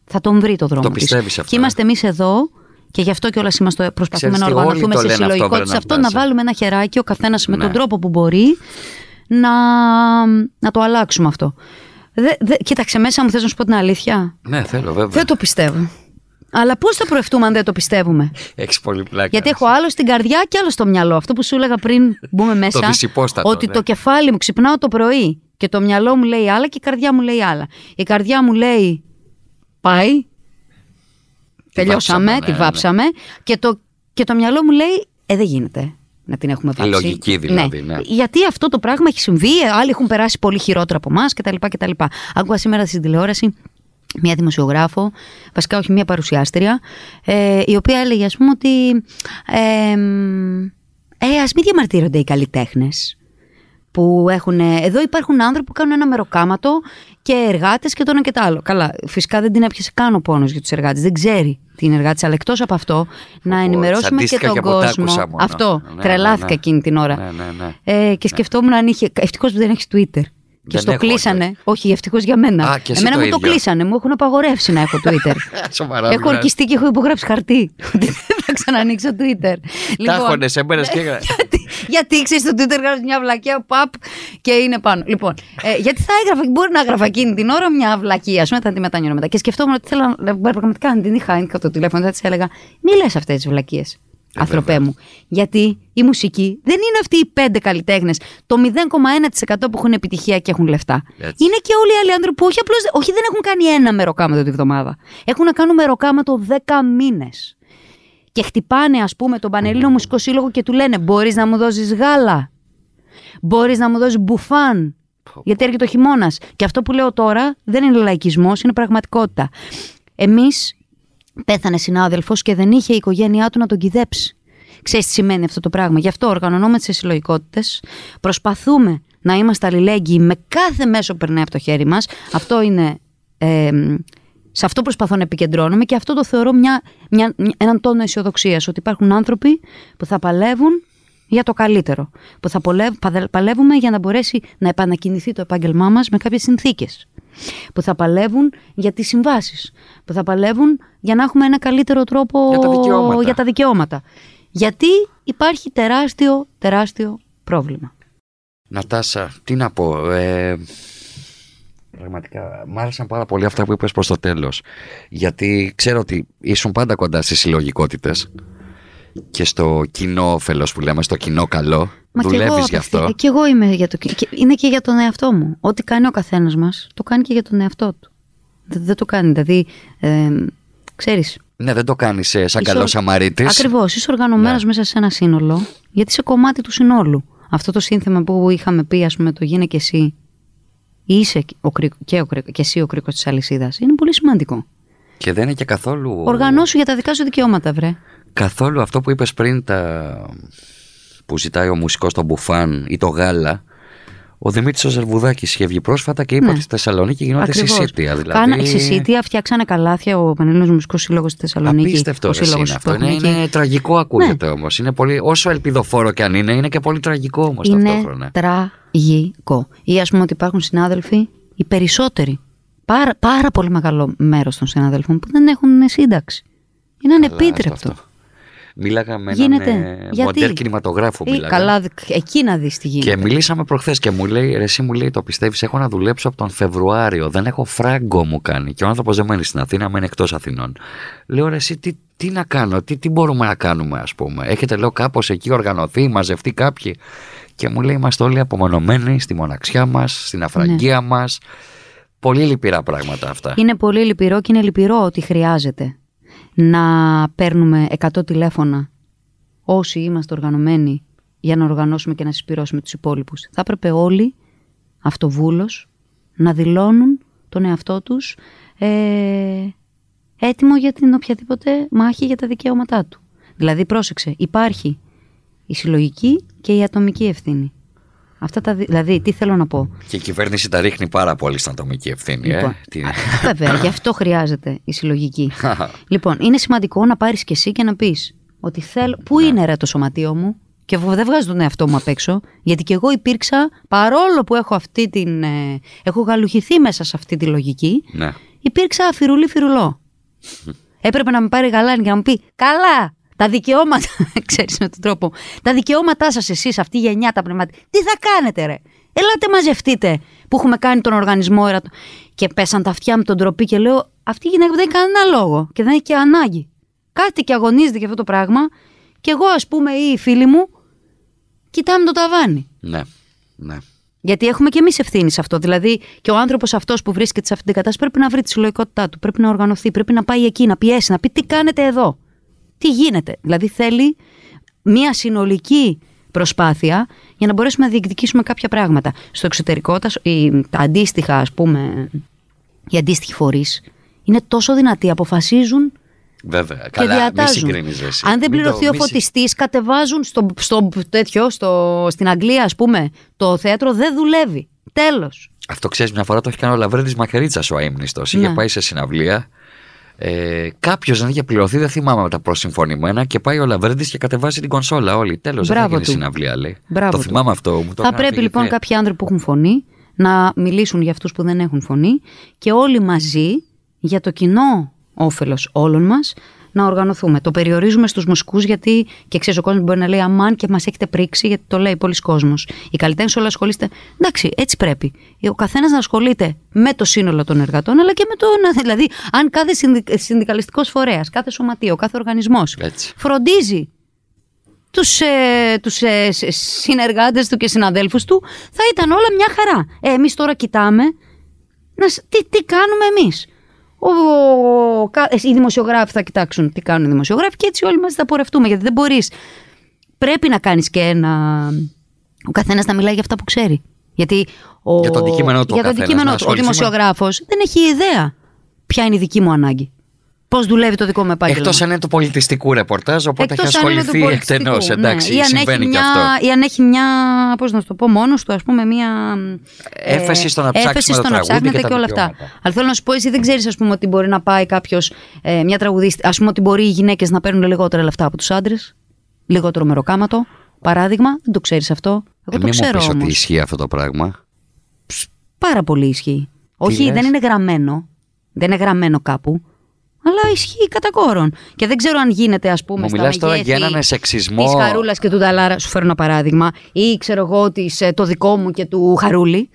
Θα τον βρει το δρόμο Το της. πιστεύεις αυτό, Και ε; είμαστε εμείς εδώ και γι' αυτό κιόλας είμαστε, προσπαθούμε Ξέρεις να τι, όλοι οργανωθούμε το σε λένε αυτό, συλλογικότητα σε Βρένα αυτό, να Μπλάζα. βάλουμε ένα χεράκι ο καθένας με Ναι. τον τρόπο που μπορεί να, να το αλλάξουμε αυτό. Δε, δε, κοίταξε μέσα μου, θες να σου πω την αλήθεια; Ναι, θέλω βέβαια. Δεν το πιστεύω. Αλλά πώς θα προευτούμε αν δεν το πιστεύουμε; Έχεις πολύ πλάκα. Γιατί έχω άλλο στην καρδιά και άλλο στο μυαλό. Αυτό που σου έλεγα πριν μπούμε μέσα. δυσυπόστατο, ότι ναι. το κεφάλι μου ξυπνάω το πρωί και το μυαλό μου λέει άλλα και η καρδιά μου λέει άλλα. Η καρδιά μου λέει πάει. Τελειώσαμε, βάψαμε, τη ναι, βάψαμε. Και, το, και το μυαλό μου λέει Ε, δεν γίνεται να την έχουμε βάψει. λογική δηλαδή, ναι. Γιατί αυτό το πράγμα έχει συμβεί, ε, άλλοι έχουν περάσει πολύ χειρότερα από εμάς κτλ. κτλ. Άκουγα σήμερα στην τηλεόραση μια δημοσιογράφο, βασικά όχι μια παρουσιάστρια, ε, η οποία έλεγε ας πούμε ότι ε, ε, ας μην διαμαρτύρονται οι καλλιτέχνες που έχουν. Εδώ υπάρχουν άνθρωποι που κάνουν ένα μεροκάματο και εργάτες και το ένα και το άλλο. Καλά, φυσικά δεν την έπιασε καν ο πόνος για τους εργάτες. Δεν ξέρει τι είναι εργάτης. Αλλά εκτός από αυτό, να Πω, ενημερώσουμε και τσαντίστηκα τον και από τα κόσμο. άκουσα μόνο. Αυτό. Ναι, τρελάθηκα ναι, ναι. εκείνη την ώρα. Ναι, ναι, ναι. Ε, και σκεφτόμουν αν είχε. Ευτυχώς που δεν έχεις Twitter. Και Δεν στο έχω, κλείσανε. όχι. Όχι, ευτυχώς για μένα. Α, και εσύ Εμένα το μου το ίδιο. κλείσανε. Μου έχουν απαγορεύσει να έχω Twitter. [LAUGHS] Σοβαρά. έχω μιλάς. ορκιστεί και έχω υπογράψει χαρτί. Ότι δεν θα ξανανοίξω Twitter. Τα έχωνε, έμπαινε και [LAUGHS] έγραφε. γιατί, γιατί ξέρεις στο Twitter γράφει μια βλακία, παπ και είναι πάνω. Λοιπόν, ε, γιατί θα έγραφα, μπορεί να έγραφα εκείνη την ώρα μια βλακία, ας πούμε, θα τη μετανιώνω μετά. Και σκεφτόμουν ότι θέλω να. Πραγματικά, αν την είχα είχα το τηλέφωνο, θα της έλεγα, μη λες αυτές τις βλακίες. Ε, Άνθρωπέ μου. Γιατί η μουσική δεν είναι αυτοί οι πέντε καλλιτέχνες, το 0,1% που έχουν επιτυχία και έχουν λεφτά. Έτσι. Είναι και όλοι οι άλλοι άνθρωποι που όχι, απλώς, όχι δεν έχουν κάνει ένα μεροκάματο τη βδομάδα. Έχουν να κάνουν μεροκάματο 10 μήνες. Και χτυπάνε, ας πούμε, τον Πανελλήνιο Μουσικό Σύλλογο και του λένε: Μπορείς να μου δώσεις γάλα; Μπορείς να μου δώσεις μπουφάν; Γιατί έρχεται ο χειμώνας. Και αυτό που λέω τώρα δεν είναι λαϊκισμός, είναι πραγματικότητα. Εμείς πέθανε συνάδελφος και δεν είχε η οικογένειά του να τον κυδέψει. Ξέρεις τι σημαίνει αυτό το πράγμα. Γι' αυτό οργανωνόμαστε σε συλλογικότητες, προσπαθούμε να είμαστε αλληλέγγυοι με κάθε μέσο που περνάει από το χέρι μας. Αυτό είναι. Ε, σε αυτό προσπαθώ να επικεντρώνομαι και αυτό το θεωρώ μια, μια, μια- έναν τόνο αισιοδοξίας. Ότι υπάρχουν άνθρωποι που θα παλεύουν για το καλύτερο. Που θα πολεύ- παδε- παλεύουμε για να μπορέσει να επανακινηθεί το επάγγελμά μας με κάποιες συνθήκες. Που θα παλεύουν για τις συμβάσεις. Που θα παλεύουν για να έχουμε ένα καλύτερο τρόπο Για τα δικαιώματα. για τα δικαιώματα. Γιατί υπάρχει τεράστιο, τεράστιο πρόβλημα. Νατάσα, τι να πω. Ε, πραγματικά, μ' άρεσαν πάρα πολύ αυτά που είπες προς το τέλος. Γιατί ξέρω ότι ήσουν πάντα κοντά στις συλλογικότητες και στο κοινό όφελος που λέμε, στο κοινό καλό. Μα και εγώ, Δουλεύεις γι' απευθύ- αυτό. και εγώ είμαι για το. και είναι και για τον εαυτό μου. Ό,τι κάνει ο καθένας μας, το κάνει και για τον εαυτό του. Δεν, δεν το κάνει. Δηλαδή, ε, ξέρεις, Ναι, δεν το κάνεις σαν Είσαι καλός ο- Σαμαρίτης. Ακριβώς. Είσαι οργανωμένος Ναι. μέσα σε ένα σύνολο, γιατί είσαι κομμάτι του συνόλου. Αυτό το σύνθημα που είχαμε πει, ας πούμε, το γίνε και εσύ. Είσαι ο κρίκο- και, ο κρίκο- και εσύ ο κρίκο της αλυσίδας. Είναι πολύ σημαντικό. Και δεν είναι και καθόλου. Οργανώσου για τα δικά σου δικαιώματα, βρε. Καθόλου αυτό που είπες πριν τα... που ζητάει ο μουσικός στο μπουφάν ή το γάλα ο Δημήτρης ο Ζερβουδάκης είχε βγει πρόσφατα και είπε Ναι. ότι στη Θεσσαλονίκη γινόταν Ακριβώς. συσίτια. Δηλαδή... Κάνα, συσίτια, φτιάξανε καλάθια ο Πανελλήνιος Μουσικός Σύλλογος στη Θεσσαλονίκη. Απίστευτο ο ρε, σύλλογος είναι που αυτό. Είναι, έχουμε εκεί. είναι τραγικό ακούγεται όμως. Είναι πολύ, όσο ελπιδοφόρο και αν είναι, είναι και πολύ τραγικό όμως Είναι ταυτόχρονα. τραγικό. Ή ας πούμε ότι υπάρχουν συνάδελφοι, οι περισσότεροι, πάρα, πάρα πολύ μεγάλο μέρος των συνάδελφων που δεν έχουν σύνταξη. Είναι Καλά, ανεπίτρεπτο. Αυτό. Μίλαγα με Γίνεται. έναν ε, Γιατί; μοντέρ κινηματογράφου. Ή, μίλαγα. καλά, δ- εκεί να δεις τι γίνεται. Και μιλήσαμε προχθές και μου λέει, ρε, εσύ μου λέει, το πιστεύεις, έχω να δουλέψω από τον Φεβρουάριο. Δεν έχω φράγκο μου κάνει. Και ο άνθρωπος δεν μένει στην Αθήνα, μένει εκτός Αθηνών. Λέω, ρε, εσύ τι, τι να κάνω, τι, τι μπορούμε να κάνουμε, ας πούμε. Έχετε, λέω, κάπως εκεί οργανωθεί, μαζευτεί κάποιοι. Και μου λέει, είμαστε όλοι απομονωμένοι στη μοναξιά μας, στην αφραγία Ναι. μας μας. Πολύ λυπηρά πράγματα αυτά. Είναι πολύ λυπηρό και είναι λυπηρό ότι χρειάζεται να παίρνουμε 100 τηλέφωνα όσοι είμαστε οργανωμένοι για να οργανώσουμε και να συσπηρώσουμε τους υπόλοιπους. Θα έπρεπε όλοι αυτοβούλος να δηλώνουν τον εαυτό τους ε, έτοιμο για την οποιαδήποτε μάχη για τα δικαιώματά του. Δηλαδή πρόσεξε, υπάρχει η συλλογική και η ατομική ευθύνη. Αυτά τα, δι- δηλαδή, τι θέλω να πω; Και η κυβέρνηση τα ρίχνει πάρα πολύ στην ατομική ευθύνη. ε. Λοιπόν, Τι- Βέβαια, γι' αυτό χρειάζεται η συλλογική. [LAUGHS] λοιπόν, είναι σημαντικό να πάρεις και εσύ και να πεις ότι θέλω. Πού Ναι. είναι ρε το σωματείο μου, και εγώ δεν βγάζω τον εαυτό μου απ' έξω, γιατί και εγώ υπήρξα, παρόλο που έχω αυτή την. ε, έχω γαλουχηθεί μέσα σε αυτή τη λογική, ναι. υπήρξα αφιρουλή φιρουλό. Έπρεπε να με πάρει γαλάνη και να μου πει: Καλά, τα δικαιώματα. [LAUGHS] ξέρεις με τον τρόπο. Τα δικαιώματά σας, εσείς, αυτή η γενιά, τα πνευματικά. Τι θα κάνετε, ρε; Ελάτε μαζευτείτε που έχουμε κάνει τον οργανισμό. ερατο- Και πέσαν τα αυτιά μου τον τροπή και λέω: Αυτή η γυναίκα δεν έχει κανένα λόγο και δεν έχει και ανάγκη. Κάτι και αγωνίζεται για αυτό το πράγμα. Και εγώ, ας πούμε, ή οι φίλοι μου, κοιτάμε το ταβάνι. Ναι. Ναι. Γιατί έχουμε και εμείς ευθύνη σε αυτό. Δηλαδή, και ο άνθρωπος αυτός που βρίσκεται σε αυτή την κατάσταση πρέπει να βρει τη συλλογικότητά του, πρέπει να οργανωθεί, πρέπει να πάει εκεί, να πιέσει, να πει τι κάνετε εδώ; Τι γίνεται; Δηλαδή, θέλει μια συνολική προσπάθεια για να μπορέσουμε να διεκδικήσουμε κάποια πράγματα. Στο εξωτερικό, τα, οι- τα αντίστοιχα, ας πούμε, οι αντίστοιχοι φορείς είναι τόσο δυνατοί, αποφασίζουν Βέβαια. και Καλά, μη διατάζουν. συγκρίνεις, ρε, εσύ. Αν δεν Μην το- πληρωθεί ο μη συ- φωτιστής, κατεβάζουν στο, στο, τέτοιο, στο, στην Αγγλία, ας πούμε, το θέατρο δεν δουλεύει. Τέλος. Αυτό ξέρεις, μια φορά το έχει κάνει ο Λαβρέντης Μακερίτσα ο αίμνητο. Είχε Ναι. πάει σε συναυλία. Ε, Κάποιος δεν είχε πληρωθεί, δεν θυμάμαι με τα προσυμφωνημένα και πάει ο Λαβρέντη και κατεβάζει την κονσόλα όλη. Τέλος, δεν θα Μπράβο γίνει του. συναυλία, λέει. Μπράβο το του. θυμάμαι αυτό. Μου το Θα έκανε πρέπει λοιπόν αφηγηθεί. κάποιοι άνθρωποι που έχουν φωνή να μιλήσουν για αυτούς που δεν έχουν φωνή και όλοι μαζί για το κοινό όφελος όλων μας να οργανωθούμε. Το περιορίζουμε στους μουσικούς γιατί και ξέρεις ο κόσμος μπορεί να λέει Αμάν και μας έχετε πρίξει γιατί το λέει πολλοί κόσμος. Οι καλλιτέχνες όλοι ασχολείστε. Εντάξει, έτσι πρέπει. Ο καθένας να ασχολείται με το σύνολο των εργατών αλλά και με το. να- Δηλαδή, αν κάθε συνδικαλιστικός φορέας, κάθε σωματείο, κάθε οργανισμός Έτσι. φροντίζει τους, ε, τους ε, σ- συνεργάτες του και συναδέλφους του, θα ήταν όλα μια χαρά. Ε, εμείς τώρα κοιτάμε να, σ- τι, τι κάνουμε εμείς; Ο, ο- κα- ε, οι δημοσιογράφοι θα κοιτάξουν τι κάνουν οι δημοσιογράφοι και έτσι όλοι μαζί θα πορευτούμε. Γιατί δεν μπορείς. Πρέπει να κάνεις και ένα... Ο καθένας να μιλάει για αυτά που ξέρει. Γιατί ο, Για το αντικείμενο του ο για το καθένας, αντικείμενο να του. Ο ασχοληθεί με- δημοσιογράφος δεν έχει ιδέα ποια είναι η δική μου ανάγκη. Πώς δουλεύει το δικό μου επάγγελμα. Εκτός αν είναι του πολιτιστικού ρεπορτάζ, οπότε Εκτός έχει αν είναι του ασχοληθεί πολιτιστικού, εκτενώς. ναι. Εντάξει, Ή αν συμβαίνει έχει και μια, αυτό. Ή αν έχει μια, πώς να σου το πω, μόνος του, ας πούμε, μια... ε, Έφεση στο να ψάξει έφεση με το στο να τραγούδι ψάχνετε και τα και όλα αυτά. δικαιώματα. Αλλά θέλω να σου πω, εσύ δεν ξέρεις, ας πούμε, ότι μπορεί να πάει κάποιος, ε, μια τραγουδίστη, ας πούμε, ότι μπορεί οι γυναίκες να παίρνουν λιγότερα λεφτά από τους άντρες, λιγότερο μεροκάματο, παράδειγμα, δεν το ξέρεις αυτό. Εγώ Ε, το μη ξέρω μου πεις ότι όμως. ισχύει αυτό το πράγμα. Πάρα πολύ ισχύει. Όχι, λες; δεν είναι γραμμένο. Δεν είναι γραμμένο κάπου. Αλλά ισχύει κατά κόρον. Και δεν ξέρω αν γίνεται, ας πούμε, Μου στα μιλάς τώρα μεγέθη για έναν σεξισμό. Της Χαρούλας και του Νταλάρα, σου φέρω ένα παράδειγμα, ή ξέρω εγώ της, ε, το δικό μου και του Χαρούλη.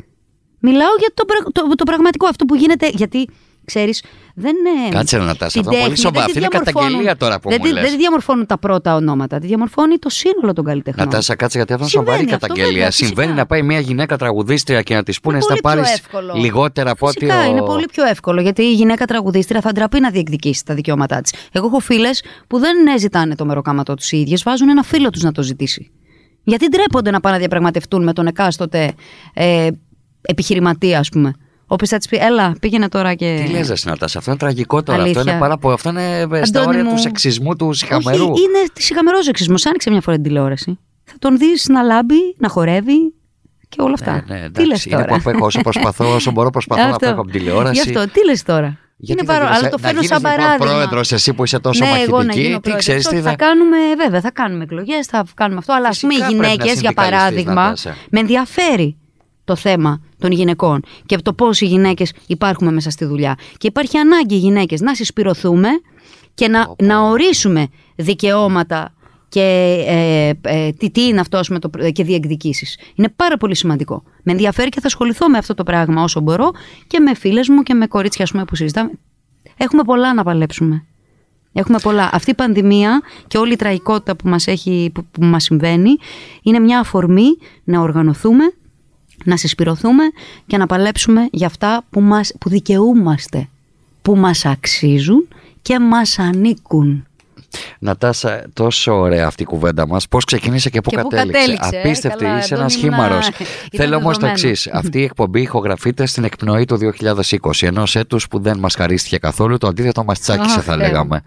Μιλάω για το, πραγ- το, το πραγματικό, αυτό που γίνεται. Γιατί ξέρεις, δεν είναι. Κάτσε να τα την αυτό πολύ τέχνη, σοβαρά. δεν Αυτή τη είναι διαμορφώνουν- καταγγελία τώρα που δεν, μου τη- λες. δεν τη διαμορφώνουν τα πρώτα ονόματα, τη διαμορφώνει το σύνολο των καλλιτεχνών. Νατάσα, κάτσε γιατί αυτό είναι Συμβαίνει σοβαρή αυτό, καταγγελία. βέβαια, φυσικά. Συμβαίνει να πάει μια γυναίκα τραγουδίστρια και να της πούνε Είναι θα πολύ πιο πάρεις εύκολο. λιγότερα από ότι. Φυσικά, ο- είναι πολύ πιο εύκολο γιατί η γυναίκα τραγουδίστρια θα ντραπεί να διεκδικήσει τα δικαιώματά της. Εγώ έχω φίλες που δεν ζητάνε το μεροκάματό τους οι ίδιες, βάζουν ένα φίλο τους να το ζητήσει. Γιατί ντρέπονται να πάνε να διαπραγματευτούν με τον εκάστοτε ε, επιχειρηματία, ας πούμε. Όποιο θα τη πει, Έλα, πήγαινε τώρα και. Τι λες, ρε Νατάσα, αυτό είναι τραγικό τώρα. Αυτό Αλήθεια. είναι, πάρα πο- αυτό είναι ε, στα Αντώνη όρια μου. του σεξισμού, του συχαμερού. Όχι, είναι συχαμερός εξισμό. Άνοιξε μια φορά την τηλεόραση. Θα τον δεις να λάμπει, να χορεύει και όλα αυτά. Ναι, ναι, τι λες εντάξει, είναι τώρα; που απέχω όσο προσπαθώ, όσο μπορώ προσπαθώ να Αυτό. απέχω από την τηλεόραση. Γι' αυτό, τι λες τώρα; Γιατί είναι δεν παρό... γίνεσαι- Αλλά το να φέρνω γίνεις σαν λοιπόν παράδειγμα. πρόεδρος εσύ που είσαι τόσο ναι, εγώ να μαχητική, γίνω τι πρόεδρος. ξέρεις τι Όχι, θα... θα κάνουμε, βέβαια, θα κάνουμε εκλογές, θα κάνουμε αυτό. Αλλά ας πούμε οι Φυσικά πρέπει να γυναίκες, για συνδικαλιστείς, παράδειγμα, Νατάσα. με ενδιαφέρει το θέμα των γυναικών και το πώς οι γυναίκες υπάρχουμε μέσα στη δουλειά. Και υπάρχει ανάγκη οι γυναίκες να συσπηρωθούμε και να, να ορίσουμε δικαιώματα και ε, ε, τι, τι είναι αυτό ας πούμε, το, και διεκδικήσεις. Είναι πάρα πολύ σημαντικό. Με ενδιαφέρει και θα ασχοληθώ με αυτό το πράγμα όσο μπορώ και με φίλες μου και με κορίτσια ας πούμε, που συζητάμε. Έχουμε πολλά να παλέψουμε. Έχουμε πολλά. Αυτή η πανδημία και όλη η τραγικότητα που μας, έχει, που, που μας συμβαίνει είναι μια αφορμή να οργανωθούμε, να συσπηρωθούμε και να παλέψουμε για αυτά που, μας, που δικαιούμαστε, που μας αξίζουν και μας ανήκουν. Νατάσα, τόσο ωραία αυτή η κουβέντα μας. Πώς ξεκίνησε και πού Και πού κατέληξε. κατέληξε, ε, Απίστευτη, καλά, είσαι ένας Αντώνη, ήμουνα- χήμαρος. [LAUGHS] ήταν Θέλω όμως το δεδομένο. εξής. Αυτή η εκπομπή ηχογραφείται στην εκπνοή του 2020, ενό έτου που δεν μας χαρίστηκε καθόλου. Το αντίθετο μας τσάκισε, Αχ, θα Θεέ μου. λέγαμε.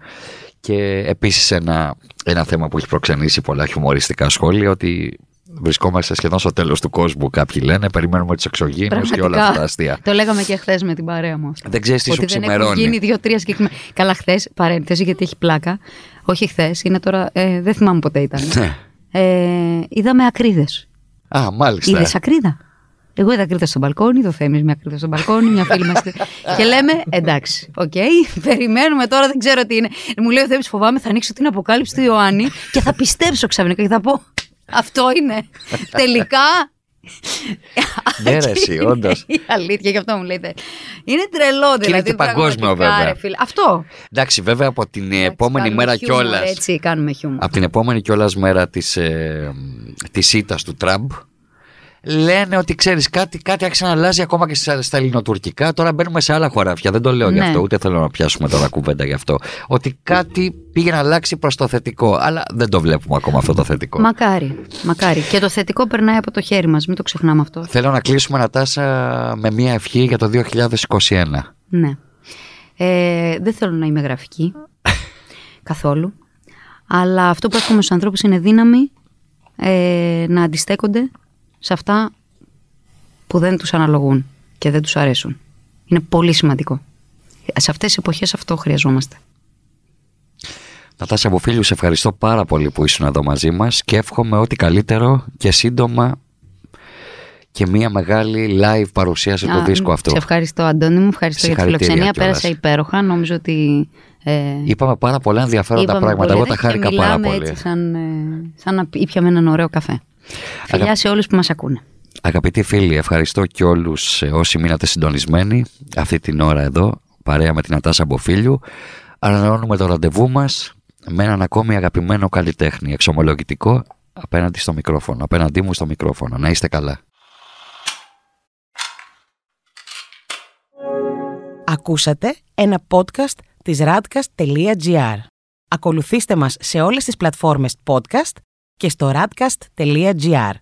Και επίσης ένα, ένα θέμα που έχει προξενήσει πολλά χιουμοριστικά σχόλια, ότι βρισκόμαστε σχεδόν στο τέλος του κόσμου. Κάποιοι λένε, περιμένουμε του εξωγήνους και όλα Πραγματικά. αυτά τα αστεία. Το λέγαμε και χθες με την παρέα μου. αυτό. Δεν ξέρεις τι σου Ότι δεν έχουν ξημερώνει. γίνει δύο-τρία συγκεκριμένα. Καλά, χθες, παρένθεση, γιατί έχει πλάκα. Όχι χθες, είναι τώρα. Ε, δεν θυμάμαι ποτέ ήταν. Ναι. ε, είδαμε ακρίδες. Α, μάλιστα. Είδες ακρίδα; Εγώ είδα ακρίδα στο μπαλκόνι, το Θέμη μια ακρίδα στο μπαλκόνι, μια φίλη μας. [LAUGHS] και λέμε εντάξει, οκ, περιμένουμε τώρα, δεν ξέρω τι είναι. Μου λέει ο Θέμης, φοβάμαι, θα ανοίξω την αποκάλυψη του Ιωάννη και θα πιστέψω ξαφνικά και θα πω. Αυτό είναι. [LAUGHS] Τελικά. Ναι, ρε, εσύ, όντως. Η αλήθεια, γι' αυτό μου λέει. Είναι τρελό, είναι δηλαδή. και παγκόσμιο, πραγματικά, βέβαια. ρε φίλε. Αυτό. Εντάξει, βέβαια από την επόμενη Κάνουμε μέρα χιούμορ, κιόλα. Έτσι, κάνουμε χιούμορ. Από την επόμενη κιόλας μέρα της, ε, της ήττας του Τραμπ λένε ότι ξέρεις κάτι, κάτι άρχισε να αλλάζει ακόμα και στα, στα ελληνοτουρκικά τώρα μπαίνουμε σε άλλα χωράφια δεν το λέω γι' Ναι. αυτό ούτε θέλω να πιάσουμε τώρα κουβέντα γι' αυτό ότι κάτι πήγε να αλλάξει προς το θετικό αλλά δεν το βλέπουμε ακόμα αυτό το θετικό Μακάρι, μακάρι. Και το θετικό περνάει από το χέρι μας, μην το ξεχνάμε αυτό. Θέλω να κλείσουμε Νατάσα με μια ευχή για το 2021 Ναι. Ε, δεν θέλω να είμαι γραφική. [LAUGHS] καθόλου. Αλλά αυτό που εύχομαι στους ανθρώπους είναι δύναμη ε, να αντιστέκονται σε αυτά που δεν τους αναλογούν και δεν τους αρέσουν. Είναι πολύ σημαντικό. Σε αυτές τις εποχές αυτό χρειαζόμαστε. Νατάσα Αποφίλιου, σε ευχαριστώ πάρα πολύ που ήσουν εδώ μαζί μας και εύχομαι ό,τι καλύτερο και σύντομα και μια μεγάλη live παρουσίαση του Α, δίσκου αυτού. Σε ευχαριστώ Αντώνη μου, ευχαριστώ για τη Συγχαρητήρια φιλοξενία. κιόλας. Πέρασα υπέροχα. Νομίζω ότι... Ε, Είπαμε πάρα πολλά ενδιαφέροντα είπαμε πράγματα. Εγώ πολύ τα ωραία και χάρηκα πάρα μιλάμε πολύ. Έτσι, σαν, ε, σαν να ήπιαμε έναν ωραίο καφέ. Φιλιά σε όλους που μας ακούνε. Αγαπητοί φίλοι, ευχαριστώ και όλους ε, όσοι μείνατε συντονισμένοι αυτή την ώρα εδώ, παρέα με την Ατάσα Μποφίλιου. Ανανεώνουμε το ραντεβού μας με έναν ακόμη αγαπημένο καλλιτέχνη, εξομολογητικό, απέναντι στο μικρόφωνο, απέναντί μου στο μικρόφωνο. Να είστε καλά. Ακούσατε ένα podcast της radcast.gr. Ακολουθήστε μας σε όλες τις πλατφόρμες podcast και στο radcast.gr.